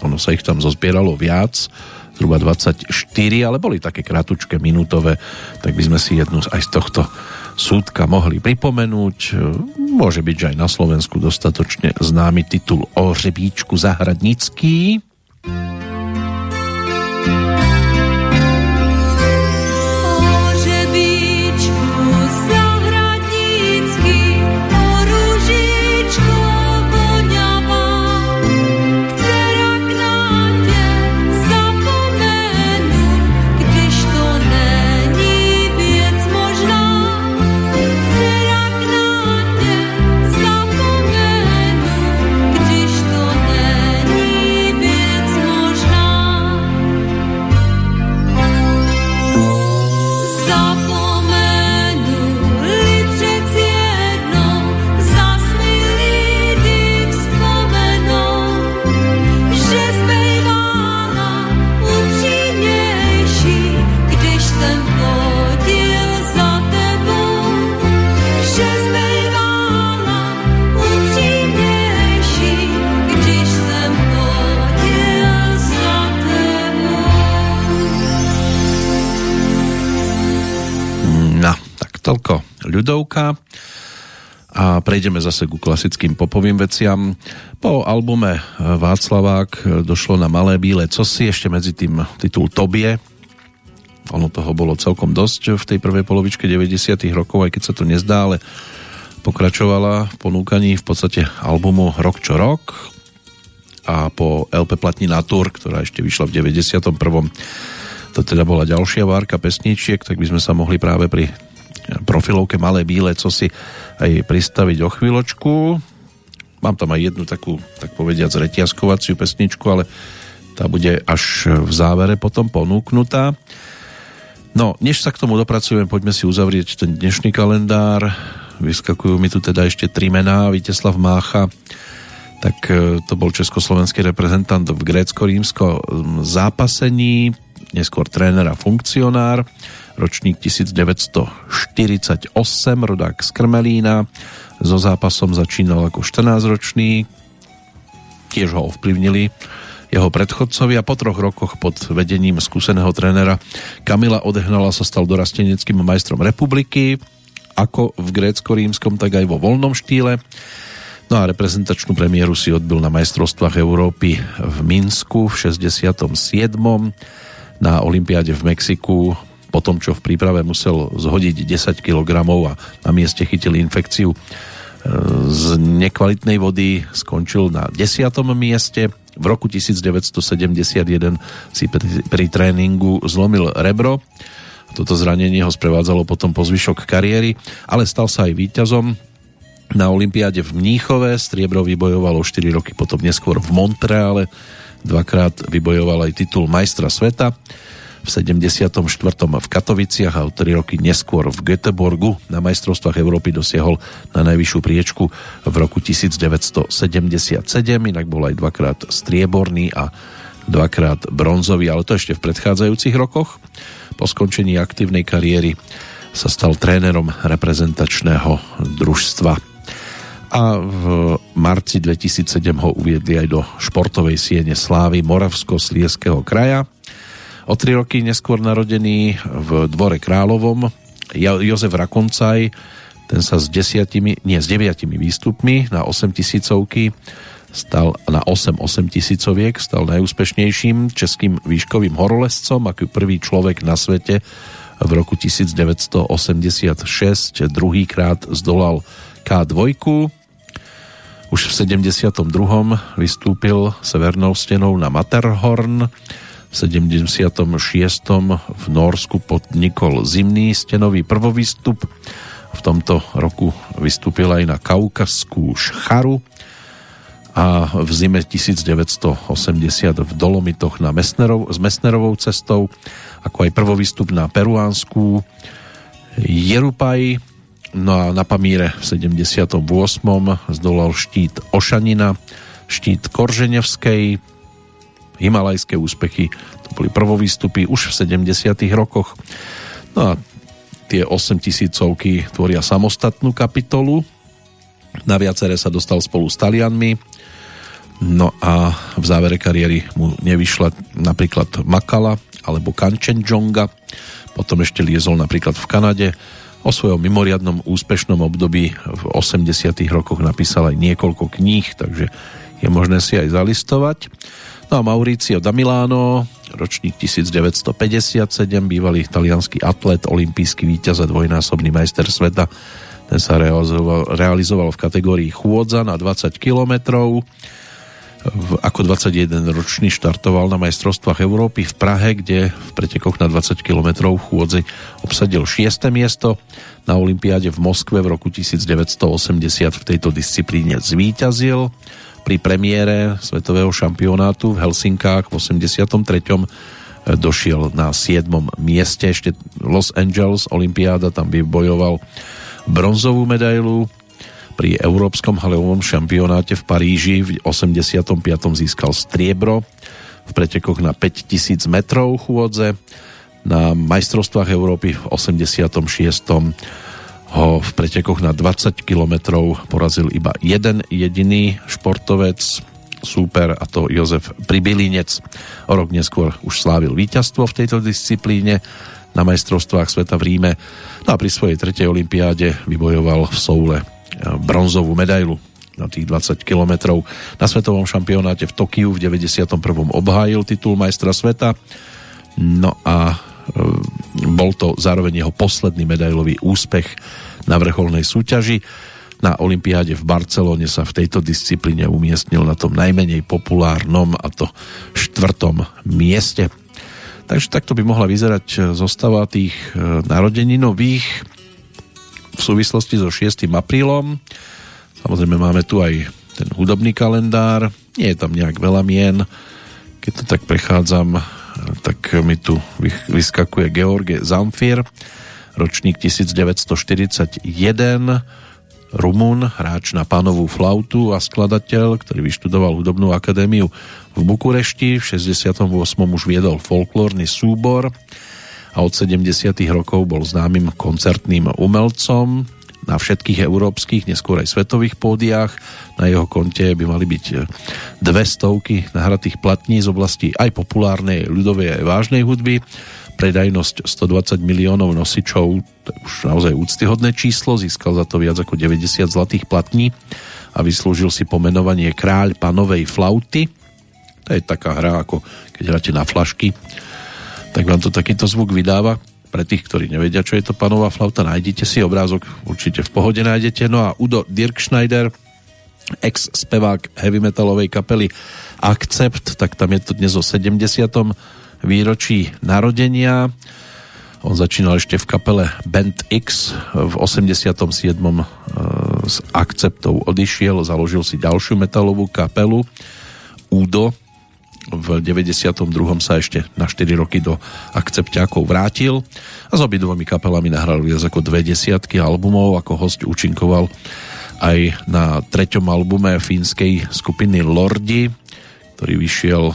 Ono sa ich tam zozbieralo viac, zhruba 24, ale boli také kratučké, minútové, tak by sme si jednu aj z tohto súdka mohli pripomenúť. Môže byť, že aj na Slovensku dostatočne známy titul o hřebíčku Zahradnický. Ľudovka a prejdeme zase ku klasickým popovým veciam. Po albume Václavák došlo na Malé bíle cosi, ešte medzi tým titul Tobie. Ono toho bolo celkom dosť v tej prvej polovičke 90 rokov, aj keď sa to nezdá, ale pokračovala v ponúkaní v podstate albumu Rok čo rok a po LP platní Natur, ktorá ešte vyšla v 91. To teda bola ďalšia várka pesničiek, tak by sme sa mohli práve pri profilovke Malé bíle, co si aj pristaviť o chvíľočku. Mám tam aj jednu takú, tak povediať, zretiaskovaciu pesničku, ale tá bude až v závere potom ponúknutá. No, než sa k tomu dopracujeme, poďme si uzavrieť ten dnešný kalendár vyskakujú mi tu teda ešte tri mená, Viteslav Mácha, tak e, to bol československý reprezentant v grécko-rímsko zápasení, neskôr tréner a funkcionár, ročník 1948, rodák z Krmelína, so zápasom začínal ako 14-ročný, tiež ho ovplyvnili jeho predchodcovi a po troch rokoch pod vedením skúseného trénera Kamila Odehnala sa stal dorasteneckým majstrom republiky, ako v grécko-rímskom, tak aj vo voľnom štýle. No a reprezentačnú premiéru si odbil na majstrovstvách Európy v Minsku v 67. Na Olympiáde v Mexiku po tom, čo v príprave musel zhodiť 10 kg a na mieste chytil infekciu e, z nekvalitnej vody, skončil na 10. mieste v roku 1971 si pri, pri tréningu zlomil rebro. Toto zranenie ho sprevádzalo potom po zvyšok kariéry, ale stal sa aj víťazom na Olympiáde v Mníchove. Striebro vybojovalo 4 roky potom neskôr v Montreale. Dvakrát vybojoval aj titul majstra sveta v 74. v Katoviciach a o 3 roky neskôr v Göteborgu na majstrovstvách Európy dosiahol na najvyššiu priečku v roku 1977, inak bol aj dvakrát strieborný a dvakrát bronzový, ale to ešte v predchádzajúcich rokoch. Po skončení aktívnej kariéry sa stal trénerom reprezentačného družstva a v marci 2007 ho uviedli aj do športovej siene slávy Moravsko-Slieského kraja O tri roky neskôr narodený v dvore Královom Jozef Rakoncaj, ten sa s desiatimi, nie, s deviatimi výstupmi na 8 tisícovky stal na 8 8 tisícoviek, stal najúspešnejším českým výškovým horolescom, ako prvý človek na svete v roku 1986 druhýkrát zdolal K2. Už v 72. vystúpil severnou stenou na Matterhorn, 76. v Norsku podnikol zimný stenový prvovýstup. V tomto roku vystúpil aj na Kaukazskú šcharu a v zime 1980 v Dolomitoch na Mesnerov, s Mesnerovou cestou, ako aj prvovýstup na peruánsku Jerupaj, no a na Pamíre v 78. zdolal štít Ošanina, štít Korženevskej, himalajské úspechy, to boli prvovýstupy už v 70 rokoch. No a tie 8 tisícovky tvoria samostatnú kapitolu. Na viaceré sa dostal spolu s Talianmi. No a v závere kariéry mu nevyšla napríklad Makala alebo Kanchenjonga. Potom ešte liezol napríklad v Kanade. O svojom mimoriadnom úspešnom období v 80 rokoch napísal aj niekoľko kníh, takže je možné si aj zalistovať. No a Mauricio da Milano, ročník 1957, bývalý talianský atlet, olimpijský víťaz a dvojnásobný majster sveta. Ten sa realizoval, realizoval v kategórii chôdza na 20 kilometrov. Ako 21 ročný štartoval na majstrovstvách Európy v Prahe, kde v pretekoch na 20 km chôdzi obsadil 6. miesto. Na Olympiáde v Moskve v roku 1980 v tejto disciplíne zvíťazil pri premiére svetového šampionátu v Helsinkách v 83. Eh, došiel na 7. mieste. Ešte Los Angeles Olympiáda tam vybojoval bronzovú medailu. Pri Európskom haleovom šampionáte v Paríži v 85. získal striebro v pretekoch na 5000 metrov chôdze. Na majstrovstvách Európy v 86 ho v pretekoch na 20 km porazil iba jeden jediný športovec, súper a to Jozef Pribylinec. O rok neskôr už slávil víťazstvo v tejto disciplíne na majstrovstvách sveta v Ríme. No a pri svojej tretej olympiáde vybojoval v Soule eh, bronzovú medailu na tých 20 kilometrov. Na svetovom šampionáte v Tokiu v 91. obhájil titul majstra sveta. No a bol to zároveň jeho posledný medailový úspech na vrcholnej súťaži. Na Olympiáde v Barcelone sa v tejto disciplíne umiestnil na tom najmenej populárnom a to štvrtom mieste. Takže takto by mohla vyzerať zostava tých e, narodeninových v súvislosti so 6. aprílom. Samozrejme máme tu aj ten hudobný kalendár, nie je tam nejak veľa mien. Keď to tak prechádzam, tak mi tu vyskakuje George Zamfir, ročník 1941, Rumún, hráč na pánovú flautu a skladateľ, ktorý vyštudoval hudobnú akadémiu v Bukurešti. V 68. už viedol folklórny súbor a od 70. rokov bol známym koncertným umelcom na všetkých európskych, neskôr aj svetových pódiách. Na jeho konte by mali byť dve stovky nahratých platní z oblasti aj populárnej, ľudovej aj vážnej hudby predajnosť 120 miliónov nosičov, to je už naozaj úctyhodné číslo, získal za to viac ako 90 zlatých platní a vyslúžil si pomenovanie kráľ panovej flauty. To je taká hra, ako keď hráte na flašky, tak vám to takýto zvuk vydáva. Pre tých, ktorí nevedia, čo je to panová flauta, nájdete si obrázok, určite v pohode nájdete. No a Udo Dirkschneider, ex-spevák heavy metalovej kapely Accept, tak tam je to dnes o 70 výročí narodenia. On začínal ešte v kapele Band X, v 87. s akceptou odišiel, založil si ďalšiu metalovú kapelu Udo. V 92. sa ešte na 4 roky do akcepťákov vrátil a s obidvomi kapelami nahral viac ako dve desiatky albumov, ako host účinkoval aj na treťom albume fínskej skupiny Lordi, ktorý vyšiel e,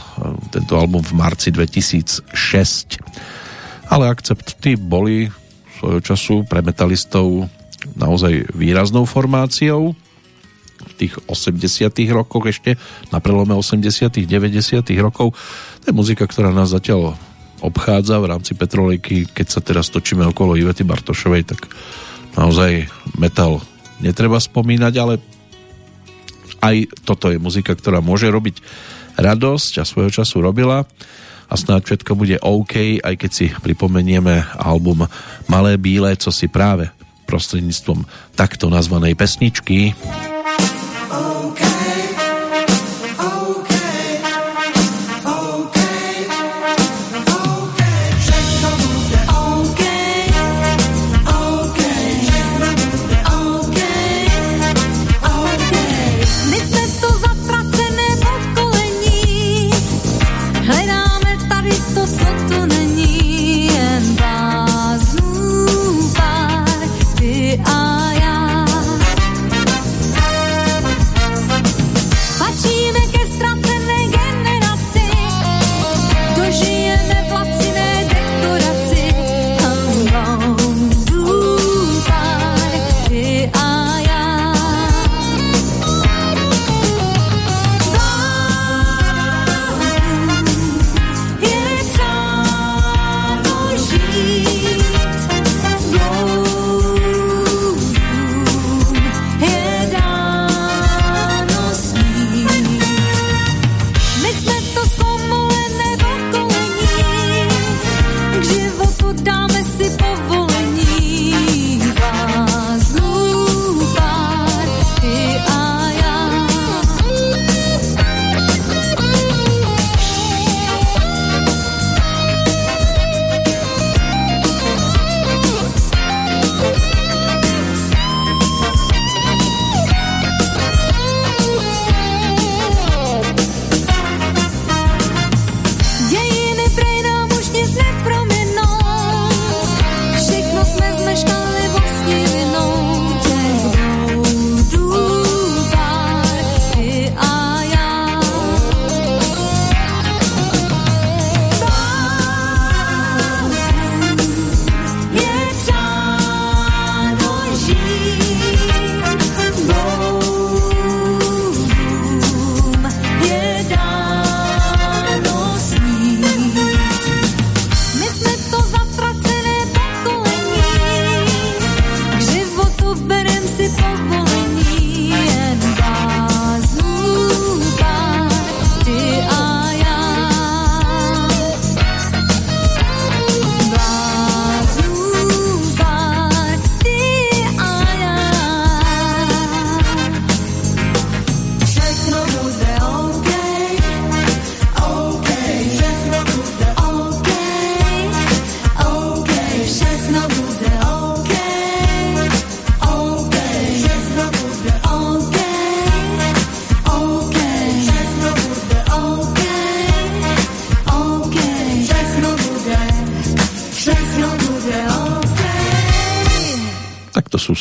tento album v marci 2006. Ale akcepty boli svojho času pre metalistov naozaj výraznou formáciou v tých 80 rokoch ešte, na prelome 80 90 rokov. To je muzika, ktorá nás zatiaľ obchádza v rámci Petrolejky. Keď sa teraz točíme okolo Ivety Bartošovej, tak naozaj metal netreba spomínať, ale aj toto je muzika, ktorá môže robiť radosť a svojho času robila a snáď všetko bude OK, aj keď si pripomenieme album Malé bílé, co si práve prostredníctvom takto nazvanej pesničky.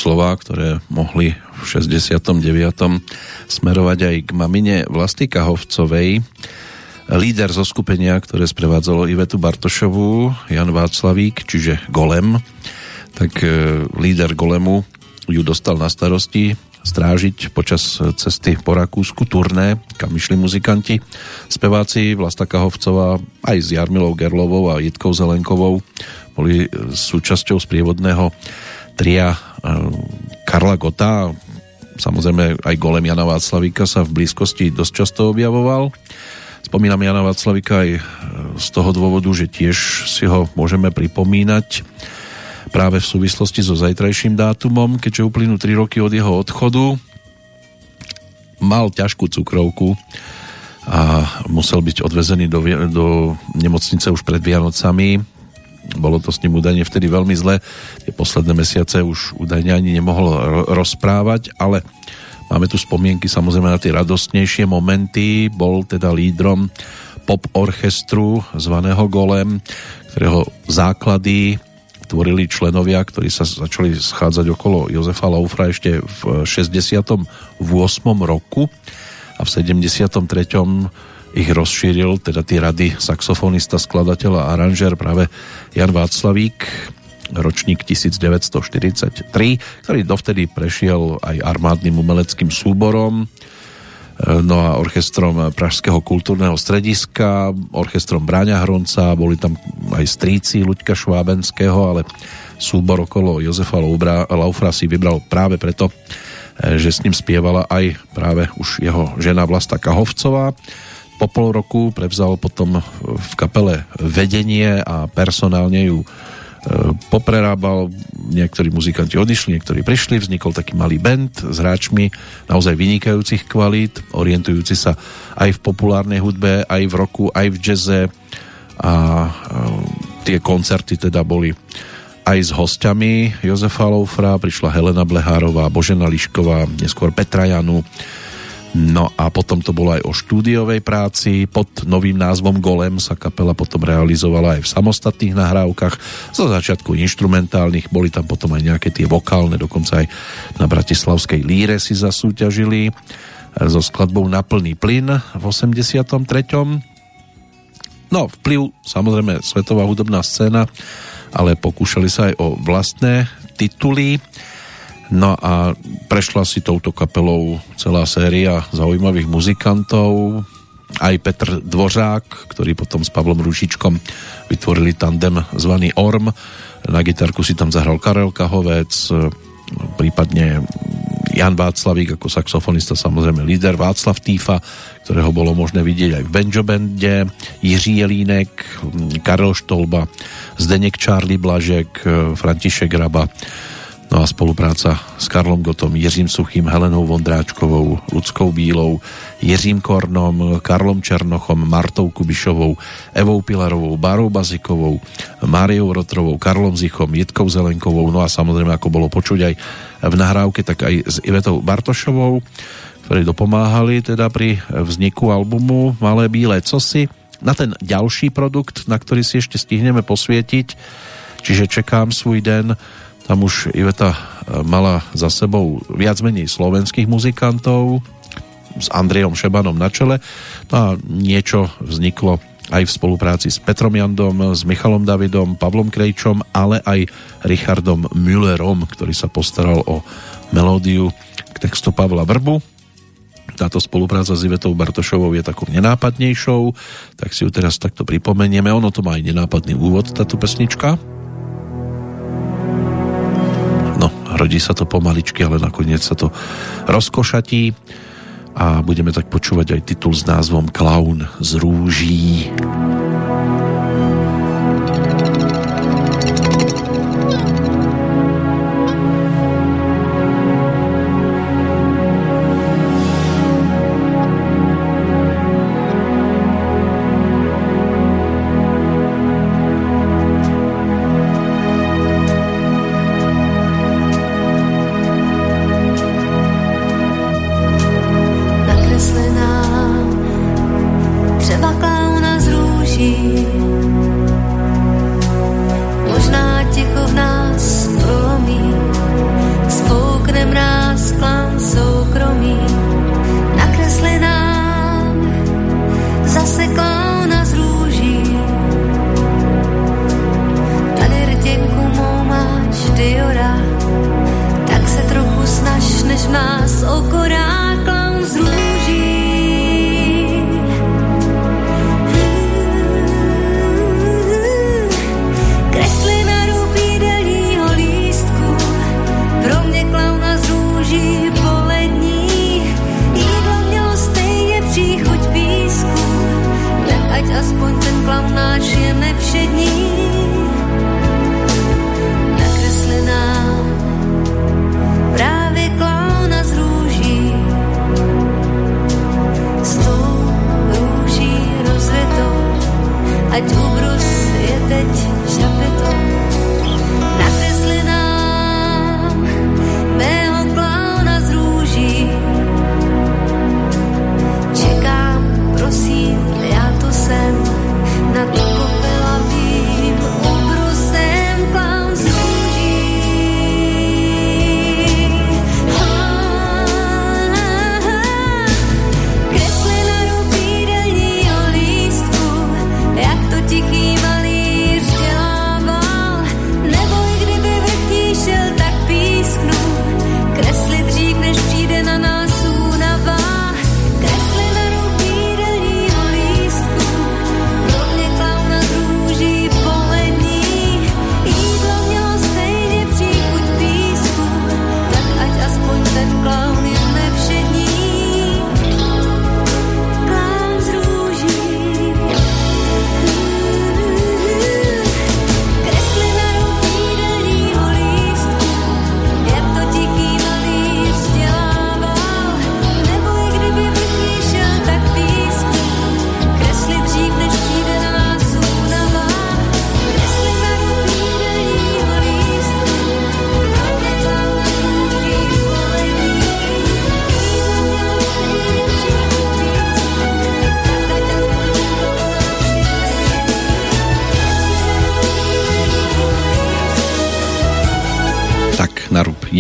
Sú slova, ktoré mohli v 69. smerovať aj k mamine Vlasty Kahovcovej. Líder zo skupenia, ktoré sprevádzalo Ivetu Bartošovú, Jan Václavík, čiže Golem, tak e, líder Golemu ju dostal na starosti strážiť počas cesty po Rakúsku turné, kam išli muzikanti. Speváci Vlasta Kahovcová aj s Jarmilou Gerlovou a Jitkou Zelenkovou boli súčasťou sprievodného tria Karla Gota. Samozrejme aj golem Jana Václavíka sa v blízkosti dosť často objavoval. Spomínam Jana Václavíka aj eh, z toho dôvodu, že tiež si ho môžeme pripomínať práve v súvislosti so zajtrajším dátumom, keďže uplynú 3 roky od jeho odchodu. Mal ťažkú cukrovku a musel byť odvezený do, do nemocnice už pred Vianocami. Bolo to s ním údajne vtedy veľmi zle. Posledné mesiace už údajne ani nemohol rozprávať, ale máme tu spomienky samozrejme na tie radostnejšie momenty. Bol teda lídrom pop orchestru zvaného Golem, ktorého základy tvorili členovia, ktorí sa začali schádzať okolo Jozefa Laufra ešte v 68. roku a v 73. ich rozšíril, teda tie rady saxofonista, skladateľ a aranžér práve Jan Václavík, ročník 1943, ktorý dovtedy prešiel aj armádnym umeleckým súborom, no a orchestrom Pražského kultúrneho strediska, orchestrom Bráňa Hronca, boli tam aj stríci Luďka Švábenského, ale súbor okolo Jozefa Laufra si vybral práve preto, e, že s ním spievala aj práve už jeho žena Vlasta Kahovcová. Po pol roku prevzal potom v kapele vedenie a personálne ju poprerábal, niektorí muzikanti odišli, niektorí prišli, vznikol taký malý band s hráčmi naozaj vynikajúcich kvalít, orientujúci sa aj v populárnej hudbe, aj v roku, aj v jazze a tie koncerty teda boli aj s hostiami Jozefa Loufra, prišla Helena Blehárová, Božena Lišková, neskôr Petra Janu, No a potom to bolo aj o štúdiovej práci. Pod novým názvom Golem sa kapela potom realizovala aj v samostatných nahrávkach. Zo začiatku instrumentálnych, boli tam potom aj nejaké tie vokálne, dokonca aj na Bratislavskej líre si zasúťažili so skladbou Na plný plyn v 83. No, vplyv samozrejme svetová hudobná scéna, ale pokúšali sa aj o vlastné tituly. No a prešla si touto kapelou celá séria zaujímavých muzikantov, aj Petr Dvořák, ktorý potom s Pavlom Ružičkom vytvorili tandem zvaný Orm. Na gitarku si tam zahral Karel Kahovec, prípadne Jan Václavík ako saxofonista, samozrejme líder Václav Týfa, ktorého bolo možné vidieť aj v Benjo Bande, Jiří Jelínek, Karel Štolba, Zdeněk Charlie Blažek, František Raba, No a spolupráca s Karlom Gotom, Jiřím Suchým, Helenou Vondráčkovou, Ludskou Bílou, Jiřím Kornom, Karlom Černochom, Martou Kubišovou, Evou Pilarovou, Bárou Bazikovou, Máriou Rotrovou, Karlom Zichom, Jitkou Zelenkovou, no a samozrejme, ako bolo počuť aj v nahrávke, tak aj s Ivetou Bartošovou, ktorí dopomáhali teda pri vzniku albumu Malé bílé cosy. Na ten ďalší produkt, na ktorý si ešte stihneme posvietiť, čiže čekám svůj den, tam už Iveta e, mala za sebou viac menej slovenských muzikantov s Andrejom Šebanom na čele. No a niečo vzniklo aj v spolupráci s Petrom Jandom, s Michalom Davidom, Pavlom Krejčom, ale aj Richardom Müllerom, ktorý sa postaral o melódiu k textu Pavla Vrbu. Táto spolupráca s Ivetou Bartošovou je takou nenápadnejšou, tak si ju teraz takto pripomenieme. Ono to má aj nenápadný úvod, táto pesnička. Rodí sa to pomaličky, ale nakoniec sa to rozkošatí a budeme tak počúvať aj titul s názvom Klaun z rúží.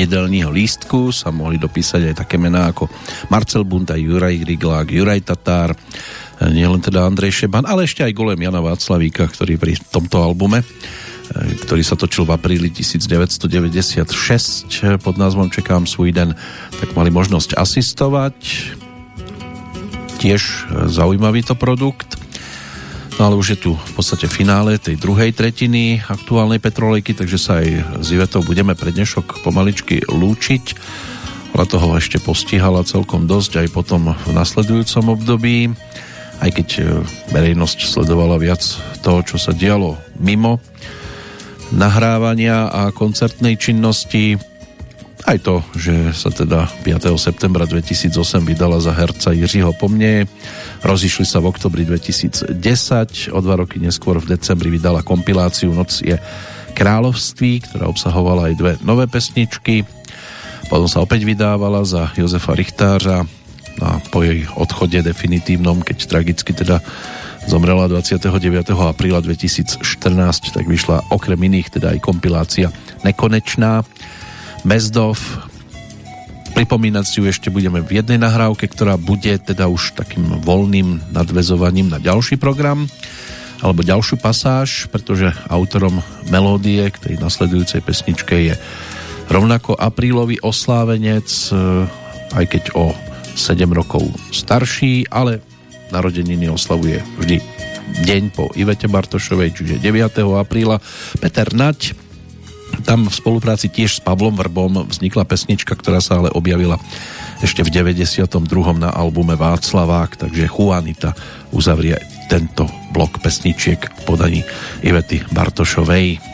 Jedelního lístku sa mohli dopísať aj také mená ako Marcel Bunta, Juraj Griglák, Juraj Tatár, nielen teda Andrej Šeban, ale ešte aj golem Jana Václavíka, ktorý pri tomto albume ktorý sa točil v apríli 1996 pod názvom Čekám svůj den, tak mali možnosť asistovať. Tiež zaujímavý to produkt. No ale už je tu v podstate finále tej druhej tretiny aktuálnej petrolejky, takže sa aj s Ivetou budeme pre dnešok pomaličky lúčiť. Ona toho ešte postihala celkom dosť aj potom v nasledujúcom období, aj keď e, verejnosť sledovala viac toho, čo sa dialo mimo nahrávania a koncertnej činnosti. Aj to, že sa teda 5. septembra 2008 vydala za herca Jiřího Pomne, rozišli sa v oktobri 2010, o dva roky neskôr v decembri vydala kompiláciu Noc je kráľovství, ktorá obsahovala aj dve nové pesničky. Potom sa opäť vydávala za Jozefa Richtářa a po jej odchode definitívnom, keď tragicky teda zomrela 29. apríla 2014, tak vyšla okrem iných teda aj kompilácia Nekonečná, Bezdov, pripomínať si ju ešte budeme v jednej nahrávke, ktorá bude teda už takým voľným nadvezovaním na ďalší program alebo ďalšiu pasáž, pretože autorom melódie k tej nasledujúcej pesničke je rovnako aprílový oslávenec, eh, aj keď o 7 rokov starší, ale narodeniny oslavuje vždy deň po Ivete Bartošovej, čiže 9. apríla. Peter Nať, tam v spolupráci tiež s Pavlom Vrbom vznikla pesnička, ktorá sa ale objavila ešte v 92. na albume Václavák, takže Juanita uzavrie tento blok pesničiek v podaní Ivety Bartošovej.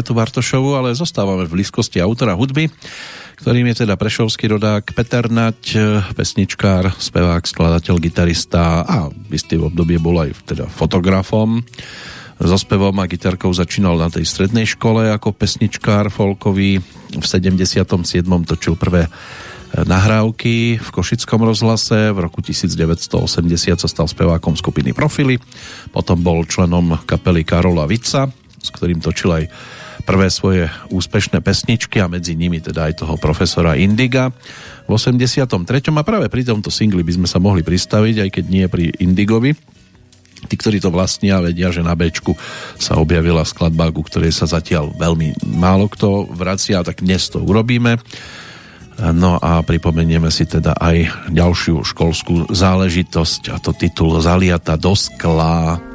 Ivetu Bartošovu, ale zostávame v blízkosti autora hudby, ktorým je teda prešovský rodák Peter Nať, pesničkár, spevák, skladateľ, gitarista a v istý obdobie bol aj teda fotografom. So spevom a gitarkou začínal na tej strednej škole ako pesničkár folkový. V 77. točil prvé nahrávky v Košickom rozhlase. V roku 1980 sa stal spevákom skupiny Profily. Potom bol členom kapely Karola Vica, s ktorým točil aj prvé svoje úspešné pesničky a medzi nimi teda aj toho profesora Indiga v 83. a práve pri tomto singli by sme sa mohli pristaviť, aj keď nie pri Indigovi. Tí, ktorí to vlastnia, vedia, že na Bčku sa objavila skladba, ku ktorej sa zatiaľ veľmi málo kto vracia, tak dnes to urobíme. No a pripomenieme si teda aj ďalšiu školskú záležitosť a to titul Zaliata do skla.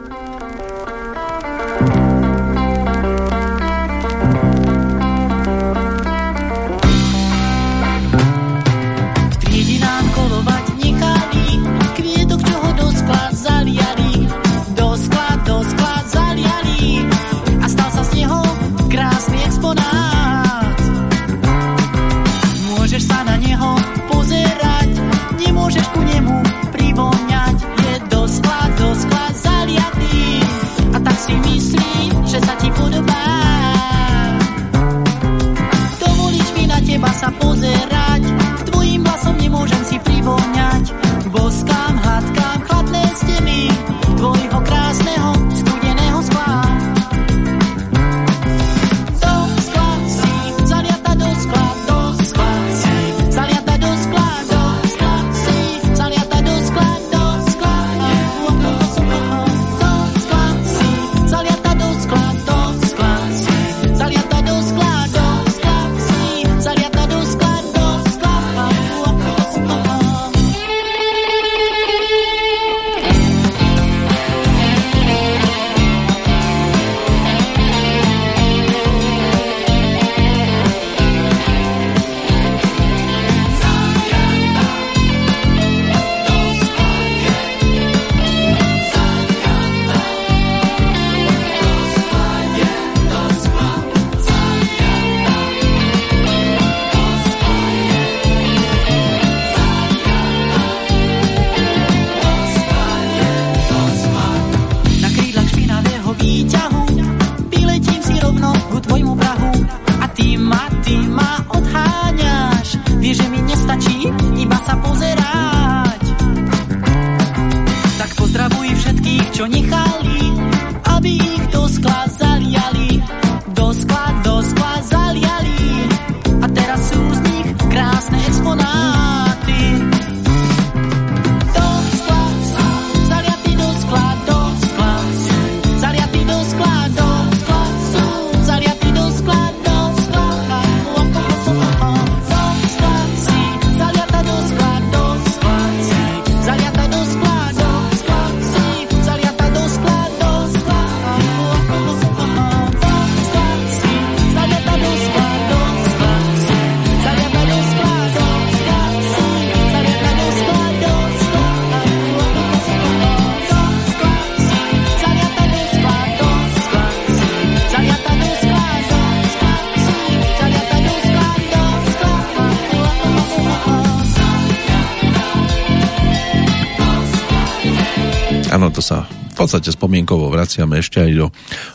Spomienkovo vraciame ešte aj do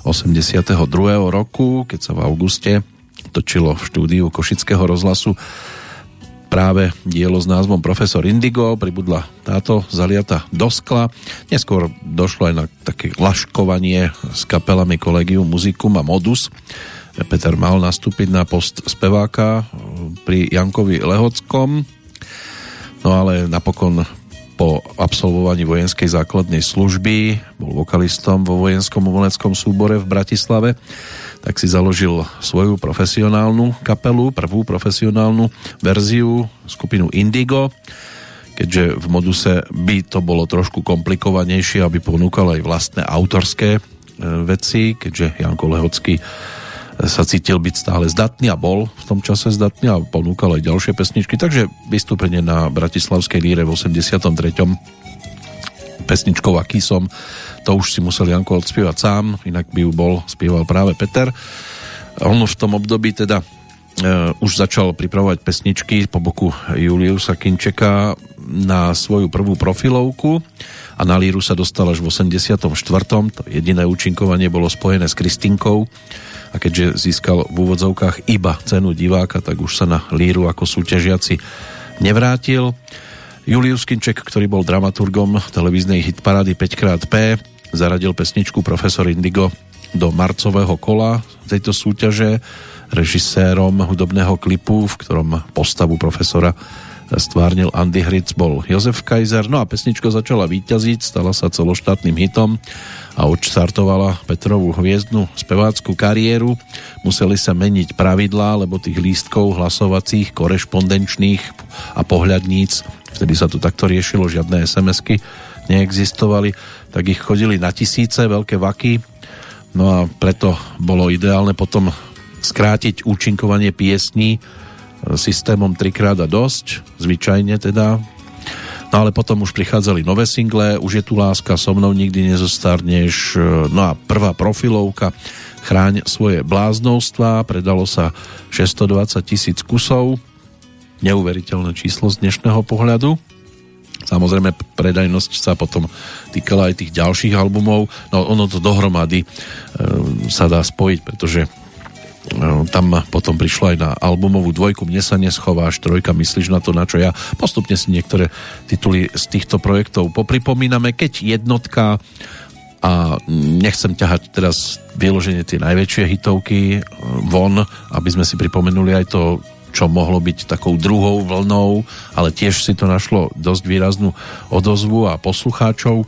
82. roku, keď sa v auguste točilo v štúdiu Košického rozhlasu práve dielo s názvom Profesor Indigo, pribudla táto zaliata do skla. Neskôr došlo aj na také laškovanie s kapelami Collegium Musicum a Modus. Peter mal nastúpiť na post speváka pri Jankovi Lehockom, no ale napokon po absolvovaní vojenskej základnej služby, bol vokalistom vo vojenskom umeleckom súbore v Bratislave, tak si založil svoju profesionálnu kapelu, prvú profesionálnu verziu, skupinu Indigo, keďže v moduse by to bolo trošku komplikovanejšie, aby ponúkal aj vlastné autorské e, veci, keďže Janko Lehocký sa cítil byť stále zdatný a bol v tom čase zdatný a ponúkal aj ďalšie pesničky, takže vystúpenie na Bratislavskej líre v 83. pesničkou Aký som, to už si musel Janko odspievať sám, inak by ju bol, spieval práve Peter. On v tom období teda e, už začal pripravovať pesničky po boku Juliusa Kinčeka na svoju prvú profilovku a na líru sa dostal až v 84. To jediné účinkovanie bolo spojené s Kristinkou a keďže získal v úvodzovkách iba cenu diváka, tak už sa na líru ako súťažiaci nevrátil. Julius Kinček, ktorý bol dramaturgom televíznej hitparády 5xP, zaradil pesničku Profesor Indigo do marcového kola tejto súťaže režisérom hudobného klipu, v ktorom postavu profesora stvárnil Andy Hritz, bol Jozef Kaiser, no a pesnička začala výťaziť, stala sa celoštátnym hitom a odštartovala Petrovú hviezdnu spevácku kariéru. Museli sa meniť pravidlá, lebo tých lístkov hlasovacích, korešpondenčných a pohľadníc, vtedy sa to takto riešilo, žiadne SMS-ky neexistovali, tak ich chodili na tisíce, veľké vaky, no a preto bolo ideálne potom skrátiť účinkovanie piesní systémom trikrát a dosť, zvyčajne teda. No ale potom už prichádzali nové single, už je tu láska, so mnou nikdy nezostarneš, no a prvá profilovka Chráň svoje bláznovstva, predalo sa 620 tisíc kusov, neuveriteľné číslo z dnešného pohľadu. Samozrejme, predajnosť sa potom týkala aj tých ďalších albumov, no ono to dohromady e, sa dá spojiť, pretože No, tam potom prišlo aj na albumovú dvojku Mne sa neschováš, trojka Myslíš na to, na čo ja. Postupne si niektoré tituly z týchto projektov popripomíname, keď jednotka a nechcem ťahať teraz vyloženie tie najväčšie hitovky e, von, aby sme si pripomenuli aj to, čo mohlo byť takou druhou vlnou, ale tiež si to našlo dosť výraznú odozvu a poslucháčov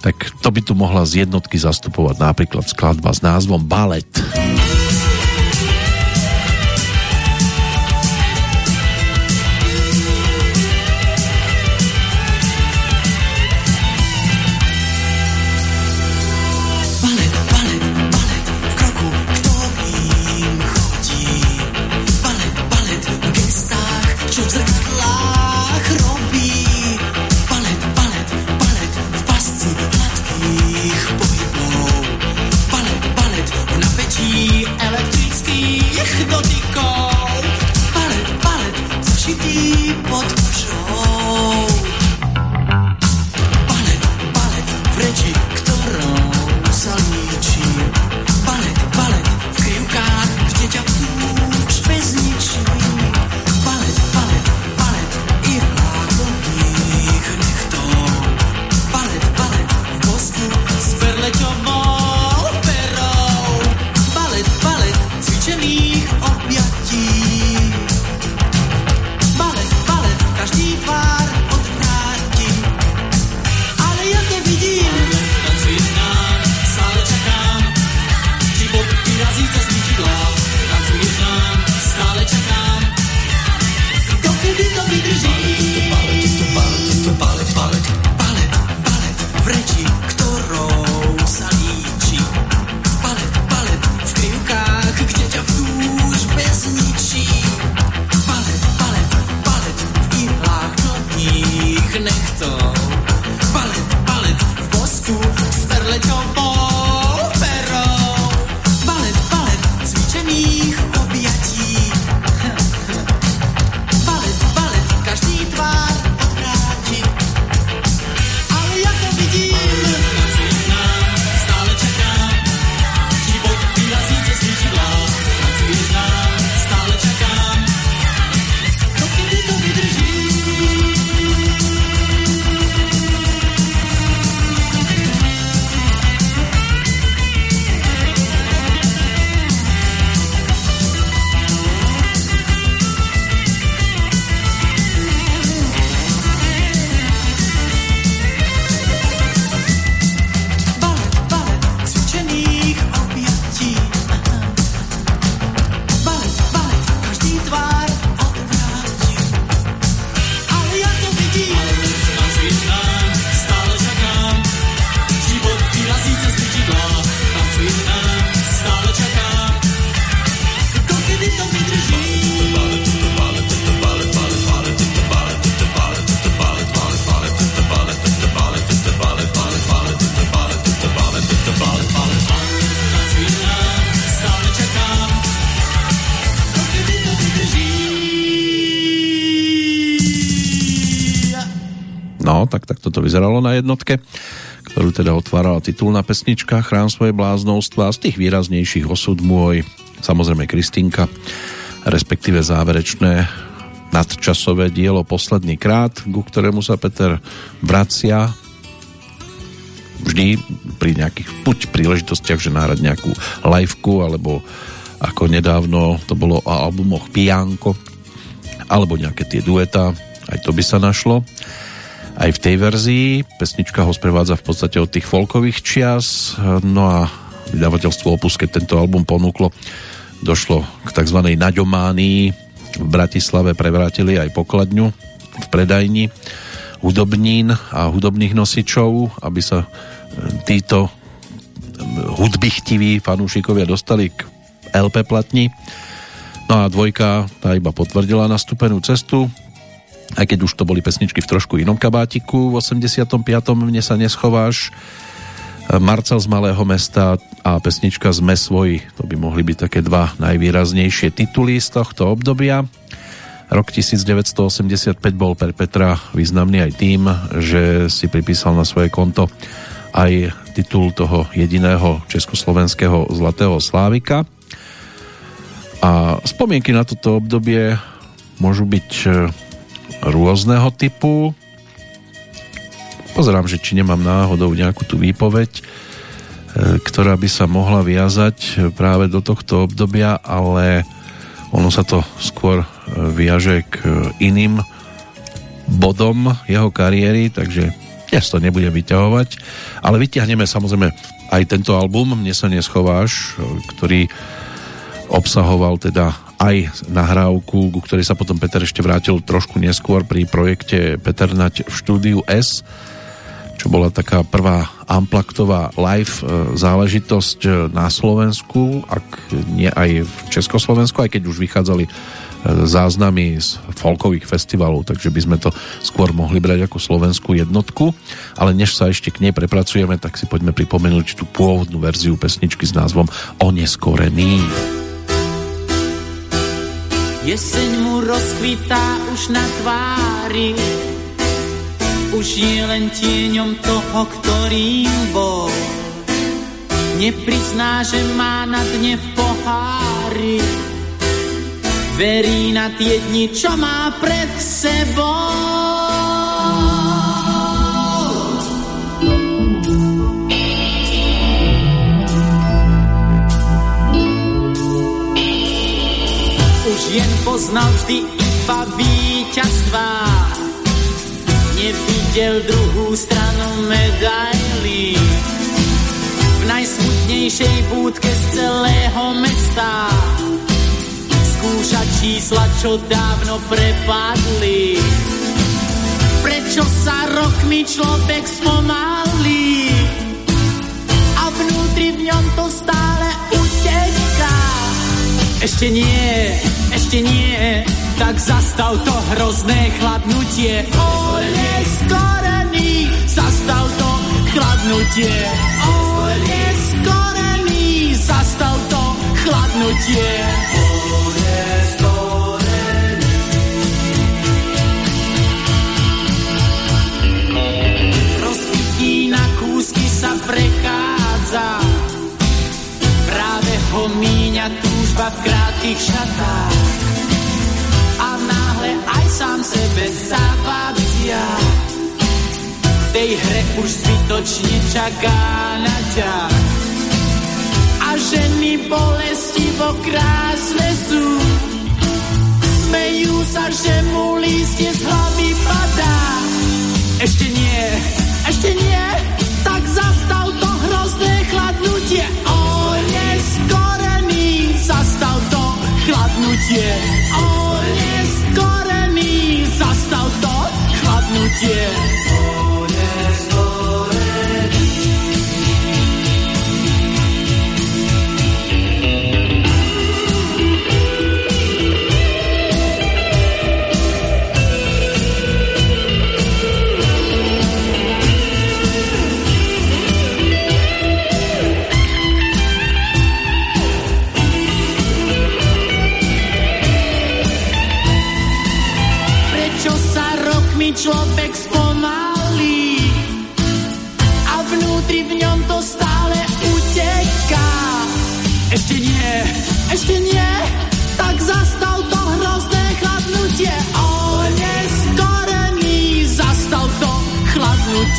tak to by tu mohla z jednotky zastupovať napríklad skladba s názvom Balet. Balet. Vyzeralo na jednotke, ktorú teda otvárala titulná pesnička Chrám svoje bláznovstva. Z tých výraznejších osud môj, samozrejme Kristinka, respektíve záverečné nadčasové dielo Posledný krát, ku ktorému sa Peter vracia vždy pri nejakých buď príležitostiach, že náhrať nejakú liveku, alebo ako nedávno to bolo o albumoch Pianko, alebo nejaké tie dueta, aj to by sa našlo aj v tej verzii. Pesnička ho sprevádza v podstate od tých folkových čias, no a vydavateľstvo Opus, keď tento album ponúklo, došlo k tzv. naďománii. V Bratislave prevrátili aj pokladňu v predajni hudobnín a hudobných nosičov, aby sa e, títo hudbychtiví fanúšikovia dostali k LP platni. No a dvojka tá iba potvrdila nastúpenú cestu aj keď už to boli pesničky v trošku inom kabátiku. V 85. mne sa neschováš. Marcel z Malého mesta a pesnička Zme svoj, to by mohli byť také dva najvýraznejšie tituly z tohto obdobia. Rok 1985 bol pre Petra významný aj tým, že si pripísal na svoje konto aj titul toho jediného československého Zlatého Slávika. A spomienky na toto obdobie môžu byť rôzneho typu. Pozerám, že či nemám náhodou nejakú tú výpoveď, e, ktorá by sa mohla viazať práve do tohto obdobia, ale ono sa to skôr e, viaže k iným bodom jeho kariéry, takže ja to nebudem vyťahovať, ale vyťahneme samozrejme aj tento album Mne sa neschováš, e, ktorý obsahoval teda aj nahrávku, ku ktorej sa potom Peter ešte vrátil trošku neskôr pri projekte Peter Nať v štúdiu S, čo bola taká prvá amplaktová live e, záležitosť e, na Slovensku, ak nie aj v Československu, aj keď už vychádzali e, záznamy z folkových festivalov, takže by sme to skôr mohli brať ako slovenskú jednotku. Ale než sa ešte k nej prepracujeme, tak si poďme pripomenúť tú pôvodnú verziu pesničky s názvom Oneskorený. Jeseň mu rozkvitá už na tvári, už je len tieňom toho, ktorým bol. Neprizná, že má na dne v pohári, verí na tie dni, čo má pred sebou. Jen poznal vždy iba víťazstva. Nevidel druhú stranu medailí. V najsmutnejšej búdke z celého mesta skúša čísla, čo dávno prepadli. Prečo sa rokmi človek spomalí a vnútri v ňom to stále uteká? Ešte nie, ešte nie, tak zastav to hrozné chladnutie. O, neskorený, zastav to chladnutie. O, neskorený, zastav to chladnutie. O, Rozpití na kúsky sa prechádza, práve ho míňa túžba v krátkých šatách sám sebe západia. V tej hre už zbytočne čaká na ťa. A ženy bolestivo krásne sú. Smejú sa, že mu lístie z hlavy padá. Ešte nie, ešte nie, tak zastav to hrozné chladnutie. To chladnutie. O, chladnutie. človek spomal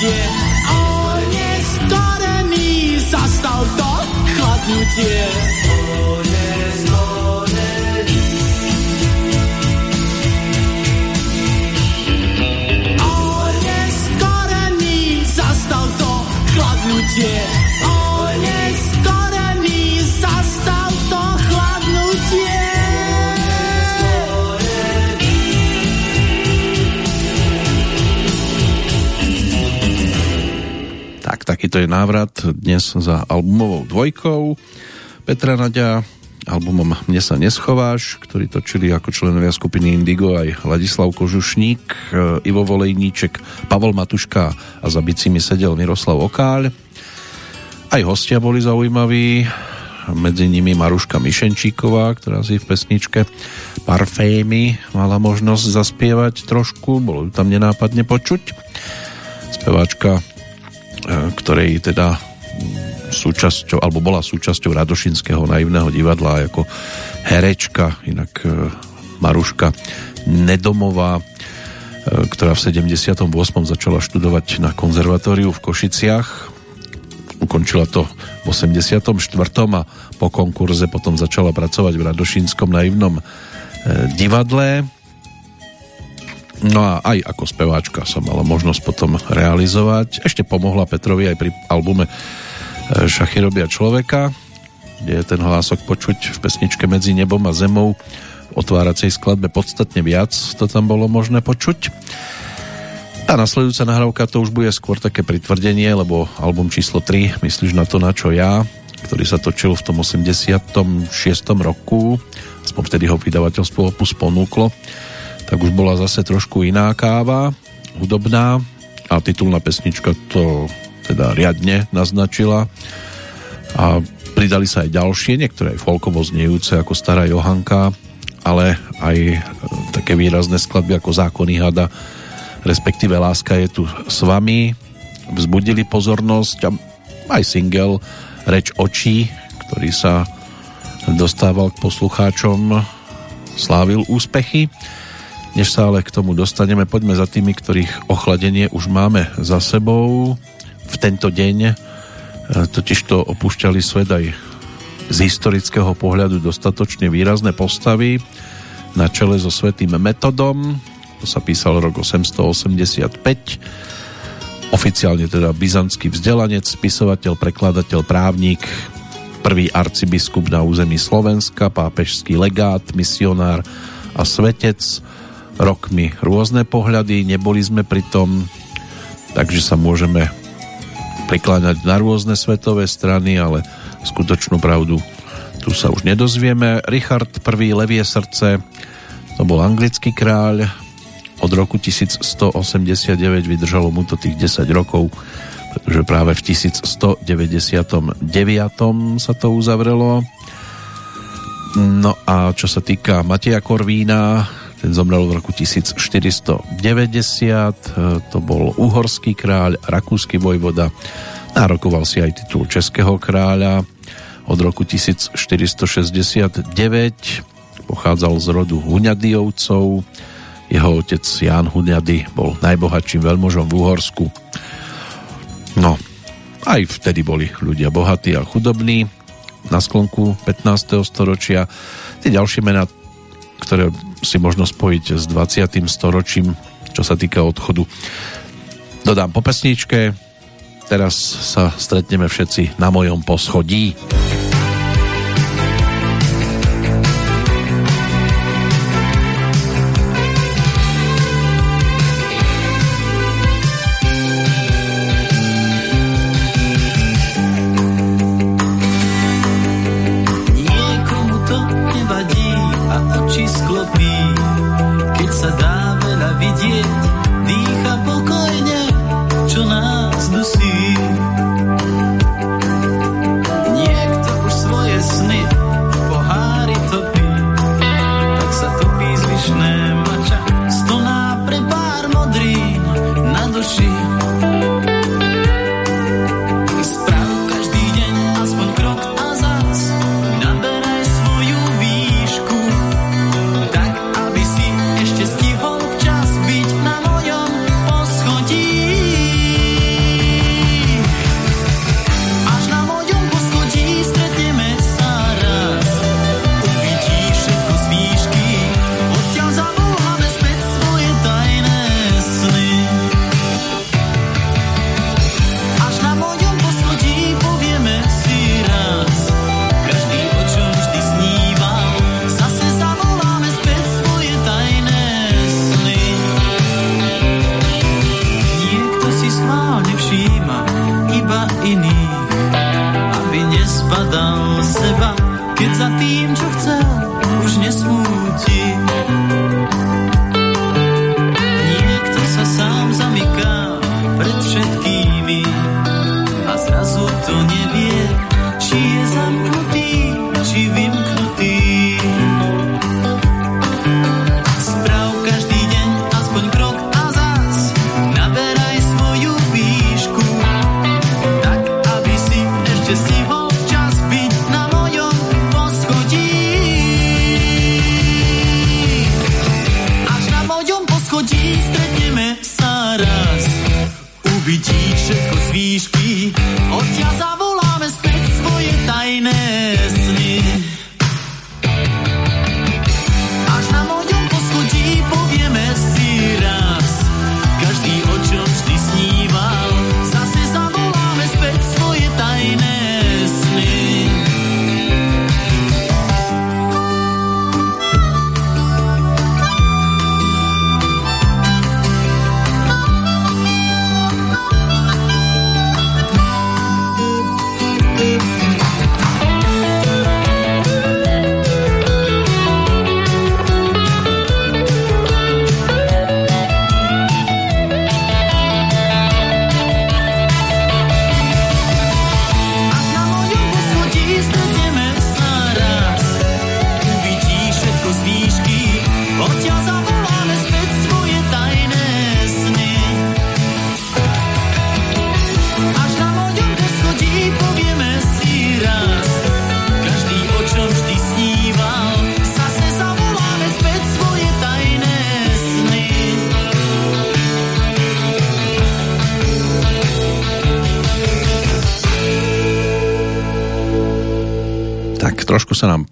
chladnutie. Oneskorený zastal to chladnutie. Oneskorený zastal to chladnutie. Takýto je návrat dnes za albumovou dvojkou Petra Nadia albumom Mne sa neschováš, ktorý točili ako členovia skupiny Indigo aj Ladislav Kožušník, e, Ivo Volejníček, Pavol Matuška a za bicimi sedel Miroslav Okáľ. Aj hostia boli zaujímaví, medzi nimi Maruška Mišenčíková, ktorá si v pesničke Parfémy mala možnosť zaspievať trošku, bolo ju tam nenápadne počuť. Speváčka, ktorej teda súčasťou, alebo bola súčasťou Radošinského naivného divadla ako herečka, inak e, Maruška Nedomová, e, ktorá v 78. začala študovať na konzervatóriu v Košiciach. Ukončila to v 84. a po konkurze potom začala pracovať v Radošinskom naivnom e, divadle. No a aj ako speváčka sa mala možnosť potom realizovať. Ešte pomohla Petrovi aj pri albume Šachy robia človeka, kde je ten hlások počuť v pesničke Medzi nebom a zemou v otváracej skladbe podstatne viac, to tam bolo možné počuť. A nasledujúca nahrávka to už bude skôr také pritvrdenie, lebo album číslo 3, myslíš na to, na čo ja, ktorý sa točil v tom 86. roku, aspoň vtedy ho vydavateľstvo Opus ponúklo, tak už bola zase trošku iná káva, hudobná a titulná pesnička to teda riadne naznačila a pridali sa aj ďalšie, niektoré aj folkovo znejúce ako Stará Johanka, ale aj e, také výrazné skladby ako Zákony hada, respektíve Láska je tu s vami, vzbudili pozornosť a aj single Reč očí, ktorý sa dostával k poslucháčom, slávil úspechy. Než sa ale k tomu dostaneme, poďme za tými, ktorých ochladenie už máme za sebou. V tento deň e, totiž to opúšťali svet aj z historického pohľadu dostatočne výrazné postavy na čele so svetým metodom to sa písal rok 885 oficiálne teda byzantský vzdelanec, spisovateľ, prekladateľ, právnik prvý arcibiskup na území Slovenska, pápežský legát, misionár a svetec rokmi rôzne pohľady, neboli sme pri tom takže sa môžeme prikláňať na rôzne svetové strany, ale skutočnú pravdu tu sa už nedozvieme. Richard I. Levie srdce, to bol anglický kráľ, od roku 1189 vydržalo mu to tých 10 rokov, pretože práve v 1199 sa to uzavrelo. No a čo sa týka Mateja Korvína, ten zomrel v roku 1490, to bol uhorský kráľ, rakúsky vojvoda, nárokoval si aj titul českého kráľa od roku 1469, pochádzal z rodu Huňadiovcov, jeho otec Ján Huňady bol najbohatším veľmožom v Uhorsku. No, aj vtedy boli ľudia bohatí a chudobní na sklonku 15. storočia. Tie ďalšie mená ktoré si možno spojiť s 20. storočím, čo sa týka odchodu. Dodám po pesničke, teraz sa stretneme všetci na mojom poschodí.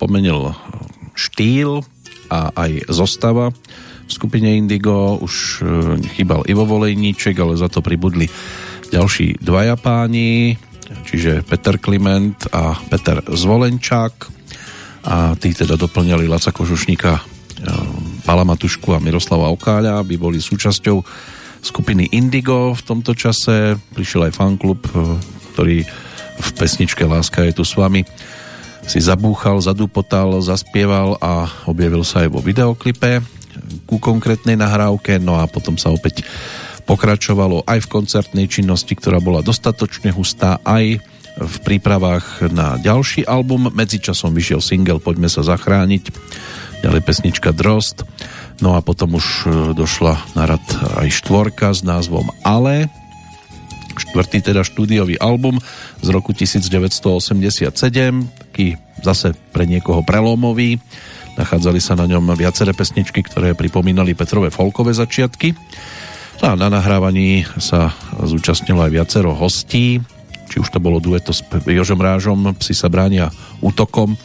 Pomenil štýl a aj zostava. V skupine Indigo už chýbal Ivo Volejníček, ale za to pribudli ďalší dvaja páni, čiže Peter Kliment a Peter Zvolenčák. A tí teda doplňali Laca Kožušníka, Pala Matušku a Miroslava Okáľa, aby boli súčasťou skupiny Indigo v tomto čase. Prišiel aj fanklub, ktorý v pesničke Láska je tu s vami si zabúchal, zadupotal, zaspieval a objavil sa aj vo videoklipe ku konkrétnej nahrávke, no a potom sa opäť pokračovalo aj v koncertnej činnosti, ktorá bola dostatočne hustá, aj v prípravách na ďalší album. Medzičasom vyšiel single Poďme sa zachrániť, ďalej pesnička Drost, no a potom už e, došla na rad aj štvorka s názvom Ale, štvrtý teda štúdiový album z roku 1987, taký zase pre niekoho prelomový. Nachádzali sa na ňom viaceré pesničky, ktoré pripomínali Petrové folkové začiatky. No a na nahrávaní sa zúčastnilo aj viacero hostí, či už to bolo dueto s Jožom Rážom, Psi sa bránia útokom,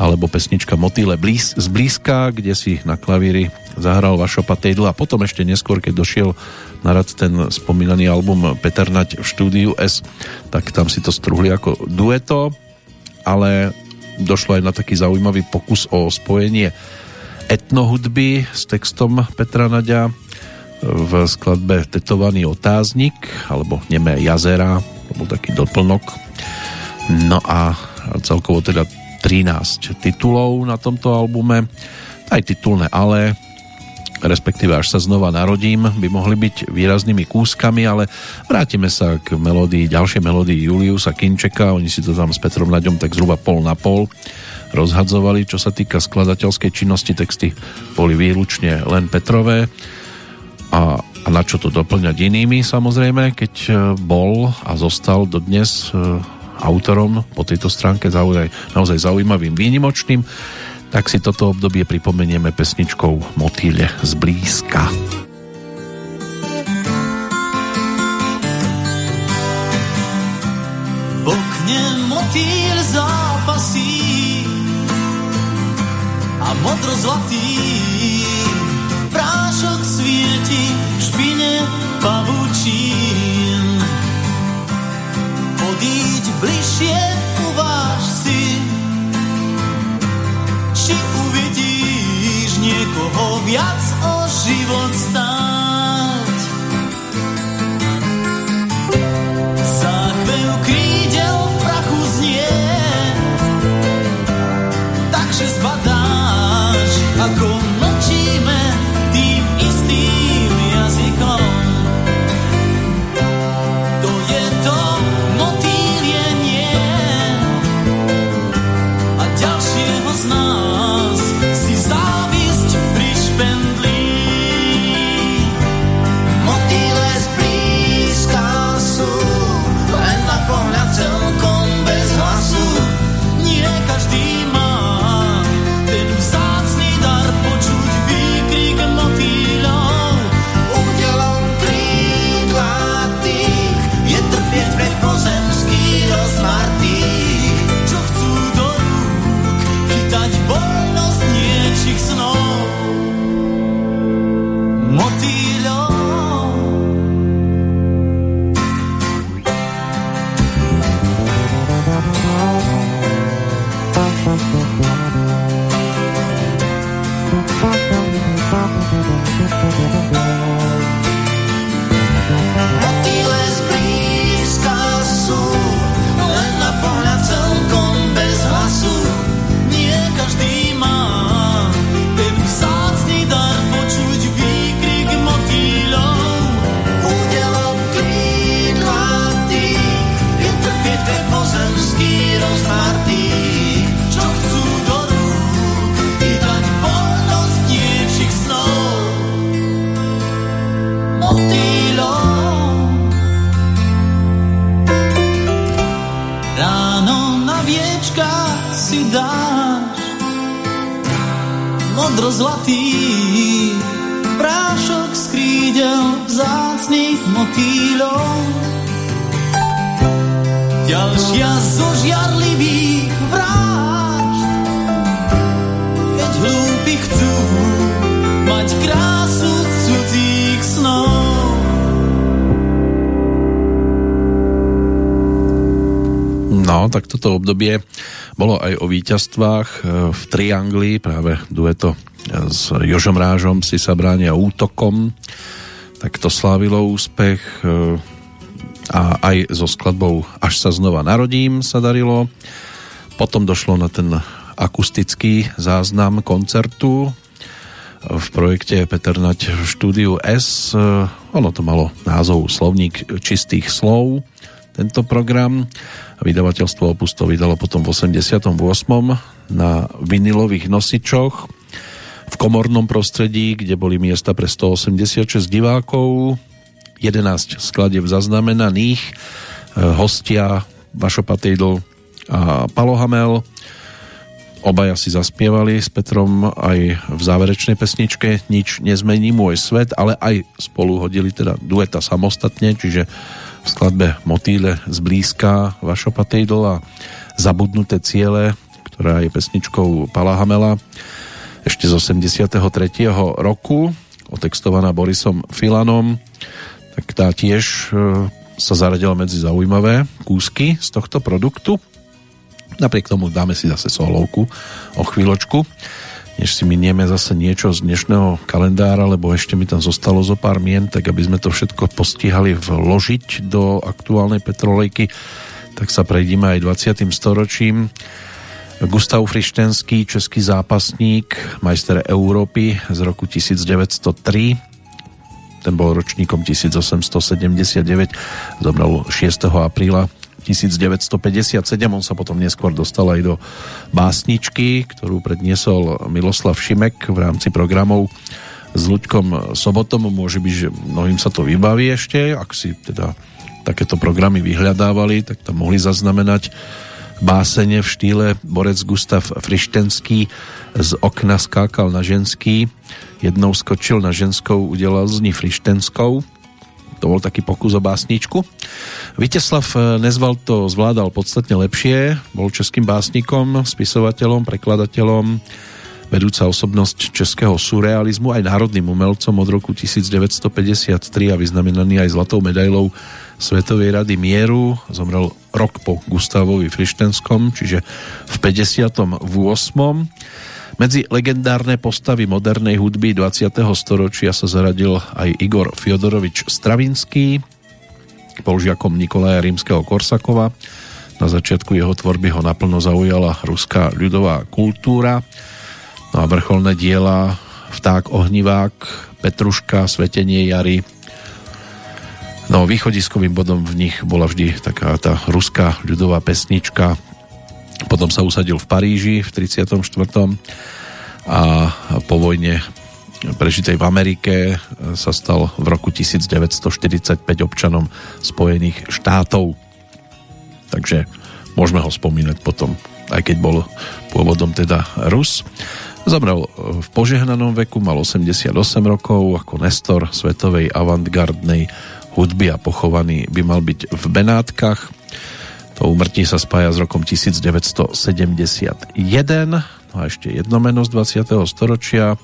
alebo pesnička Motýle blíz, z blízka, kde si na klavíri zahral Vašo Patejdl a potom ešte neskôr, keď došiel na rad ten spomínaný album Peter Nať v štúdiu S, tak tam si to struhli ako dueto, ale došlo aj na taký zaujímavý pokus o spojenie etnohudby s textom Petra Naďa v skladbe Tetovaný otáznik alebo Nemé jazera, to bol taký doplnok. No a celkovo teda 13 titulov na tomto albume, aj titulné ale, respektíve až sa znova narodím, by mohli byť výraznými kúskami, ale vrátime sa k melódii, ďalšej melódii Juliusa Kinčeka, oni si to tam s Petrom Naďom tak zhruba pol na pol rozhadzovali, čo sa týka skladateľskej činnosti, texty boli výlučne len Petrové. A, a na čo to doplňať inými samozrejme, keď e, bol a zostal dodnes e, autorom po tejto stránke zaujaj, naozaj zaujímavým, výnimočným, tak si toto obdobie pripomenieme pesničkou Motýle zblízka. V okne motýl zápasí a modro zlatý prášok svieti v špine pavučín. Podíď bližšie, niekoho viac o život stáť. Záchvev krídel v prachu znie, takže zbadáš Ďalšia zo žiarlivých vrážd. Chlapi chcú mať krásu cudzích snov. No, tak toto obdobie bolo aj o víťazstvách e, v Triangli, práve dueto s Jožom Rážom si sa bránia útokom, tak to slávilo úspech e, a aj so skladbou Až sa znova narodím sa darilo. Potom došlo na ten akustický záznam koncertu v projekte Peter Nať v štúdiu S. Ono to malo názov Slovník čistých slov, tento program. Vydavateľstvo Opus to vydalo potom v 88. na vinilových nosičoch v komornom prostredí, kde boli miesta pre 186 divákov 11 skladieb zaznamenaných. E, hostia Vašo Patejdl a Palohamel. Obaja si zaspievali s Petrom aj v záverečnej pesničke Nič nezmení môj svet, ale aj spolu hodili teda dueta samostatne, čiže v skladbe Motýle zblízka Vašo Patejdl a Zabudnuté ciele, ktorá je pesničkou Palahamela ešte z 83. roku, otextovaná Borisom Filanom tak tá tiež e, sa zaradila medzi zaujímavé kúsky z tohto produktu. Napriek tomu dáme si zase solovku o chvíľočku, než si minieme zase niečo z dnešného kalendára, lebo ešte mi tam zostalo zo pár mien, tak aby sme to všetko postihali vložiť do aktuálnej petrolejky, tak sa prejdime aj 20. storočím. Gustav Frištenský, český zápasník, majster Európy z roku 1903, ten bol ročníkom 1879, zomrel 6. apríla 1957, on sa potom neskôr dostal aj do básničky, ktorú predniesol Miloslav Šimek v rámci programov s Luďkom Sobotom. Môže byť, že mnohým sa to vybaví ešte, ak si teda takéto programy vyhľadávali, tak tam mohli zaznamenať básene v štýle Borec Gustav Frištenský z okna skákal na ženský jednou skočil na ženskou, udelal z ní frištenskou. To bol taký pokus o básničku. Viteslav eh, Nezval to zvládal podstatne lepšie, bol českým básnikom, spisovateľom, prekladateľom, vedúca osobnosť českého surrealizmu, aj národným umelcom od roku 1953 a vyznamenaný aj zlatou medailou Svetovej rady mieru. Zomrel rok po Gustavovi Frištenskom, čiže v 58. Medzi legendárne postavy modernej hudby 20. storočia sa zaradil aj Igor Fiodorovič Stravinský, bol žiakom Nikolaja Rímskeho Korsakova. Na začiatku jeho tvorby ho naplno zaujala ruská ľudová kultúra. No a vrcholné diela Vták ohnivák, Petruška, Svetenie jary. No východiskovým bodom v nich bola vždy taká tá ruská ľudová pesnička potom sa usadil v Paríži v 34. a po vojne prežitej v Amerike sa stal v roku 1945 občanom Spojených štátov. Takže môžeme ho spomínať potom, aj keď bol pôvodom teda Rus. Zomrel v požehnanom veku, mal 88 rokov, ako Nestor svetovej avantgardnej hudby a pochovaný by mal byť v Benátkach to umrtí sa spája s rokom 1971. No a ešte jedno meno z 20. storočia.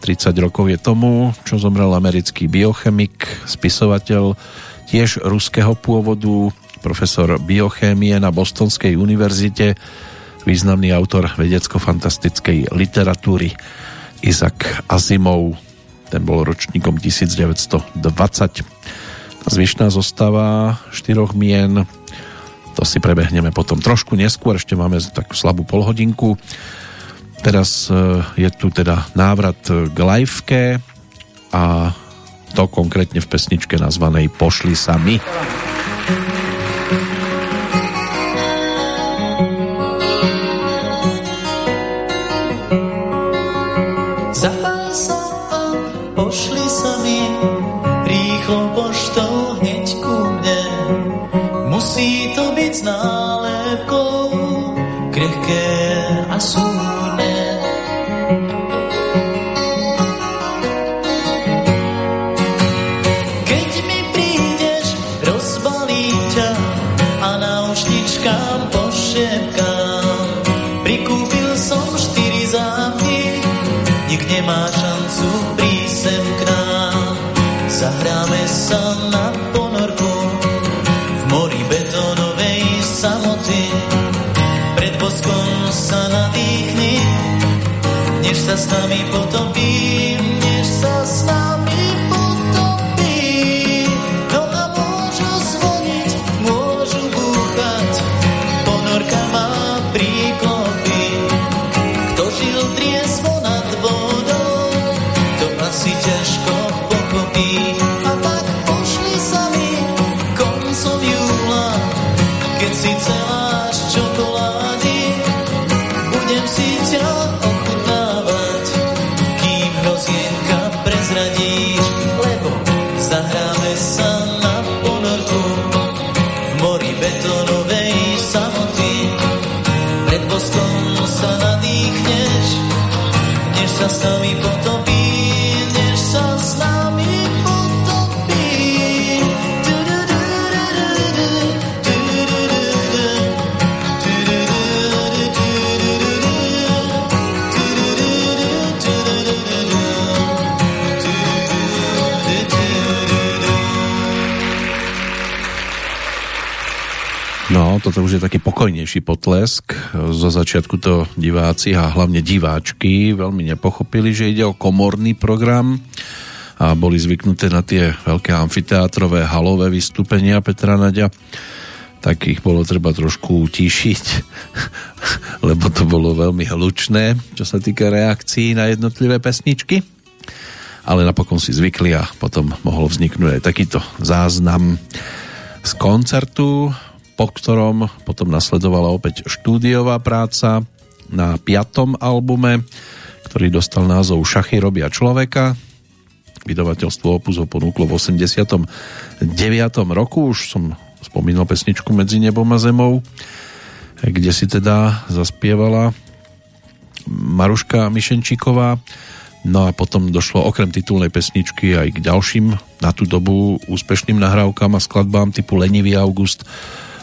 30 rokov je tomu, čo zomrel americký biochemik, spisovateľ, tiež ruského pôvodu, profesor biochémie na Bostonskej univerzite, významný autor vedecko-fantastickej literatúry Isaac Asimov. Ten bol ročníkom 1920. Zvyšná zostava štyroch mien to si prebehneme potom trošku neskôr, ešte máme takú slabú polhodinku. Teraz e, je tu teda návrat k liveke a to konkrétne v pesničke nazvanej Pošli sa my. again. Sa nadýchni, než sa s nami potopí, než sa s toto už je taký pokojnejší potlesk. Zo začiatku to diváci a hlavne diváčky veľmi nepochopili, že ide o komorný program a boli zvyknuté na tie veľké amfiteátrové halové vystúpenia Petra Naďa tak ich bolo treba trošku utišiť, lebo to bolo veľmi hlučné, čo sa týka reakcií na jednotlivé pesničky. Ale napokon si zvykli a potom mohol vzniknúť aj takýto záznam z koncertu, po ktorom potom nasledovala opäť štúdiová práca na piatom albume, ktorý dostal názov Šachy robia človeka. Vydavateľstvo Opus ho ponúklo v 89. roku, už som spomínal pesničku Medzi nebom a zemou, kde si teda zaspievala Maruška Mišenčíková. No a potom došlo okrem titulnej pesničky aj k ďalším na tú dobu úspešným nahrávkam a skladbám typu Lenivý august,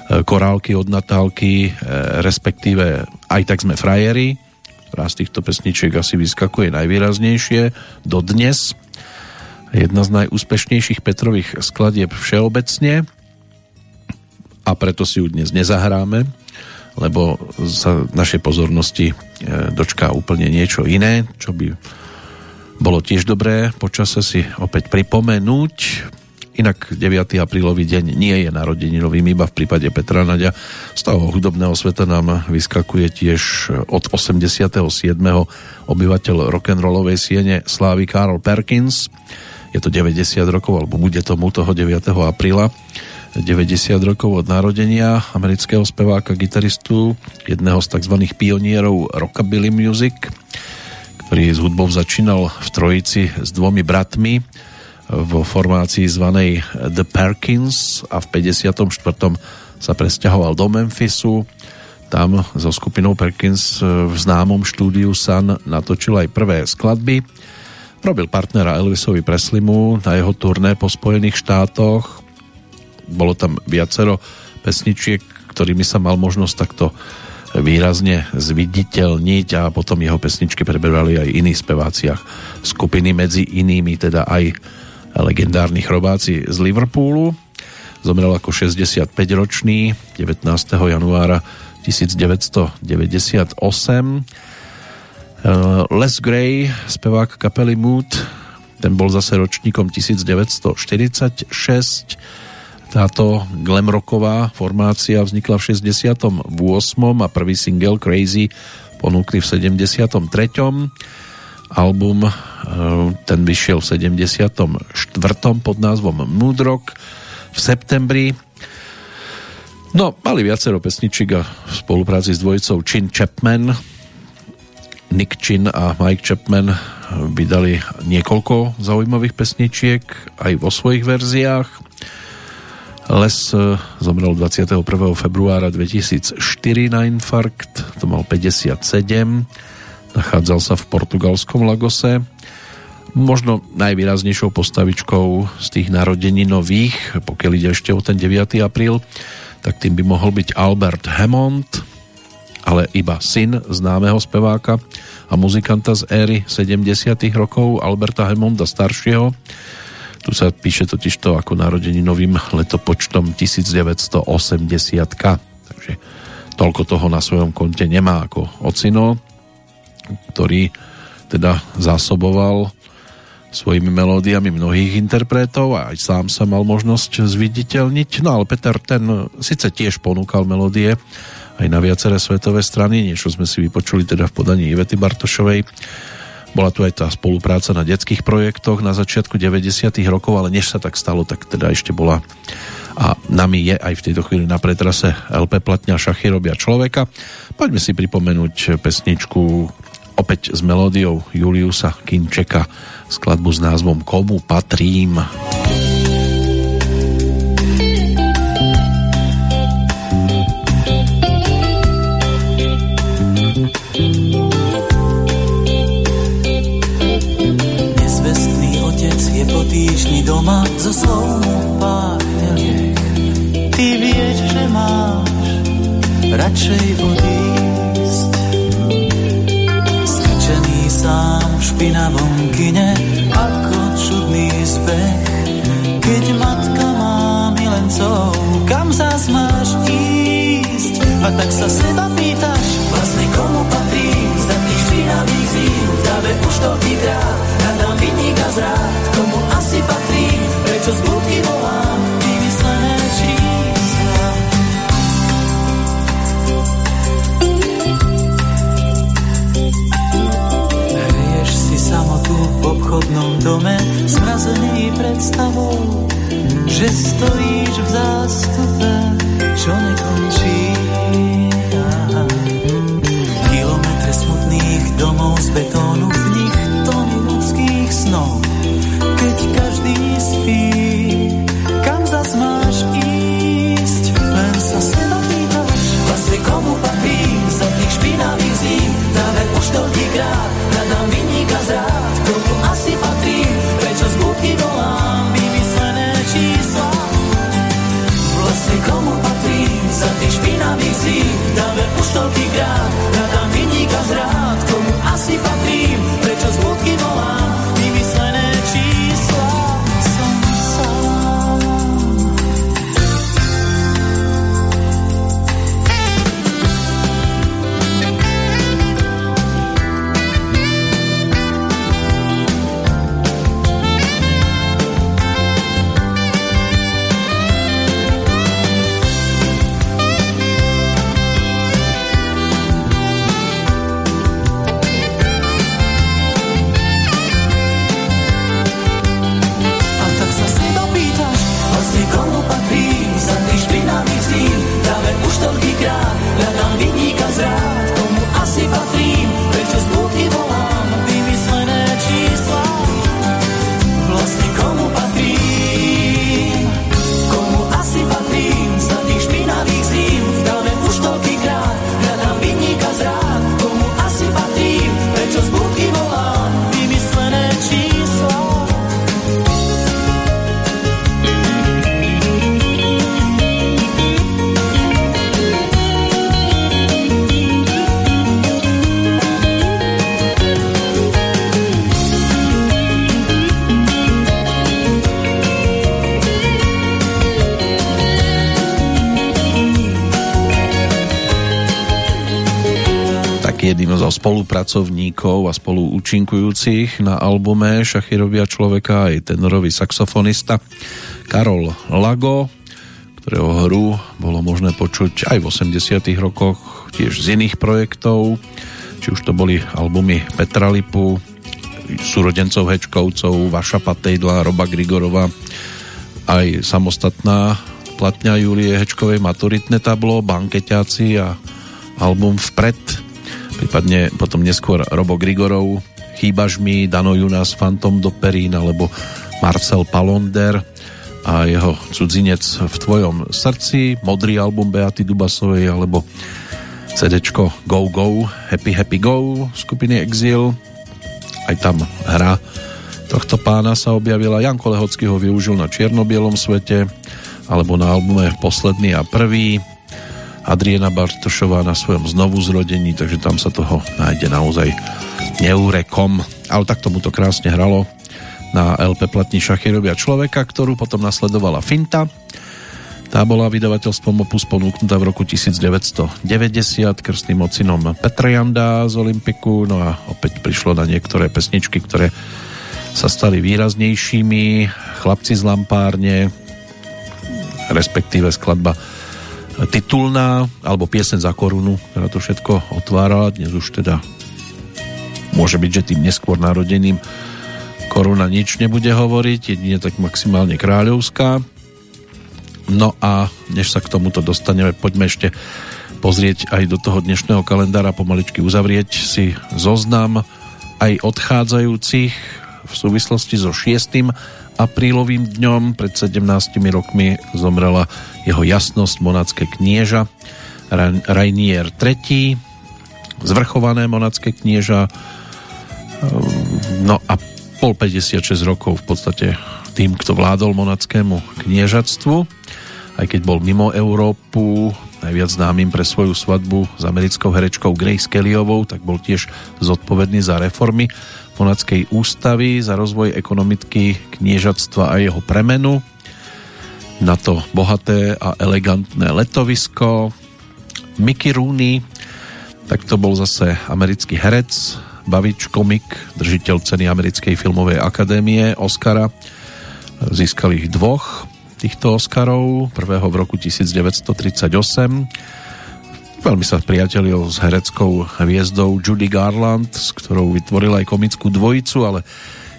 Korálky od Natálky, respektíve Aj tak sme frajeri, ktorá z týchto pesničiek asi vyskakuje najvýraznejšie dodnes. Jedna z najúspešnejších Petrových skladieb všeobecne a preto si ju dnes nezahráme, lebo sa našej pozornosti dočká úplne niečo iné, čo by bolo tiež dobré počase si opäť pripomenúť. Inak 9. aprílový deň nie je narodeninovým iba v prípade Petra Naďa. Z toho hudobného sveta nám vyskakuje tiež od 87. obyvateľ rock'n'rollovej siene Slávy Karl Perkins. Je to 90 rokov, alebo bude tomu toho 9. apríla 90 rokov od narodenia amerického speváka, gitaristu, jedného z tzv. pionierov rockabilly music, ktorý s hudbou začínal v trojici s dvomi bratmi vo formácii zvanej The Perkins a v 54. sa presťahoval do Memphisu. Tam so skupinou Perkins v známom štúdiu Sun natočil aj prvé skladby. Robil partnera Elvisovi Preslimu na jeho turné po Spojených štátoch bolo tam viacero pesničiek, ktorými sa mal možnosť takto výrazne zviditeľniť a potom jeho pesničky preberali aj iní speváciach skupiny, medzi inými teda aj legendárni chrobáci z Liverpoolu. Zomrel ako 65-ročný 19. januára 1998. Les Gray, spevák kapely Mood, ten bol zase ročníkom 1946 táto glamrocková formácia vznikla v 68. a prvý single Crazy ponúkli v 73. Album e, ten vyšiel v 74. pod názvom Mood Rock v septembri. No, mali viacero pesničiek a v spolupráci s dvojicou Chin Chapman Nick Chin a Mike Chapman vydali niekoľko zaujímavých pesničiek aj vo svojich verziách Les e, zomrel 21. februára 2004 na infarkt, to mal 57, nachádzal sa v portugalskom Lagose. Možno najvýraznejšou postavičkou z tých narodení nových, pokiaľ ide ešte o ten 9. apríl, tak tým by mohol byť Albert Hammond, ale iba syn známeho speváka a muzikanta z éry 70 rokov Alberta Hemonda staršieho. Tu sa píše totiž to ako novým letopočtom 1980. Takže toľko toho na svojom konte nemá ako ocino, ktorý teda zásoboval svojimi melódiami mnohých interpretov a aj sám sa mal možnosť zviditeľniť. No ale Peter ten síce tiež ponúkal melódie aj na viaceré svetové strany, niečo sme si vypočuli teda v podaní Ivety Bartošovej. Bola tu aj tá spolupráca na detských projektoch na začiatku 90. rokov, ale než sa tak stalo, tak teda ešte bola a nami je aj v tejto chvíli na pretrase LP platňa Šachy robia človeka. Poďme si pripomenúť pesničku opäť s melódiou Juliusa Kinčeka skladbu s názvom Komu patrím. Nezvestný otec je po týždni doma, zo slov mu páchne. Ty vieš, že máš radšej odísť. Sám v špinavom kine, ako čudný zbeh. Keď matka má milencov, kam zás máš ísť? A tak sa seba pýtaš, vlastne komu patrí za tých špinavých zím, v už toľkýkrát, hľadám vyníka zrád, komu obchodnom dome, zmrazený predstavou, že stojíš v zástupe, čo nekončí. Kilometre smutných domov z betónu, v za tých špinavých zím, dáve už toľkýkrát, hľadám vyníka zrád, komu asi patrí, spolupracovníkov a spoluúčinkujúcich na albume Šachy robia človeka aj tenorový saxofonista Karol Lago, ktorého hru bolo možné počuť aj v 80 rokoch, tiež z iných projektov, či už to boli albumy Petra Lipu, súrodencov Hečkovcov, Vaša Patejdla, Roba Grigorova, aj samostatná platňa Julie Hečkovej Maturitné tablo, Bankeťáci a album Vpred, prípadne potom neskôr Robo Grigorov, Chýbaš mi, Dano Junas, Phantom do Perín, alebo Marcel Palonder a jeho cudzinec v tvojom srdci, modrý album Beaty Dubasovej, alebo CDčko Go Go, Happy Happy Go skupiny Exil. Aj tam hra tohto pána sa objavila. Janko Lehocký ho využil na čiernobielom svete, alebo na albume Posledný a prvý. Adriana Bartošová na svojom znovu zrodení, takže tam sa toho nájde naozaj neúrekom. Ale tak tomu to krásne hralo na LP platní Šachy robia človeka, ktorú potom nasledovala Finta. Tá bola vydavateľstvom Opus ponúknutá v roku 1990 krstným ocinom Petra Janda z Olympiku, no a opäť prišlo na niektoré pesničky, ktoré sa stali výraznejšími. Chlapci z Lampárne, respektíve skladba titulná, alebo piesen za korunu, ktorá to všetko otvárala. Dnes už teda môže byť, že tým neskôr narodeným koruna nič nebude hovoriť, jedine tak maximálne kráľovská. No a než sa k tomuto dostaneme, poďme ešte pozrieť aj do toho dnešného kalendára, pomaličky uzavrieť si zoznam aj odchádzajúcich v súvislosti so 6 aprílovým dňom. Pred 17 rokmi zomrela jeho jasnosť monacké knieža. Rainier III, zvrchované monacké knieža. No a pol 56 rokov v podstate tým, kto vládol monackému kniežatstvu. Aj keď bol mimo Európu najviac známym pre svoju svadbu s americkou herečkou Grace Kellyovou, tak bol tiež zodpovedný za reformy Monackej ústavy za rozvoj ekonomiky kniežatstva a jeho premenu. Na to bohaté a elegantné letovisko. Mickey Rooney, tak to bol zase americký herec, bavič, komik, držiteľ ceny Americkej filmovej akadémie Oscara. Získal ich dvoch týchto Oscarov, prvého v roku 1938 Veľmi sa priatelil s hereckou hviezdou Judy Garland, s ktorou vytvoril aj komickú dvojicu, ale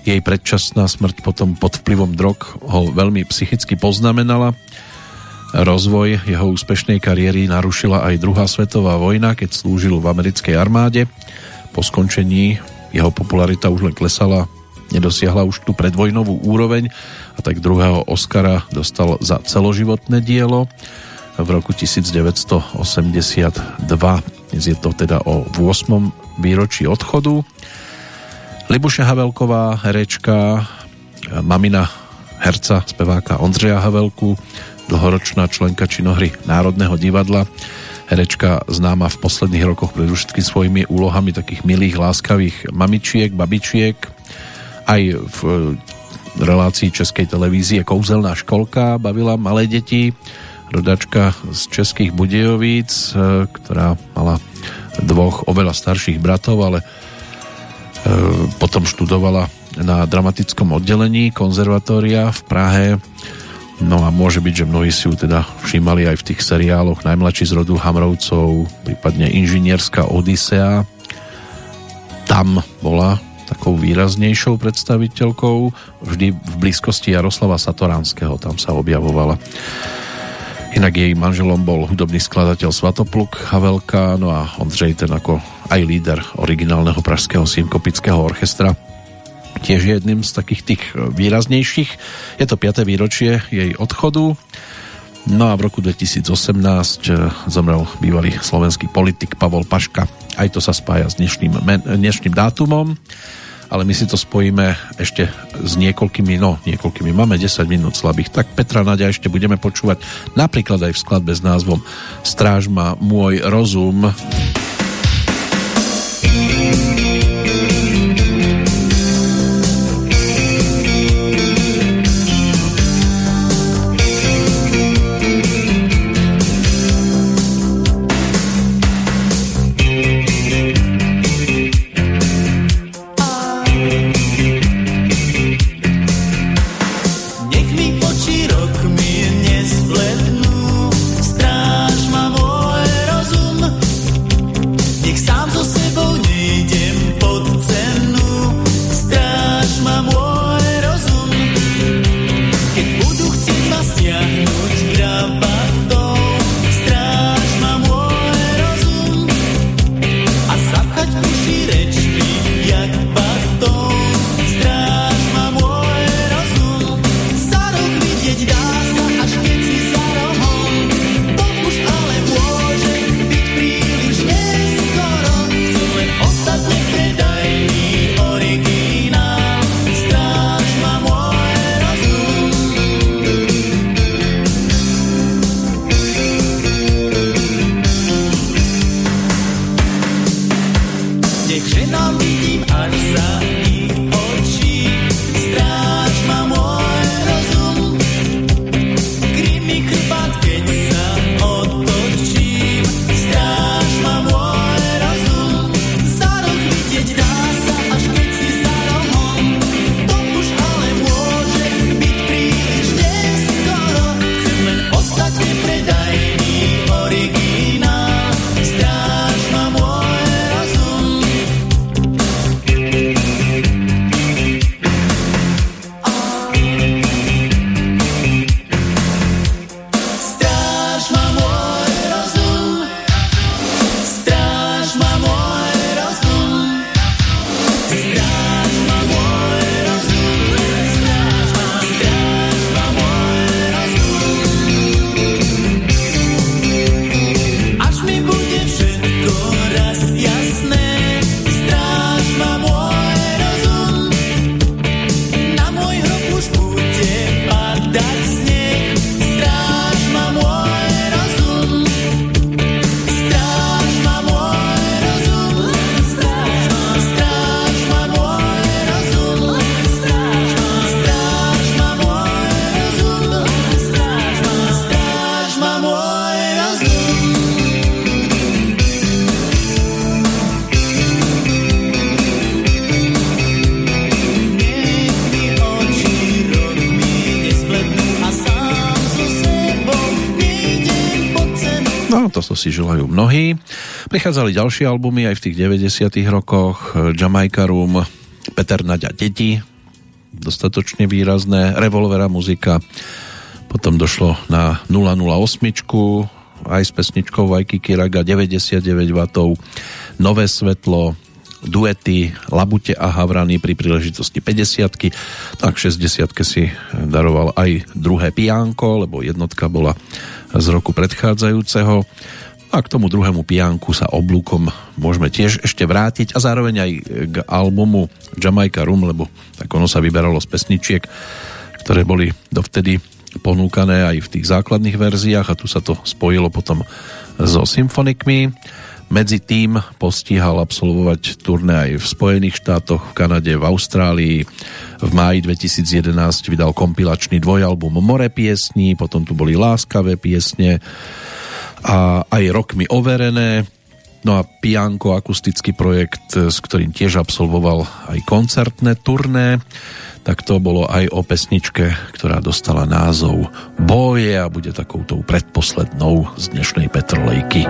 jej predčasná smrť potom pod vplyvom drog ho veľmi psychicky poznamenala. Rozvoj jeho úspešnej kariéry narušila aj druhá svetová vojna, keď slúžil v americkej armáde. Po skončení jeho popularita už len klesala, nedosiahla už tú predvojnovú úroveň a tak druhého Oscara dostal za celoživotné dielo v roku 1982. Dnes je to teda o 8. výročí odchodu. Libuša Havelková, herečka, mamina herca, speváka Ondřeja Havelku, dlhoročná členka činohry Národného divadla, herečka známa v posledných rokoch predovšetkým svojimi úlohami takých milých, láskavých mamičiek, babičiek, aj v relácii Českej televízie Kouzelná školka bavila malé deti, rodačka z Českých Budejovíc, e, ktorá mala dvoch oveľa starších bratov, ale e, potom študovala na dramatickom oddelení konzervatória v Prahe. No a môže byť, že mnohí si ju teda všímali aj v tých seriáloch Najmladší z rodu Hamrovcov, prípadne Inžinierská Odisea. Tam bola takou výraznejšou predstaviteľkou, vždy v blízkosti Jaroslava Satoránskeho, tam sa objavovala. Inak jej manželom bol hudobný skladateľ Svatopluk Havelka, no a Ondřej ten ako aj líder originálneho pražského symkopického orchestra tiež je jedným z takých tých výraznejších. Je to 5. výročie jej odchodu. No a v roku 2018 eh, zomrel bývalý slovenský politik Pavol Paška. Aj to sa spája s dnešným, dnešným dátumom ale my si to spojíme ešte s niekoľkými, no niekoľkými, máme 10 minút slabých, tak Petra Nadia ešte budeme počúvať napríklad aj v skladbe s názvom Stráž ma môj rozum. to si želajú mnohí. Prichádzali ďalšie albumy aj v tých 90 rokoch, Jamaica Room, Peter Naďa Deti, dostatočne výrazné, Revolvera muzika, potom došlo na 008, aj s pesničkou Vajky Kiraga 99 W, Nové svetlo, duety Labute a Havrany pri príležitosti 50 tak 60 si daroval aj druhé piánko, lebo jednotka bola z roku predchádzajúceho a k tomu druhému piánku sa oblúkom môžeme tiež ešte vrátiť a zároveň aj k albumu Jamaica Room, lebo tak ono sa vyberalo z pesničiek, ktoré boli dovtedy ponúkané aj v tých základných verziách a tu sa to spojilo potom so symfonikmi. Medzi tým postíhal absolvovať turné aj v Spojených štátoch, v Kanade, v Austrálii. V máji 2011 vydal kompilačný dvojalbum More piesní, potom tu boli Láskavé piesne a aj rokmi overené. No a Pianko, akustický projekt, s ktorým tiež absolvoval aj koncertné turné tak to bolo aj o pesničke, ktorá dostala názov Boje a bude takoutou predposlednou z dnešnej Petrolejky.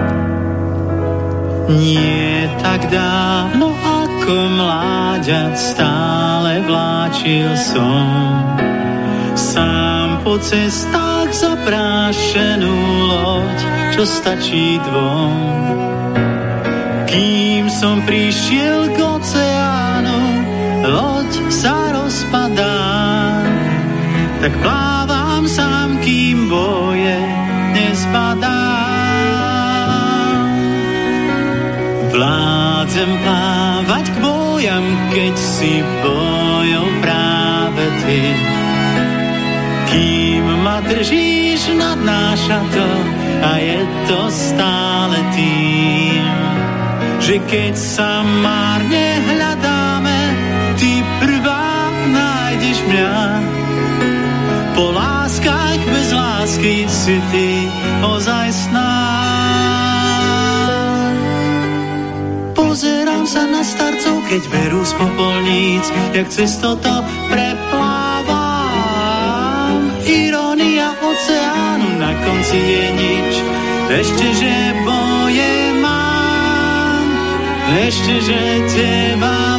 Nie tak dávno ako mláďa stále vláčil som sám po cestách zaprášenú loď, čo stačí dvom. Kým som prišiel k oceánu, loď sa rozpadá, tak plávam sám, kým boje nezpadá. Vládzem plávať k bojam, keď si bojov práve ty. Kým ma držíš nad nášato a je to stále tým, že keď sa márne hľadáme, ty prvá nájdeš mňa. Po láskach bez lásky si ty ozaj snáď. Pozerám sa na starcov, keď berú z popolníc, jak cesto to preplávam. Na konci je nič, ešte že boje mám, ešte že teba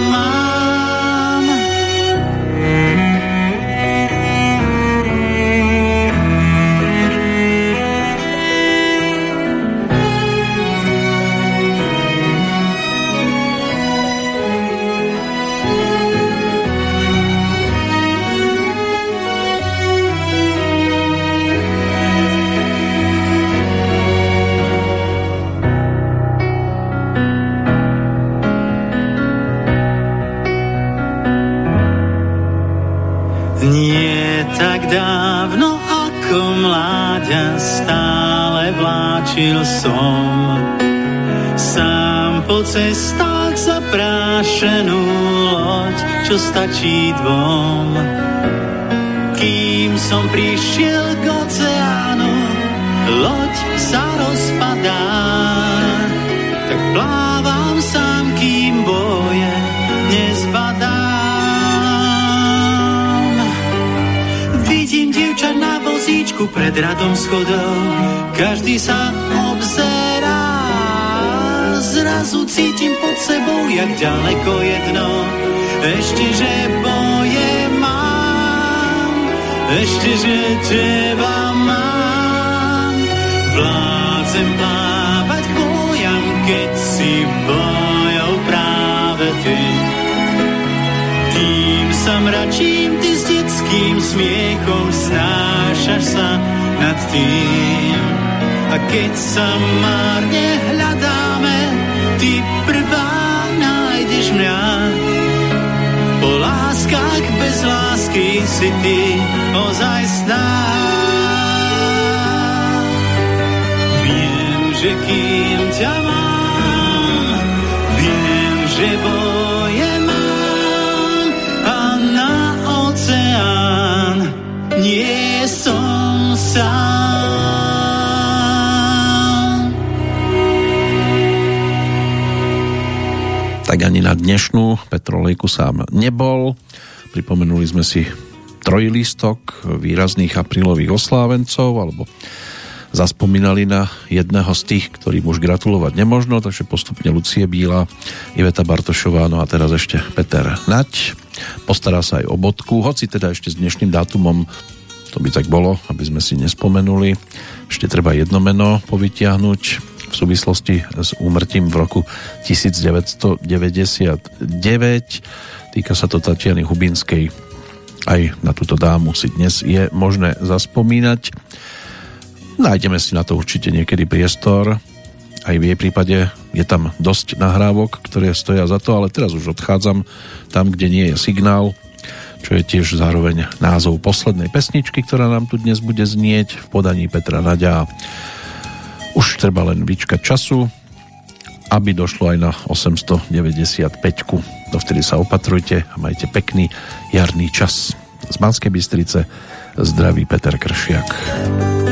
tak dávno ako mláďa stále vláčil som sám po cestách zaprášenú loď, čo stačí dvom. Kým som prišiel k oceánu, loď sa rozpadá, tak plávam vozíčku pred radom schodov, každý sa obzerá. Zrazu cítim pod sebou, jak ďaleko jedno, ešte že boje mám, ešte že teba mám. Vládzem plávať k bojam, keď si bojov práve ty. Sa mračím, ty s detským smiechom snášaš sa nad tým. A keď sa márne hľadáme, ty prvá nájdeš mňa. Po láskach bez lásky si ty ozaj sná. Viem, že kým ťa mám, viem, že boje nie som sám. Tak ani na dnešnú Petrolejku sám nebol. Pripomenuli sme si trojlistok výrazných aprílových oslávencov alebo zaspomínali na jedného z tých, ktorým už gratulovať nemožno, takže postupne Lucie Bíla, Iveta Bartošová, no a teraz ešte Peter Nať. Postará sa aj o bodku, hoci teda ešte s dnešným dátumom to by tak bolo, aby sme si nespomenuli. Ešte treba jedno meno povytiahnuť v súvislosti s úmrtím v roku 1999. Týka sa to Tatiany Hubinskej. Aj na túto dámu si dnes je možné zaspomínať. Nájdeme si na to určite niekedy priestor. Aj v jej prípade je tam dosť nahrávok, ktoré stoja za to, ale teraz už odchádzam tam, kde nie je signál, čo je tiež zároveň názov poslednej pesničky, ktorá nám tu dnes bude znieť v podaní Petra Nadia. Už treba len vyčkať času, aby došlo aj na 895. Dovtedy sa opatrujte a majte pekný jarný čas. Z Banskej Bystrice zdraví Peter Kršiak.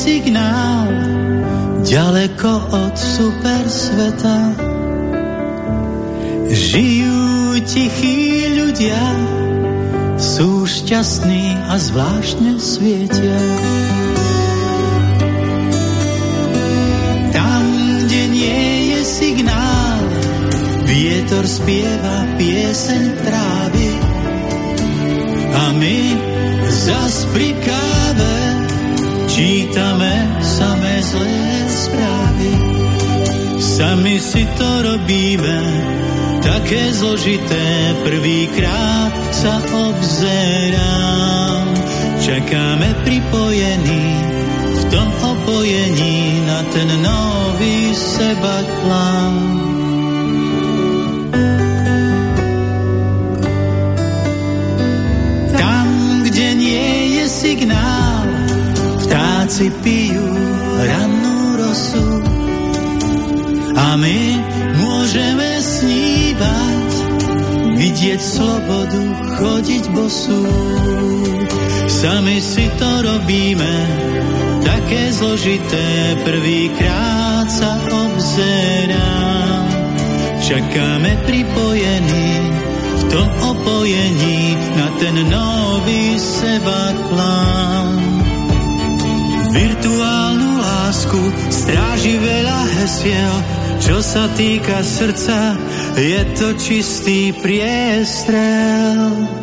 Signál ďaleko od super sveta. Žijú tichí ľudia, sú šťastní a zvláštne svietia. Tam, kde nie je signál, vietor spieva pieseň trávy a my zas pri káve čítame samé zlé správy. Sami si to robíme, také zložité, prvýkrát sa obzerám. Čakáme pripojení, v tom opojení na ten nový seba klám. Tam, kde nie je signál, vtáci pijú rannú rosu a my môžeme snívať, vidieť slobodu, chodiť bosú. Sami si to robíme, také zložité, prvýkrát sa obzerám. Čakáme pripojení, v tom opojení na ten nový seba klám. Virtuálnu lásku stráži veľa hesiel, čo sa týka srdca, je to čistý priestrel.